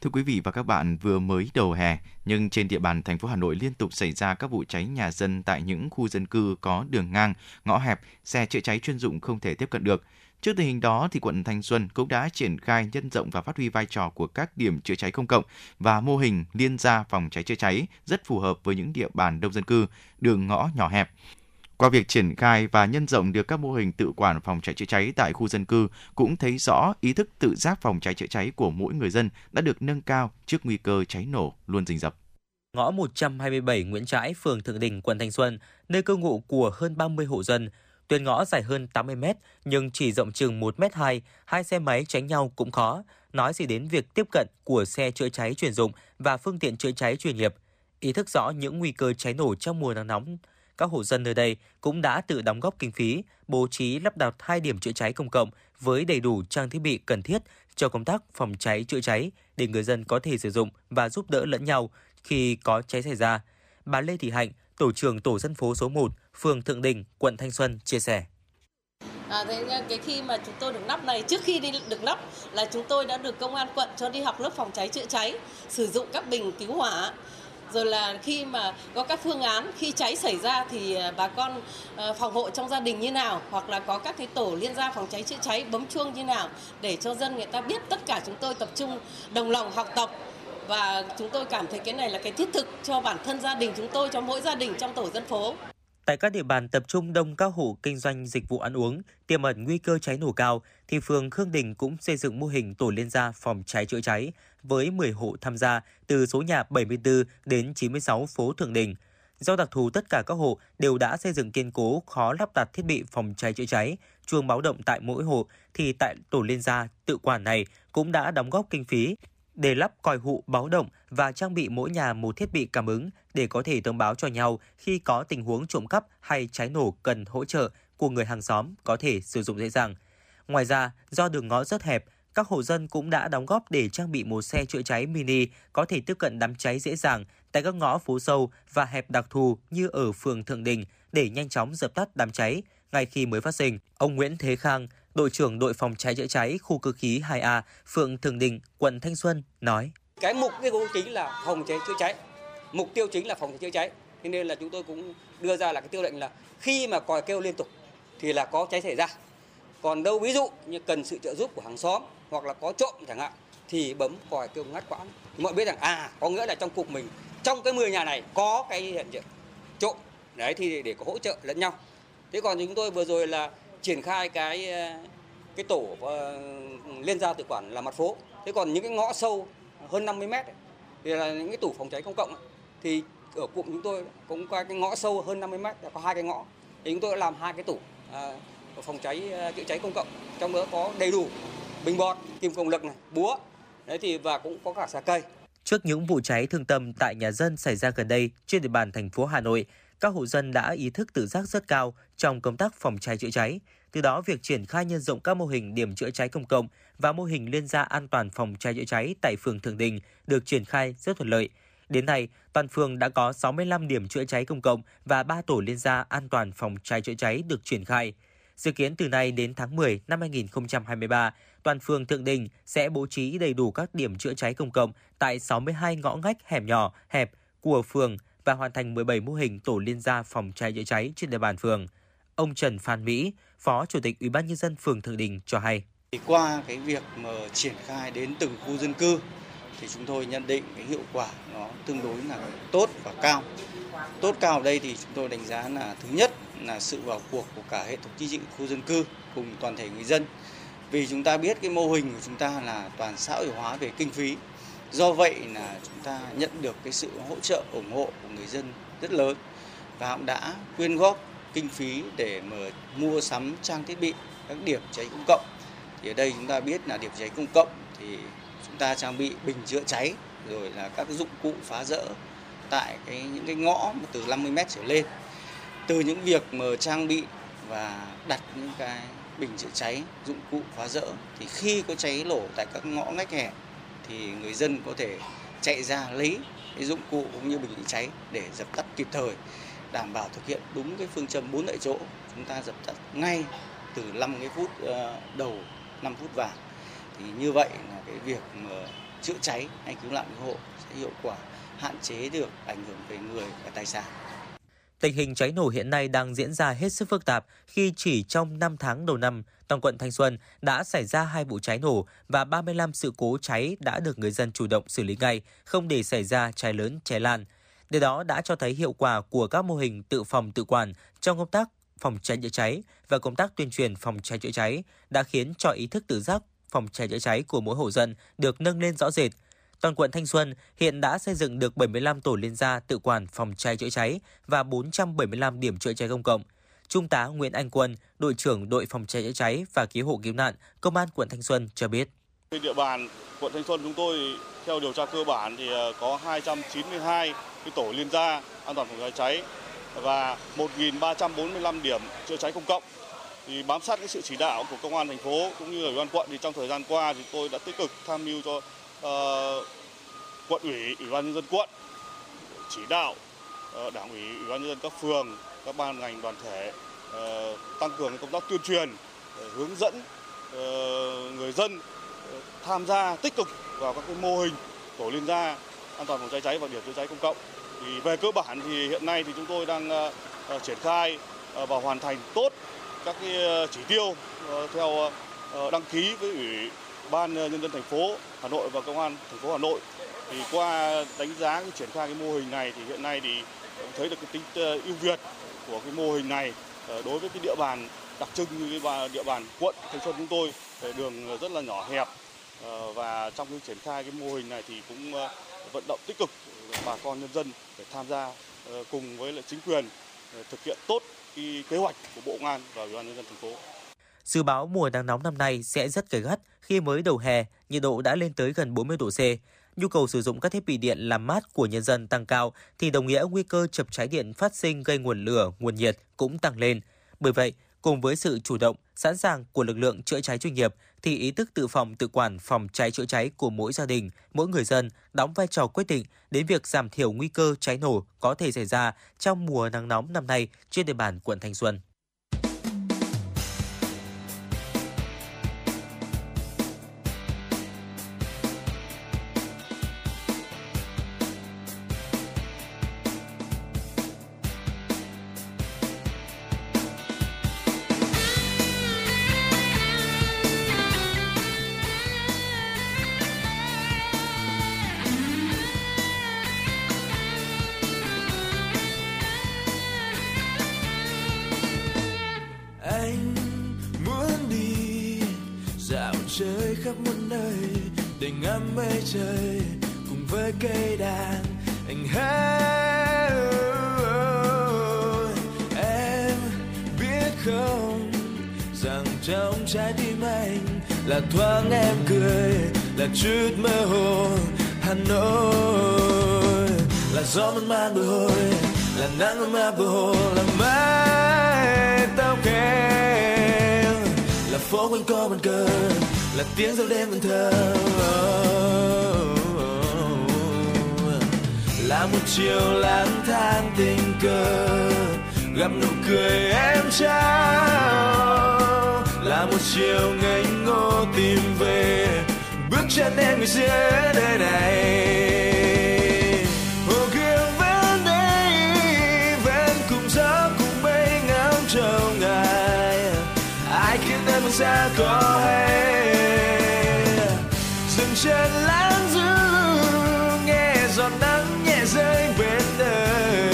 Thưa quý vị và các bạn, vừa mới đầu hè, nhưng trên địa bàn thành phố Hà Nội liên tục xảy ra các vụ cháy nhà dân tại những khu dân cư có đường ngang, ngõ hẹp, xe chữa cháy chuyên dụng không thể tiếp cận được. Trước tình hình đó, thì quận Thanh Xuân cũng đã triển khai nhân rộng và phát huy vai trò của các điểm chữa cháy công cộng và mô hình liên gia phòng cháy chữa cháy rất phù hợp với những địa bàn đông dân cư, đường ngõ nhỏ hẹp. Qua việc triển khai và nhân rộng được các mô hình tự quản phòng cháy chữa cháy tại khu dân cư cũng thấy rõ ý thức tự giác phòng cháy chữa cháy của mỗi người dân đã được nâng cao trước nguy cơ cháy nổ luôn rình rập. Ngõ 127 Nguyễn Trãi, phường Thượng Đình, quận Thanh Xuân, nơi cư ngụ của hơn 30 hộ dân. Tuyến ngõ dài hơn 80m nhưng chỉ rộng chừng 1m2, hai xe máy tránh nhau cũng khó. Nói gì đến việc tiếp cận của xe chữa cháy chuyên dụng và phương tiện chữa cháy chuyên nghiệp. Ý thức rõ những nguy cơ cháy nổ trong mùa nắng nóng, các hộ dân nơi đây cũng đã tự đóng góp kinh phí, bố trí lắp đặt hai điểm chữa cháy công cộng với đầy đủ trang thiết bị cần thiết cho công tác phòng cháy chữa cháy để người dân có thể sử dụng và giúp đỡ lẫn nhau khi có cháy xảy ra. Bà Lê Thị Hạnh, tổ trưởng tổ dân phố số 1, phường Thượng Đình, quận Thanh Xuân chia sẻ. À, thế cái khi mà chúng tôi được nắp này trước khi đi được nắp là chúng tôi đã được công an quận cho đi học lớp phòng cháy chữa cháy sử dụng các bình cứu hỏa rồi là khi mà có các phương án khi cháy xảy ra thì à, bà con ờ, phòng hộ trong gia đình như nào hoặc là có các cái tổ liên gia phòng cháy chữa cháy bấm chuông như nào để cho dân người ta biết tất cả chúng tôi tập trung đồng lòng học tập và chúng tôi cảm thấy cái này là cái thiết thực cho bản thân gia đình chúng tôi cho mỗi gia đình trong tổ dân phố. Tại các địa bàn tập trung đông các hộ kinh doanh dịch vụ ăn uống, tiềm ẩn nguy cơ cháy nổ cao, thì phường Khương Đình cũng xây dựng mô hình tổ liên gia phòng cháy chữa cháy với 10 hộ tham gia từ số nhà 74 đến 96 phố Thượng Đình. Do đặc thù tất cả các hộ đều đã xây dựng kiên cố khó lắp đặt thiết bị phòng cháy chữa cháy, chuông báo động tại mỗi hộ thì tại tổ liên gia tự quản này cũng đã đóng góp kinh phí để lắp còi hụ báo động và trang bị mỗi nhà một thiết bị cảm ứng để có thể thông báo cho nhau khi có tình huống trộm cắp hay cháy nổ cần hỗ trợ của người hàng xóm có thể sử dụng dễ dàng. Ngoài ra, do đường ngõ rất hẹp, các hộ dân cũng đã đóng góp để trang bị một xe chữa cháy mini có thể tiếp cận đám cháy dễ dàng tại các ngõ phố sâu và hẹp đặc thù như ở phường Thượng Đình để nhanh chóng dập tắt đám cháy, ngay khi mới phát sinh. Ông Nguyễn Thế Khang, đội trưởng đội phòng cháy chữa cháy khu cơ khí 2A, phường Thường Đình, quận Thanh Xuân nói: Cái mục tiêu chính là phòng cháy chữa cháy. Mục tiêu chính là phòng cháy chữa cháy. Thế nên là chúng tôi cũng đưa ra là cái tiêu lệnh là khi mà còi kêu liên tục thì là có cháy xảy ra. Còn đâu ví dụ như cần sự trợ giúp của hàng xóm hoặc là có trộm chẳng hạn thì bấm còi kêu ngắt quãng. Mọi biết rằng à có nghĩa là trong cục mình trong cái 10 nhà này có cái hiện tượng trộm đấy thì để có hỗ trợ lẫn nhau. Thế còn chúng tôi vừa rồi là triển khai cái ờ, cái tổ uh, liên gia tự quản là mặt phố. Thế còn những cái ngõ sâu hơn 50 mét ấy, thì là những cái tủ phòng cháy công cộng ấy, thì ở cụm chúng tôi cũng có cái ngõ sâu hơn 50 mét là có hai cái ngõ thì chúng tôi đã làm hai cái tủ à, phòng cháy ờ, chữa cháy công cộng trong đó có đầy đủ bình bọt kim cộng lực này búa đấy thì và cũng có cả xà cây Trước những vụ cháy thương tâm tại nhà dân xảy ra gần đây trên địa bàn thành phố Hà Nội, các hộ dân đã ý thức tự giác rất cao trong công tác phòng cháy chữa cháy. Từ đó, việc triển khai nhân rộng các mô hình điểm chữa cháy công cộng và mô hình liên gia an toàn phòng cháy chữa cháy tại phường Thường Đình được triển khai rất thuận lợi. Đến nay, toàn phường đã có 65 điểm chữa cháy công cộng và 3 tổ liên gia an toàn phòng cháy chữa cháy được triển khai. Dự kiến từ nay đến tháng 10 năm 2023, toàn phường Thượng Đình sẽ bố trí đầy đủ các điểm chữa cháy công cộng tại 62 ngõ ngách hẻm nhỏ, hẹp của phường và hoàn thành 17 mô hình tổ liên gia phòng cháy chữa cháy trên địa bàn phường. Ông Trần Phan Mỹ, Phó Chủ tịch Ủy ban nhân dân phường Thượng Đình cho hay. Thì qua cái việc mà triển khai đến từng khu dân cư thì chúng tôi nhận định cái hiệu quả nó tương đối là tốt và cao. Tốt cao ở đây thì chúng tôi đánh giá là thứ nhất là sự vào cuộc của cả hệ thống chính trị khu dân cư cùng toàn thể người dân. Vì chúng ta biết cái mô hình của chúng ta là toàn xã hội hóa về kinh phí. Do vậy là chúng ta nhận được cái sự hỗ trợ, ủng hộ của người dân rất lớn và cũng đã quyên góp kinh phí để mà mua sắm trang thiết bị, các điểm cháy công cộng. Thì ở đây chúng ta biết là điểm cháy công cộng thì chúng ta trang bị bình chữa cháy, rồi là các dụng cụ phá rỡ tại cái, những cái ngõ từ 50 mét trở lên. Từ những việc mà trang bị và đặt những cái bình chữa cháy, dụng cụ phá rỡ thì khi có cháy nổ tại các ngõ ngách hẻm thì người dân có thể chạy ra lấy cái dụng cụ cũng như bình chữa cháy để dập tắt kịp thời đảm bảo thực hiện đúng cái phương châm bốn tại chỗ chúng ta dập tắt ngay từ 5 cái phút ờ, đầu 5 phút vàng thì như vậy là cái việc mà chữa cháy hay cứu nạn cứu hộ sẽ hiệu quả hạn chế được ảnh hưởng về người và tài sản. Tình hình cháy nổ hiện nay đang diễn ra hết sức phức tạp khi chỉ trong 5 tháng đầu năm, toàn quận Thanh Xuân đã xảy ra hai vụ cháy nổ và 35 sự cố cháy đã được người dân chủ động xử lý ngay, không để xảy ra cháy lớn cháy lan. Điều đó đã cho thấy hiệu quả của các mô hình tự phòng tự quản trong công tác phòng cháy chữa cháy và công tác tuyên truyền phòng cháy chữa cháy đã khiến cho ý thức tự giác phòng cháy chữa cháy của mỗi hộ dân được nâng lên rõ rệt. Toàn quận Thanh Xuân hiện đã xây dựng được 75 tổ liên gia tự quản phòng cháy chữa cháy và 475 điểm chữa cháy công cộng. Trung tá Nguyễn Anh Quân, đội trưởng đội phòng cháy chữa cháy và cứu hộ cứu nạn, công an quận Thanh Xuân cho biết. Trên địa bàn quận Thanh Xuân chúng tôi theo điều tra cơ bản thì ờ, có 292 cái tổ liên gia an toàn phòng cháy cháy và 1.345 điểm chữa cháy công cộng. Thì bám sát cái sự chỉ đạo của công an thành phố cũng như ủy ban quận thì trong thời gian qua thì tôi đã tích cực tham mưu cho Ờ, quận ủy, ủy ban nhân dân quận chỉ đạo ờ, đảng ủy, ủy ban nhân dân các phường, các ban ngành đoàn thể ờ, tăng cường công tác tuyên truyền, hướng dẫn người dân tham gia tích cực vào các cái mô hình tổ liên gia an toàn phòng cháy cháy và điểm chữa cháy công cộng. Thì về cơ bản thì hiện nay thì chúng tôi đang triển khai và hoàn thành tốt các cái chỉ tiêu theo đăng ký với ủy ban ờ, nhân dân thành phố Hà Nội và công an thành phố Hà Nội. Thì qua đánh giá cái triển khai cái mô hình này thì hiện nay thì cũng thấy được cái tính ờ, ưu việt của cái mô hình này ờ, đối với cái địa bàn đặc trưng như cái địa bàn quận Thanh Xuân chúng tôi đường rất là nhỏ hẹp và trong cái triển khai cái mô hình này thì cũng vận động tích cực bà con nhân dân để tham gia cùng với lại chính quyền thực hiện tốt cái kế hoạch của Bộ Công an và Ủy ban nhân dân thành phố. Dự báo mùa nắng nóng năm nay sẽ rất gay gắt khi mới đầu hè, nhiệt độ đã lên tới gần 40 độ C. Nhu cầu sử dụng các thiết bị điện làm mát của nhân dân tăng cao thì đồng nghĩa nguy cơ chập cháy điện phát sinh gây nguồn lửa, nguồn nhiệt cũng tăng lên. Bởi vậy, cùng với sự chủ động, sẵn sàng của lực lượng chữa cháy chuyên nghiệp thì ý thức tự phòng tự quản phòng cháy chữa cháy của mỗi gia đình, mỗi người dân đóng vai trò quyết định đến việc giảm thiểu nguy cơ cháy nổ có thể xảy ra trong mùa nắng nóng năm nay trên địa bàn quận Thanh Xuân. Ngắm mây trời, cùng với cây đàn, anh hát em biết không rằng trong trái tim anh là thoáng em cười, là chút mơ hồ, Hà Nội. Là gió mơn man bồi hồi, là nắng ấm bồi hồi là mái tóc em, là phố quanh co bàn cờ là tiếng dâu đêm vẫn thơ. Là một chiều lang thang tình cờ, gặp nụ cười em trao. Là một chiều ngây ngô tìm về, bước chân em người giữa đời này. Xa có vẫn trên chân lãng nghe giọt nắng nhẹ rơi bên đời.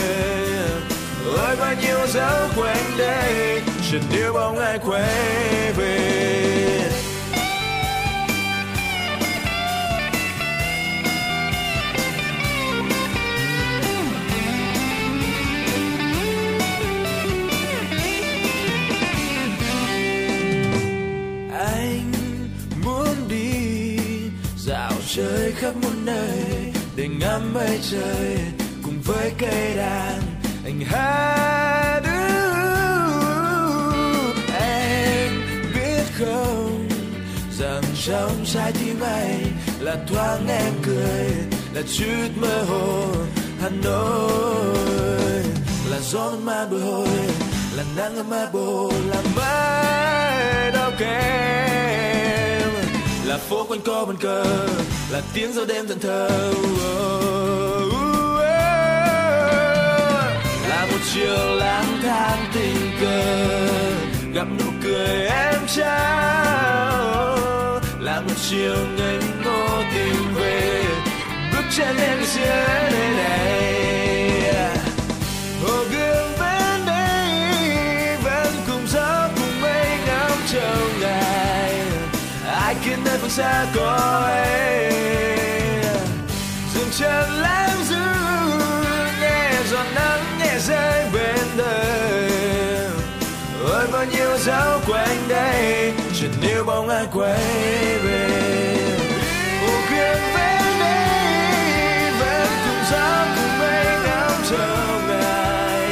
Ôi, bao nhiêu dấu quanh đây chợt níu bóng ai quay về. Khắp muôn nơi để ngắm mây trời cùng với cây đàn. Anh hát em biết không? Rằng trong trái tim anh là thoáng em cười, là chút mơ hồ. Hà Nội là gió mơn bồi hồi, là nắng ấm bồ, là mái đau kém là phố quanh co bàn cờ là tiếng gió đêm thẫn thờ. Eh. Là một chiều lang thang tình cờ, gặp nụ cười em trao. Là một chiều ngây ngô tìm về, bước chân em giữa nơi này. Phương xa có ấy dừng chân lãng giữ, nghe giọt nắng nhẹ rơi bên đời ôi bao nhiêu dấu quanh đây chợt níu bóng ai quay về. Ô gươm vẫn đây, vẫn cùng gió cùng mây ngắm chờ ngài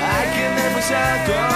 ai khiến em phương xa có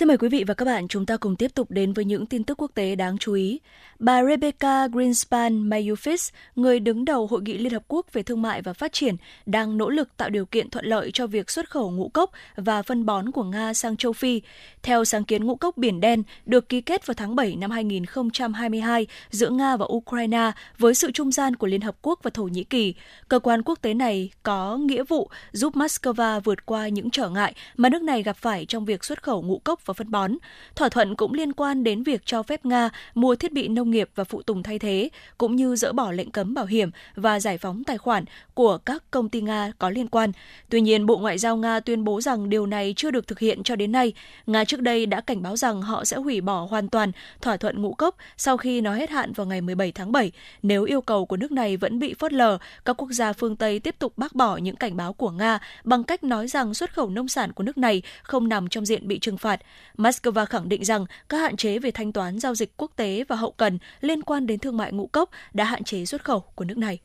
Xin mời quý vị và các bạn chúng ta cùng tiếp tục đến với những tin tức quốc tế đáng chú ý. Bà Rebecca Greenspan Mayufis, người đứng đầu Hội nghị Liên Hợp Quốc về Thương mại và Phát triển, đang nỗ lực tạo điều kiện thuận lợi cho việc xuất khẩu ngũ cốc và phân bón của Nga sang châu Phi. Theo sáng kiến ngũ cốc Biển Đen được ký kết vào tháng 7 năm 2022 giữa Nga và Ukraine với sự trung gian của Liên Hợp Quốc và Thổ Nhĩ Kỳ, cơ quan quốc tế này có nghĩa vụ giúp Moscow vượt qua những trở ngại mà nước này gặp phải trong việc xuất khẩu ngũ cốc và phân bón. Thỏa thuận cũng liên quan đến việc cho phép Nga mua thiết bị nông nghiệp và phụ tùng thay thế, cũng như dỡ bỏ lệnh cấm bảo hiểm và giải phóng tài khoản của các công ty Nga có liên quan. Tuy nhiên, Bộ Ngoại giao Nga tuyên bố rằng điều này chưa được thực hiện cho đến nay. Nga trước đây đã cảnh báo rằng họ sẽ hủy bỏ hoàn toàn thỏa thuận ngũ cốc sau khi nó hết hạn vào ngày 17 tháng 7. Nếu yêu cầu của nước này vẫn bị phớt lờ, các quốc gia phương Tây tiếp tục bác bỏ những cảnh báo của Nga bằng cách nói rằng xuất khẩu nông sản của nước này không nằm trong diện bị trừng phạt. Moscow khẳng định rằng các hạn chế về thanh toán giao dịch quốc tế và hậu cần liên quan đến thương mại ngũ cốc đã hạn chế xuất khẩu của nước này.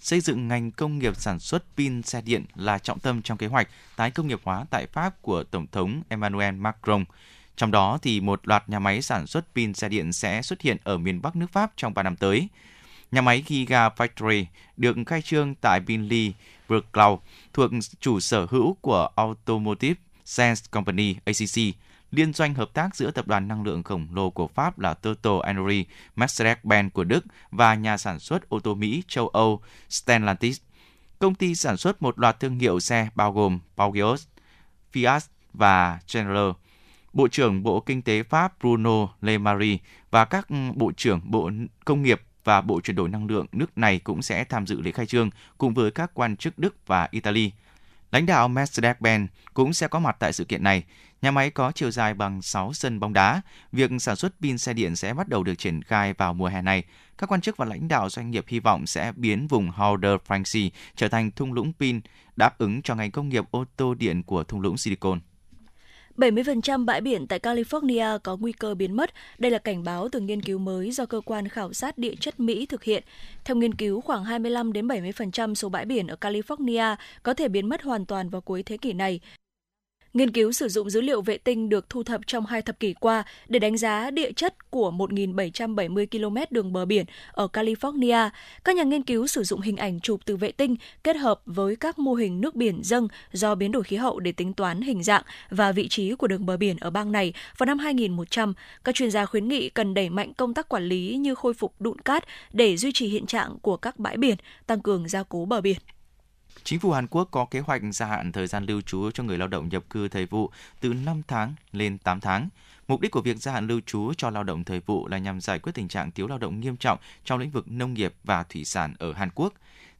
xây dựng ngành công nghiệp sản xuất pin xe điện là trọng tâm trong kế hoạch tái công nghiệp hóa tại Pháp của Tổng thống Emmanuel Macron. Trong đó thì một loạt nhà máy sản xuất pin xe điện sẽ xuất hiện ở miền Bắc nước Pháp trong 3 năm tới. Nhà máy Giga Factory được khai trương tại Binley, Brooklau, thuộc chủ sở hữu của Automotive Sense Company ACC, liên doanh hợp tác giữa tập đoàn năng lượng khổng lồ của Pháp là Total Energy, Mercedes-Benz của Đức và nhà sản xuất ô tô Mỹ châu Âu Stellantis. Công ty sản xuất một loạt thương hiệu xe bao gồm Peugeot, Fiat và General. Bộ trưởng Bộ Kinh tế Pháp Bruno Le Maire và các bộ trưởng Bộ Công nghiệp và Bộ chuyển đổi năng lượng nước này cũng sẽ tham dự lễ khai trương cùng với các quan chức Đức và Italy. Lãnh đạo Mercedes-Benz cũng sẽ có mặt tại sự kiện này. Nhà máy có chiều dài bằng 6 sân bóng đá. Việc sản xuất pin xe điện sẽ bắt đầu được triển khai vào mùa hè này. Các quan chức và lãnh đạo doanh nghiệp hy vọng sẽ biến vùng Howder Francie trở thành thung lũng pin đáp ứng cho ngành công nghiệp ô tô điện của thung lũng Silicon. 70% bãi biển tại California có nguy cơ biến mất. Đây là cảnh báo từ nghiên cứu mới do cơ quan khảo sát địa chất Mỹ thực hiện. Theo nghiên cứu, khoảng 25 đến 70% số bãi biển ở California có thể biến mất hoàn toàn vào cuối thế kỷ này. Nghiên cứu sử dụng dữ liệu vệ tinh được thu thập trong hai thập kỷ qua để đánh giá địa chất của 1.770 km đường bờ biển ở California. Các nhà nghiên cứu sử dụng hình ảnh chụp từ vệ tinh kết hợp với các mô hình nước biển dâng do biến đổi khí hậu để tính toán hình dạng và vị trí của đường bờ biển ở bang này vào năm 2100. Các chuyên gia khuyến nghị cần đẩy mạnh công tác quản lý như khôi phục đụn cát để duy trì hiện trạng của các bãi biển, tăng cường gia cố bờ biển. Chính phủ Hàn Quốc có kế hoạch gia hạn thời gian lưu trú cho người lao động nhập cư thời vụ từ 5 tháng lên 8 tháng. Mục đích của việc gia hạn lưu trú cho lao động thời vụ là nhằm giải quyết tình trạng thiếu lao động nghiêm trọng trong lĩnh vực nông nghiệp và thủy sản ở Hàn Quốc.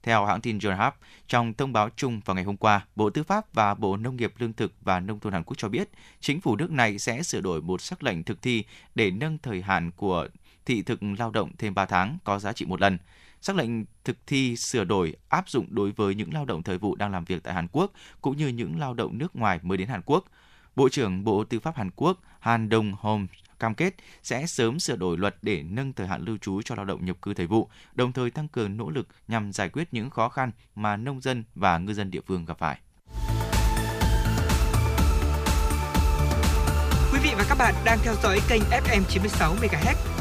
Theo hãng tin Yonhap, trong thông báo chung vào ngày hôm qua, Bộ Tư pháp và Bộ Nông nghiệp Lương thực và Nông thôn Hàn Quốc cho biết, chính phủ nước này sẽ sửa đổi một sắc lệnh thực thi để nâng thời hạn của thị thực lao động thêm 3 tháng có giá trị một lần. Sắc lệnh thực thi sửa đổi áp dụng đối với những lao động thời vụ đang làm việc tại Hàn Quốc cũng như những lao động nước ngoài mới đến Hàn Quốc. Bộ trưởng Bộ Tư pháp Hàn Quốc Han Dong Hom cam kết sẽ sớm sửa đổi luật để nâng thời hạn lưu trú cho lao động nhập cư thời vụ, đồng thời tăng cường nỗ lực nhằm giải quyết những khó khăn mà nông dân và ngư dân địa phương gặp phải. Quý vị và các bạn đang theo dõi kênh FM 96 MHz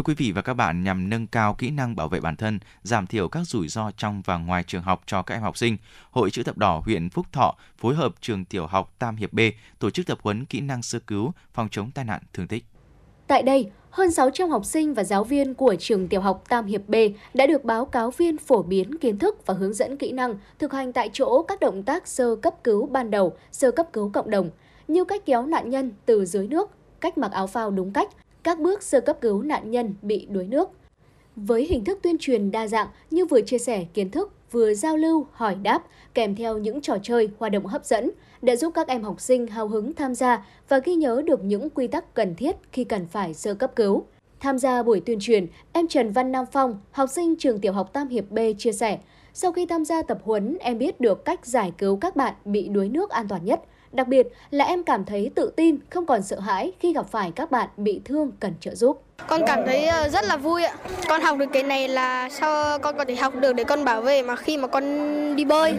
Thưa quý vị và các bạn, nhằm nâng cao kỹ năng bảo vệ bản thân, giảm thiểu các rủi ro trong và ngoài trường học cho các em học sinh, Hội chữ thập đỏ huyện Phúc Thọ phối hợp trường tiểu học Tam Hiệp B tổ chức tập huấn kỹ năng sơ cứu, phòng chống tai nạn thương tích. Tại đây, hơn 600 học sinh và giáo viên của trường tiểu học Tam Hiệp B đã được báo cáo viên phổ biến kiến thức và hướng dẫn kỹ năng thực hành tại chỗ các động tác sơ cấp cứu ban đầu, sơ cấp cứu cộng đồng, như cách kéo nạn nhân từ dưới nước, cách mặc áo phao đúng cách, các bước sơ cấp cứu nạn nhân bị đuối nước. Với hình thức tuyên truyền đa dạng như vừa chia sẻ kiến thức, vừa giao lưu, hỏi đáp, kèm theo những trò chơi, hoạt động hấp dẫn, đã giúp các em học sinh hào hứng tham gia và ghi nhớ được những quy tắc cần thiết khi cần phải sơ cấp cứu. Tham gia buổi tuyên truyền, em Trần Văn Nam Phong, học sinh trường tiểu học Tam Hiệp B chia sẻ, sau khi tham gia tập huấn, em biết được cách giải cứu các bạn bị đuối nước an toàn nhất – Đặc biệt là em cảm thấy tự tin, không còn sợ hãi khi gặp phải các bạn bị thương cần trợ giúp. Con cảm thấy ờ, rất là vui ạ. Con học được cái này là sao con có thể học được để con bảo vệ mà khi mà con đi bơi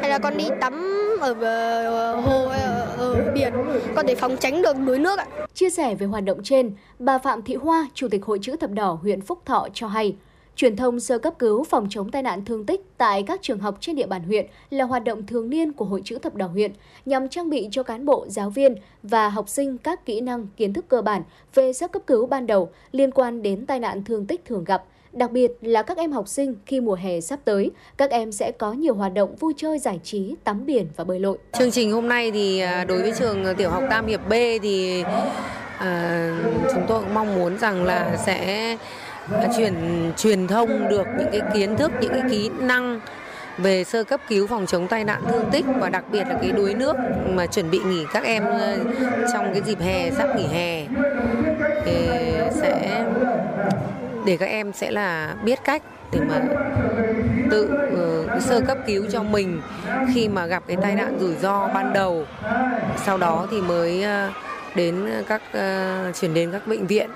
hay là con đi tắm ở ờ, hồ ở, ở biển có thể phòng tránh được đuối nước ạ. Chia sẻ về hoạt động trên, bà Phạm Thị Hoa, Chủ tịch Hội chữ thập đỏ huyện Phúc Thọ cho hay, Truyền thông sơ cấp cứu phòng chống tai nạn thương tích tại các trường học trên địa bàn huyện là hoạt động thường niên của Hội chữ thập đỏ huyện nhằm trang bị cho cán bộ, giáo viên và học sinh các kỹ năng, kiến thức cơ bản về sơ cấp cứu ban đầu liên quan đến tai nạn thương tích thường gặp. Đặc biệt là các em học sinh khi mùa hè sắp tới, các em sẽ có nhiều hoạt động vui chơi giải trí, tắm biển và bơi lội. Chương trình hôm nay thì à, đối với trường tiểu học Tam Hiệp B thì à, chúng tôi cũng mong muốn rằng là sẽ truyền truyền thông được những cái kiến thức những cái kỹ năng về sơ cấp cứu phòng chống tai nạn thương tích và đặc biệt là cái đuối nước mà chuẩn bị nghỉ các em ờ, trong cái dịp hè sắp nghỉ hè. Thì sẽ để các em sẽ là biết cách để mà tự uh, sơ cấp cứu cho mình khi mà gặp cái tai nạn rủi ro ban đầu. Sau đó thì mới uh, đến các uh, chuyển đến các bệnh viện.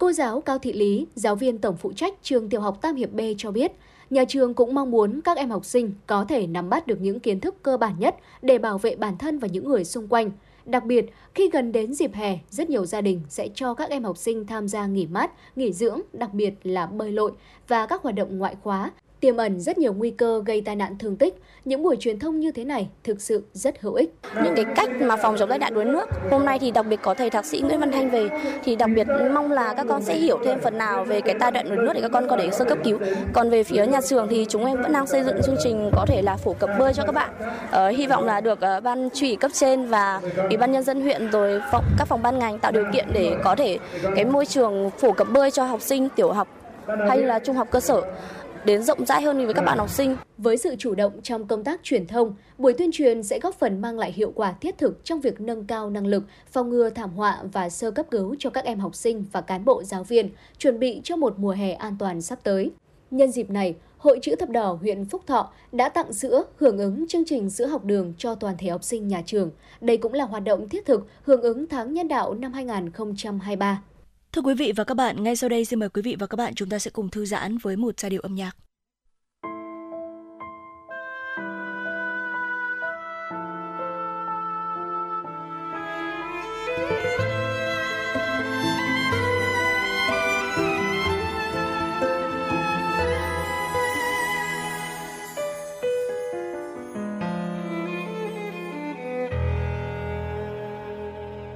Cô giáo Cao Thị Lý, giáo viên tổng phụ trách trường tiểu học Tam Hiệp B cho biết, nhà trường cũng mong muốn các em học sinh có thể nắm bắt được những kiến thức cơ bản nhất để bảo vệ bản thân và những người xung quanh. Đặc biệt, khi gần đến dịp hè, rất nhiều gia đình sẽ cho các em học sinh tham gia nghỉ mát, nghỉ dưỡng, đặc biệt là bơi lội và các hoạt động ngoại khóa tiềm ẩn rất nhiều nguy cơ gây tai nạn thương tích. Những buổi truyền thông như thế này thực sự rất hữu ích. Những cái cách mà phòng chống tai nạn đuối nước hôm nay thì đặc biệt có thầy thạc sĩ Nguyễn Văn Thanh về thì đặc biệt mong là các con sẽ hiểu thêm phần nào về cái tai nạn đuối nước để các con có thể sơ cấp cứu. Còn về phía nhà trường thì chúng em vẫn đang xây dựng chương trình có thể là phổ cập bơi cho các bạn. Ờ, hy vọng là được uh, ban chủ cấp trên và ủy ban nhân dân huyện rồi phòng, các phòng ban ngành tạo điều kiện để có thể cái môi trường phổ cập bơi cho học sinh tiểu học hay là trung học cơ sở đến rộng rãi hơn với các bạn học sinh. Với sự chủ động trong công tác truyền thông, buổi tuyên truyền sẽ góp phần mang lại hiệu quả thiết thực trong việc nâng cao năng lực phòng ngừa thảm họa và sơ cấp cứu cho các em học sinh và cán bộ giáo viên, chuẩn bị cho một mùa hè an toàn sắp tới. Nhân dịp này, Hội Chữ Thập Đỏ huyện Phúc Thọ đã tặng sữa hưởng ứng chương trình sữa học đường cho toàn thể học sinh nhà trường. Đây cũng là hoạt động thiết thực hưởng ứng tháng nhân đạo năm 2023. Thưa quý vị và các bạn, ngay sau đây xin mời quý vị và các bạn chúng ta sẽ cùng thư giãn với một giai điệu âm nhạc.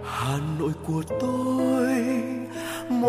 Hà Nội của tôi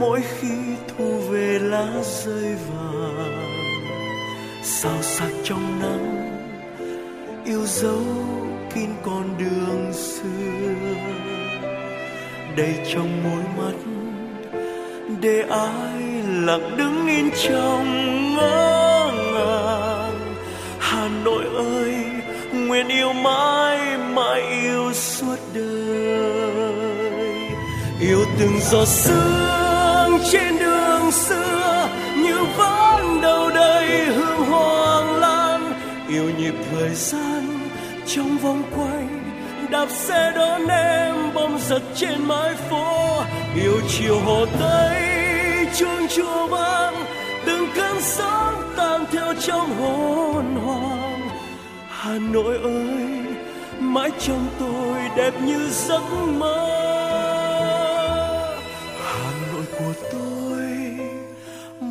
mỗi khi thu về lá rơi vàng sao sắc trong nắng, yêu dấu kín con đường xưa. Đầy trong môi mắt, để ai lặng đứng in trong ngỡ ngàng. Hà nội ơi, nguyện yêu mãi mãi yêu suốt đời. Yêu từng giọt sương trên xưa như vẫn đầu đầy hương hoàng lan. Yêu nhịp thời gian trong vòng quay, đạp xe đón em bom giật trên mái phố. Yêu chiều hồ tây chuông chùa vang, từng cơn sóng tan theo trong hồn hoàng. Hà nội ơi, mãi trong tôi đẹp như giấc mơ.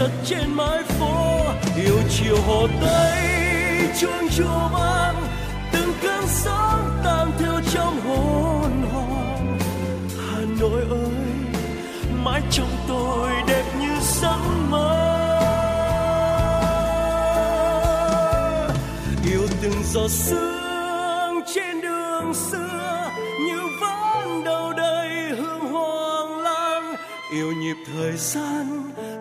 giật trên mái phố, yêu chiều hồ tây, chuông chùa vang, từng cơn sóng tan theo trong hồn hồn hà nội ơi, mãi trong tôi đẹp như giấc mơ. Yêu từng giọt sương trên đường xưa, như vẫn đâu đây hương hoàng lan yêu nhịp thời gian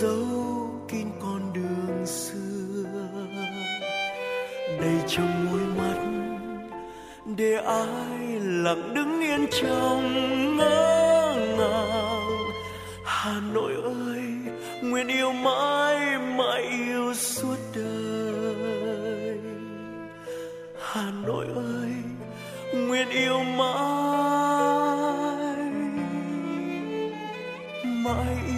dấu kín con đường xưa, đầy trong môi mắt để ai lặng đứng yên trong ngỡ ngàng. Hà Nội ơi, nguyện yêu mãi mãi yêu suốt đời. Hà Nội ơi, nguyện yêu mãi mãi yêu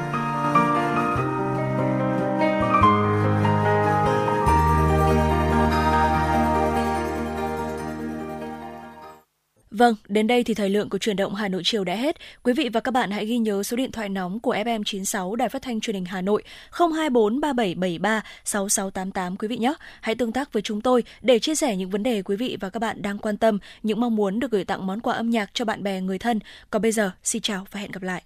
Vâng, đến đây thì thời lượng của truyền động Hà Nội chiều đã hết. Quý vị và các bạn hãy ghi nhớ số điện thoại nóng của FM 96 Đài Phát thanh Truyền hình Hà Nội 024 3773 6688 quý vị nhé. Hãy tương tác với chúng tôi để chia sẻ những vấn đề quý vị và các bạn đang quan tâm, những mong muốn được gửi tặng món quà âm nhạc cho bạn bè người thân. Còn bây giờ, xin chào và hẹn gặp lại.